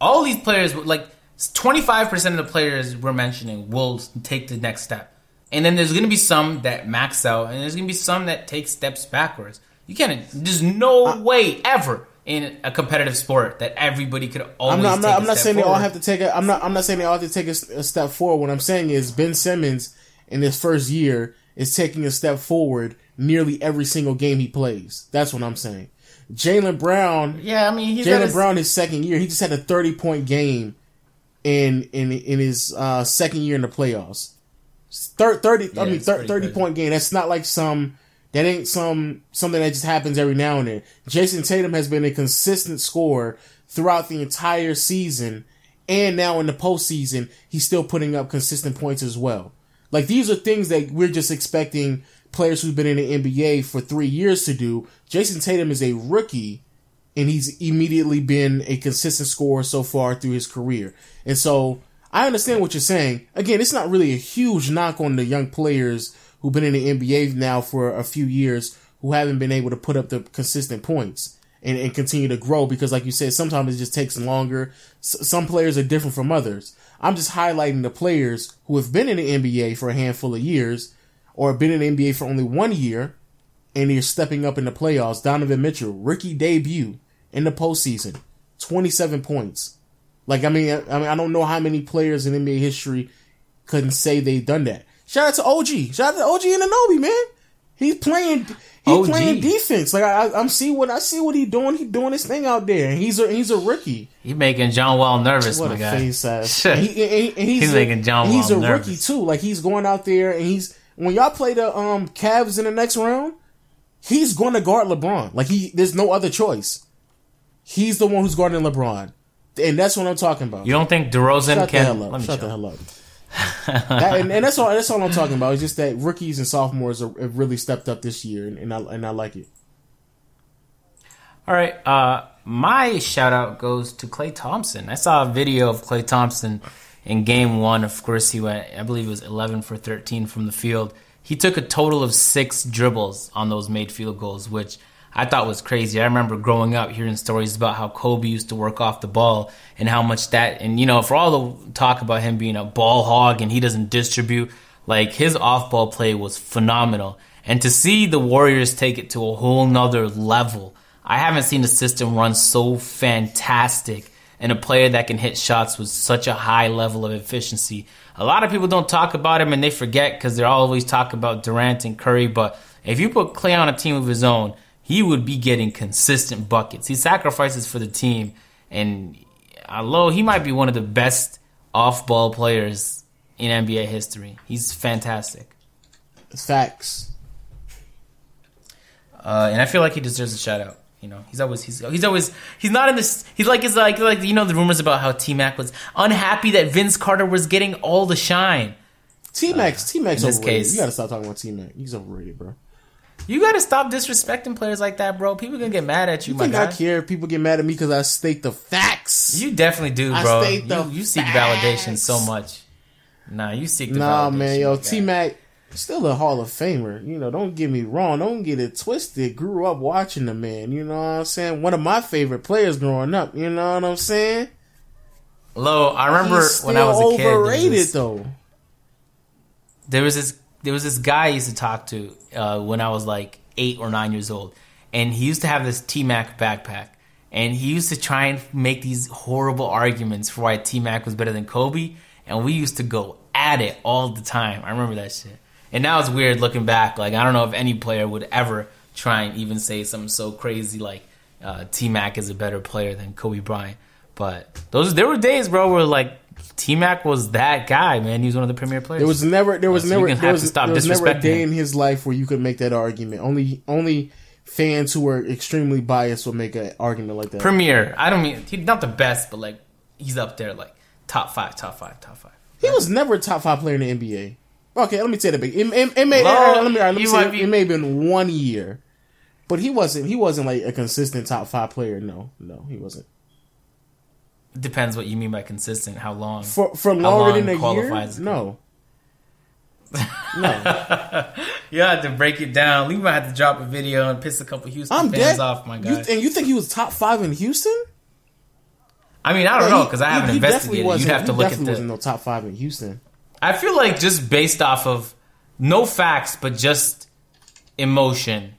all these players, like 25 percent of the players we're mentioning will take the next step, and then there's going to be some that max out, and there's going to be some that take steps backwards. You can't. There's no Uh, way ever in a competitive sport that everybody could always. I'm not. I'm not, a I'm not step saying they all have to take. A, I'm not. I'm not saying they all have to take a step forward. What I'm saying is Ben Simmons in his first year is taking a step forward nearly every single game he plays. That's what I'm saying. Jaylen Brown. Yeah, I mean, Jaylen his- Brown his second year. He just had a 30 point game in in in his uh, second year in the playoffs. Thir- 30. I mean, thir- 30 crazy. point game. That's not like some. That ain't some something that just happens every now and then. Jayson Tatum has been a consistent scorer throughout the entire season, and now in the postseason, he's still putting up consistent points as well. Like these are things that we're just expecting players who've been in the NBA for three years to do. Jayson Tatum is a rookie, and he's immediately been a consistent scorer so far through his career. And so I understand what you're saying. Again, it's not really a huge knock on the young players who've been in the NBA now for a few years who haven't been able to put up the consistent points and, and continue to grow because like you said, sometimes it just takes longer. S- some players are different from others. I'm just highlighting the players who have been in the NBA for a handful of years or been in the NBA for only one year and they're stepping up in the playoffs. Donovan Mitchell, rookie debut in the postseason, 27 points. Like, I mean, I, I mean, I don't know how many players in NBA history couldn't say they've done that. Shout out to OG. Shout out to OG Anunoby, man. He's playing, he's playing defense. Like, I, I- I'm see what I see what he doing. He doing his thing out there, and he's a he's a rookie. He's making John Wall nervous, What my guy. face ass. And he- and and he's, He's a, making John and He's a Wall rookie too. Like he's going out there and he's when y'all play the um Cavs in the next round, he's going to guard LeBron. Like he, there's no other choice. He's the one who's guarding LeBron, and that's what I'm talking about. You don't think DeRozan Shut can? the hell up. Let me Shut the hell up. that, and, and that's all. That's all I'm talking about. It's just that rookies and sophomores are, have really stepped up this year, and, and I and I like it. All right. Uh, my shout out goes to Klay Thompson. I saw a video of Klay Thompson in game one. Of course, he went, I believe it was 11 for 13 from the field. He took a total of six dribbles on those made field goals, which I thought was crazy. I remember growing up hearing stories about how Kobe used to work off the ball and how much that, and you know, for all the talk about him being a ball hog and he doesn't distribute, like his off ball play was phenomenal. And to see the Warriors take it to a whole nother level, I haven't seen a system run so fantastic and a player that can hit shots with such a high level of efficiency. A lot of people don't talk about him and they forget because they're always talking about Durant and Curry. But if you put Klay on a team of his own, he would be getting consistent buckets. He sacrifices for the team, and although he might be one of the best off-ball players in NBA history, he's fantastic. Facts. Uh, and I feel like he deserves a shout out. You know, he's always he's he's always he's not in this. He's like it's like like you know the rumors about how T Mac was unhappy that Vince Carter was getting all the shine. T Max, uh, T Max in this overrated. case- you gotta stop talking about T Mac. He's overrated, bro. You got to stop disrespecting players like that, bro. People gonna get mad at you, You my think I care if people get mad at me because I state the facts? You definitely do, I bro. state the You, you seek validation so much. Nah, you seek the Nah, man, yo. T Mac, still a Hall of Famer. You know, don't get me wrong. Don't get it twisted. Grew up watching the man. You know what I'm saying? One of my favorite players growing up. You know what I'm saying? Lo, I remember when I was a kid. overrated this- though. there was this there was this guy I used to talk to uh, when I was like eight or nine years old, and he used to have this T Mac backpack, and he used to try and make these horrible arguments for why T Mac was better than Kobe, and we used to go at it all the time. I remember that shit, and now it's weird looking back. Like I don't know if any player would ever try and even say something so crazy like uh, T Mac is a better player than Kobe Bryant. But those there were days, bro, where like T Mac was that guy, man. He was one of the premier players. There was never there was So you never there was, there was never a day him. in his life where you could make that argument. Only only fans who are extremely biased will make an argument like that. Premier. I don't mean he's not the best, but like he's up there, like top five, top five, top five. He was never a top five player in the NBA. Okay, let me say that. Big. It, it, it may Well, all right, let me, right, let me say it, be- it may have been one year, but he wasn't. He wasn't like a consistent top five player. No, no, he wasn't. Depends what you mean by consistent. How long? For for longer long than a year, no. No, you had to break it down. We might have to drop a video and piss a couple Houston I'm fans dead. off, my You, guy. and you think he was top five in Houston? I mean, I don't Yeah, know because I haven't he investigated. You'd have to look at the. no top five in Houston. I feel like just based off of no facts, but just emotion,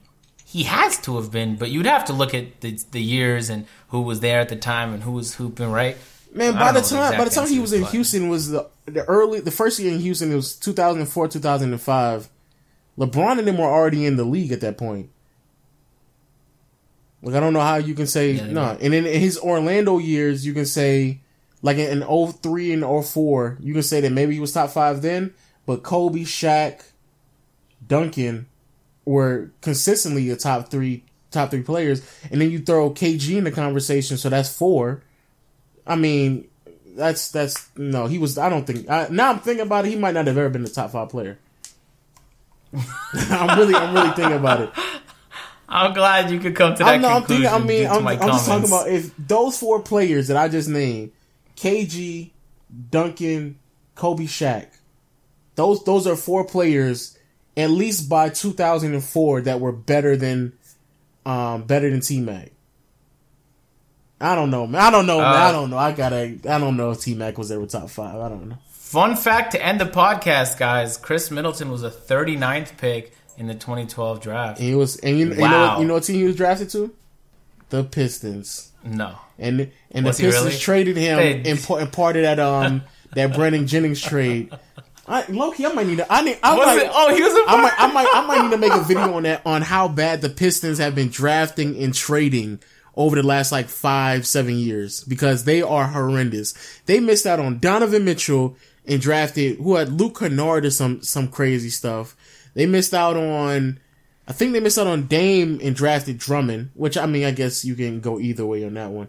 he has to have been. But you'd have to look at the, the years and who was there at the time and who was hooping, right? Man, by the time by the time he was in but- Houston was the the early the first year in Houston it was 2004 2005. LeBron and them were already in the league at that point. Like I don't know how you can say Yeah, no. were. And in his Orlando years, you can say like in, in 03 and 04, you can say that maybe he was top five then, but Kobe, Shaq, Duncan were consistently the top three top three players, and then you throw KG in the conversation, so that's four. I mean, that's that's no. He was. I don't think. I, now I'm thinking about it. He might not have ever been the top five player. I'm really, I'm really thinking about it. I'm glad you could come to that I'm, no, I'm conclusion. thinking. I mean, I'm, I'm just talking about if those four players that I just named, KG, Duncan, Kobe, Shaq, those those are four players at least by 2004 that were better than um better than T Mac. I don't know, man. I don't know, man. I Uh, don't know. I gotta. I don't know if T Mac was ever top five. I don't know. Fun fact to end the podcast, guys: Khris Middleton was a 39th pick in the 2012 draft. And he was, and you, you know, Wow. you know what team he was drafted to? The Pistons. No, And and the Was he Pistons really? traded him They- and, pa- and parted that um that Brandon Jennings trade. I, Loki, I might need to. I need. I was might, it? Oh, he was a. I might, I might, I might need to make a video on that on how bad the Pistons have been drafting and trading over the last like five, seven years because they are horrendous. They missed out on Donovan Mitchell and drafted who had Luke Kennard or some some crazy stuff. They missed out on. I think they missed out on Dame and drafted Drummond, which I mean, I guess you can go either way on that one.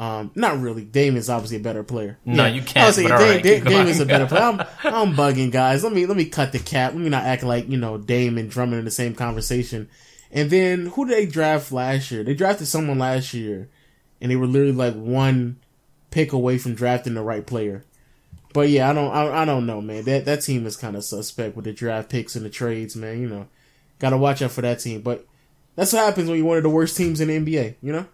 Um, not really. Dame is obviously a better player. No, you can't, I was saying but Dame, alright, Dame, keep Dame is a better player. I'm, I'm bugging, guys. Let me let me cut the cap. Let me not act like you know Dame and Drummond in the same conversation. And then who did they draft last year? They drafted someone last year, and they were literally like one pick away from drafting the right player. But yeah, I don't, I, I don't know, man. That that team is kind of suspect with the draft picks and the trades, man. You know, gotta watch out for that team. But that's what happens when you're one of the worst teams in the NBA. You know,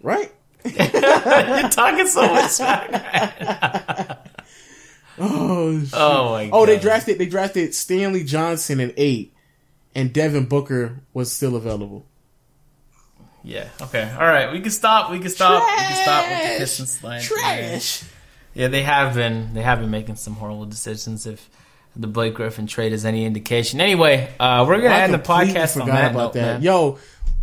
right? You're talking so much smack. Oh, shit. Oh my god. Oh, they drafted they drafted Stanley Johnson in eight, and Devin Booker was still available. Yeah. Okay. All right. We can stop. We can stop. We can stop with the Pistons line. Trash. Yeah, they have been. They have been making some horrible decisions. If the Blake Griffin trade is any indication. Anyway, uh, we're gonna I end the podcast on forgot that about note, that. man. Yo,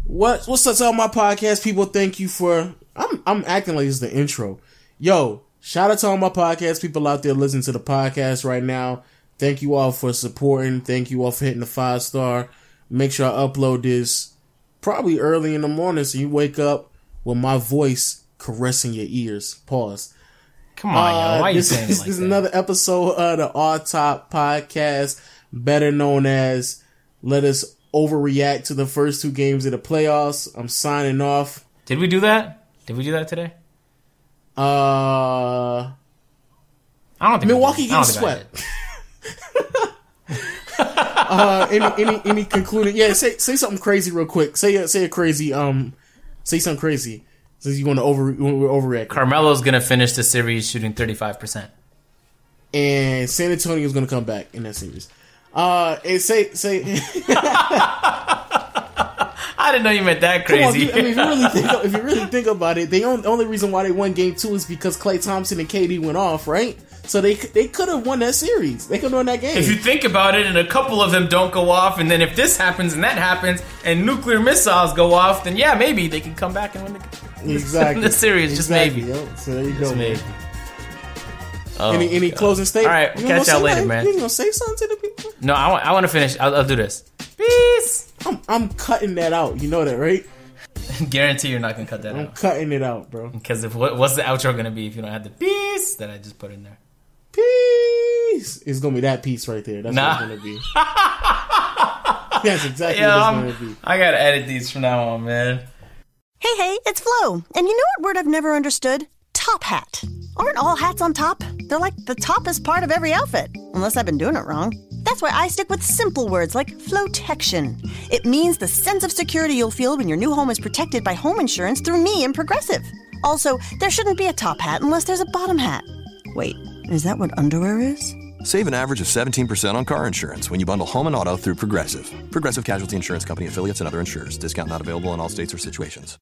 what what's up to all my podcast people? Thank you for. I'm I'm acting like it's the intro. Yo, shout out to all my podcast people out there listening to the podcast right now. Thank you all for supporting. Thank you all for hitting the five star. Make sure I upload this probably early in the morning so you wake up with my voice caressing your ears. Pause. Come on, yo. Uh, Why are you this saying is, like this is another episode of the All Top Podcast, better known as Let Us Overreact to the first two games of the playoffs. I'm signing off. Did we do that? Did we do that today? Uh, I don't think Milwaukee did. I don't I swept. did. uh, any any any concluding? Yeah, say say something crazy real quick. Say a, say a crazy um, say something crazy. Since you want to over overreact, Carmelo's gonna finish the series shooting 35 percent. and San Antonio's gonna come back in that series. Uh, and say say. I didn't know you meant that Come on, crazy. I mean, if you really think if you really think about it, the only, reason why they won Game Two is because Klay Thompson and KD went off, right? So they they could have won that series. They could have won that game. if you think about it, and a couple of them don't go off, and then if this happens and that happens, and nuclear missiles go off, then yeah, maybe they can come back and win the, exactly the series. Just maybe. yo. So there you Just go. maybe. man. Oh, any any God. closing statement? All right, You catch y'all later, man. You gonna say something to the people? No, I want, I want to finish. I'll, I'll do this. Peace. I'm I'm cutting that out. You know that, right? Guarantee you're not gonna cut that out. I'm out. cutting it out, bro. Because if what, what's the outro gonna be if you don't have the peace that I just put in there? Peace. It's gonna be that piece right there. That's Nah. what it's gonna be. That's exactly Yeah, what I'm- it's gonna be. I gotta edit these from now on, man. Hey, hey, it's Flo. And you know what word I've never understood? Top hat. Aren't all hats on top? They're like the toppest part of every outfit, unless I've been doing it wrong. That's why I stick with simple words like flotection. It means the sense of security you'll feel when your new home is protected by home insurance through me and Progressive. Also, there shouldn't be a top hat unless there's a bottom hat. Wait, is that what underwear is? Save an average of 17% on car insurance when you bundle home and auto through Progressive. Progressive Casualty Insurance Company affiliates and other insurers. Discount not available in all states or situations.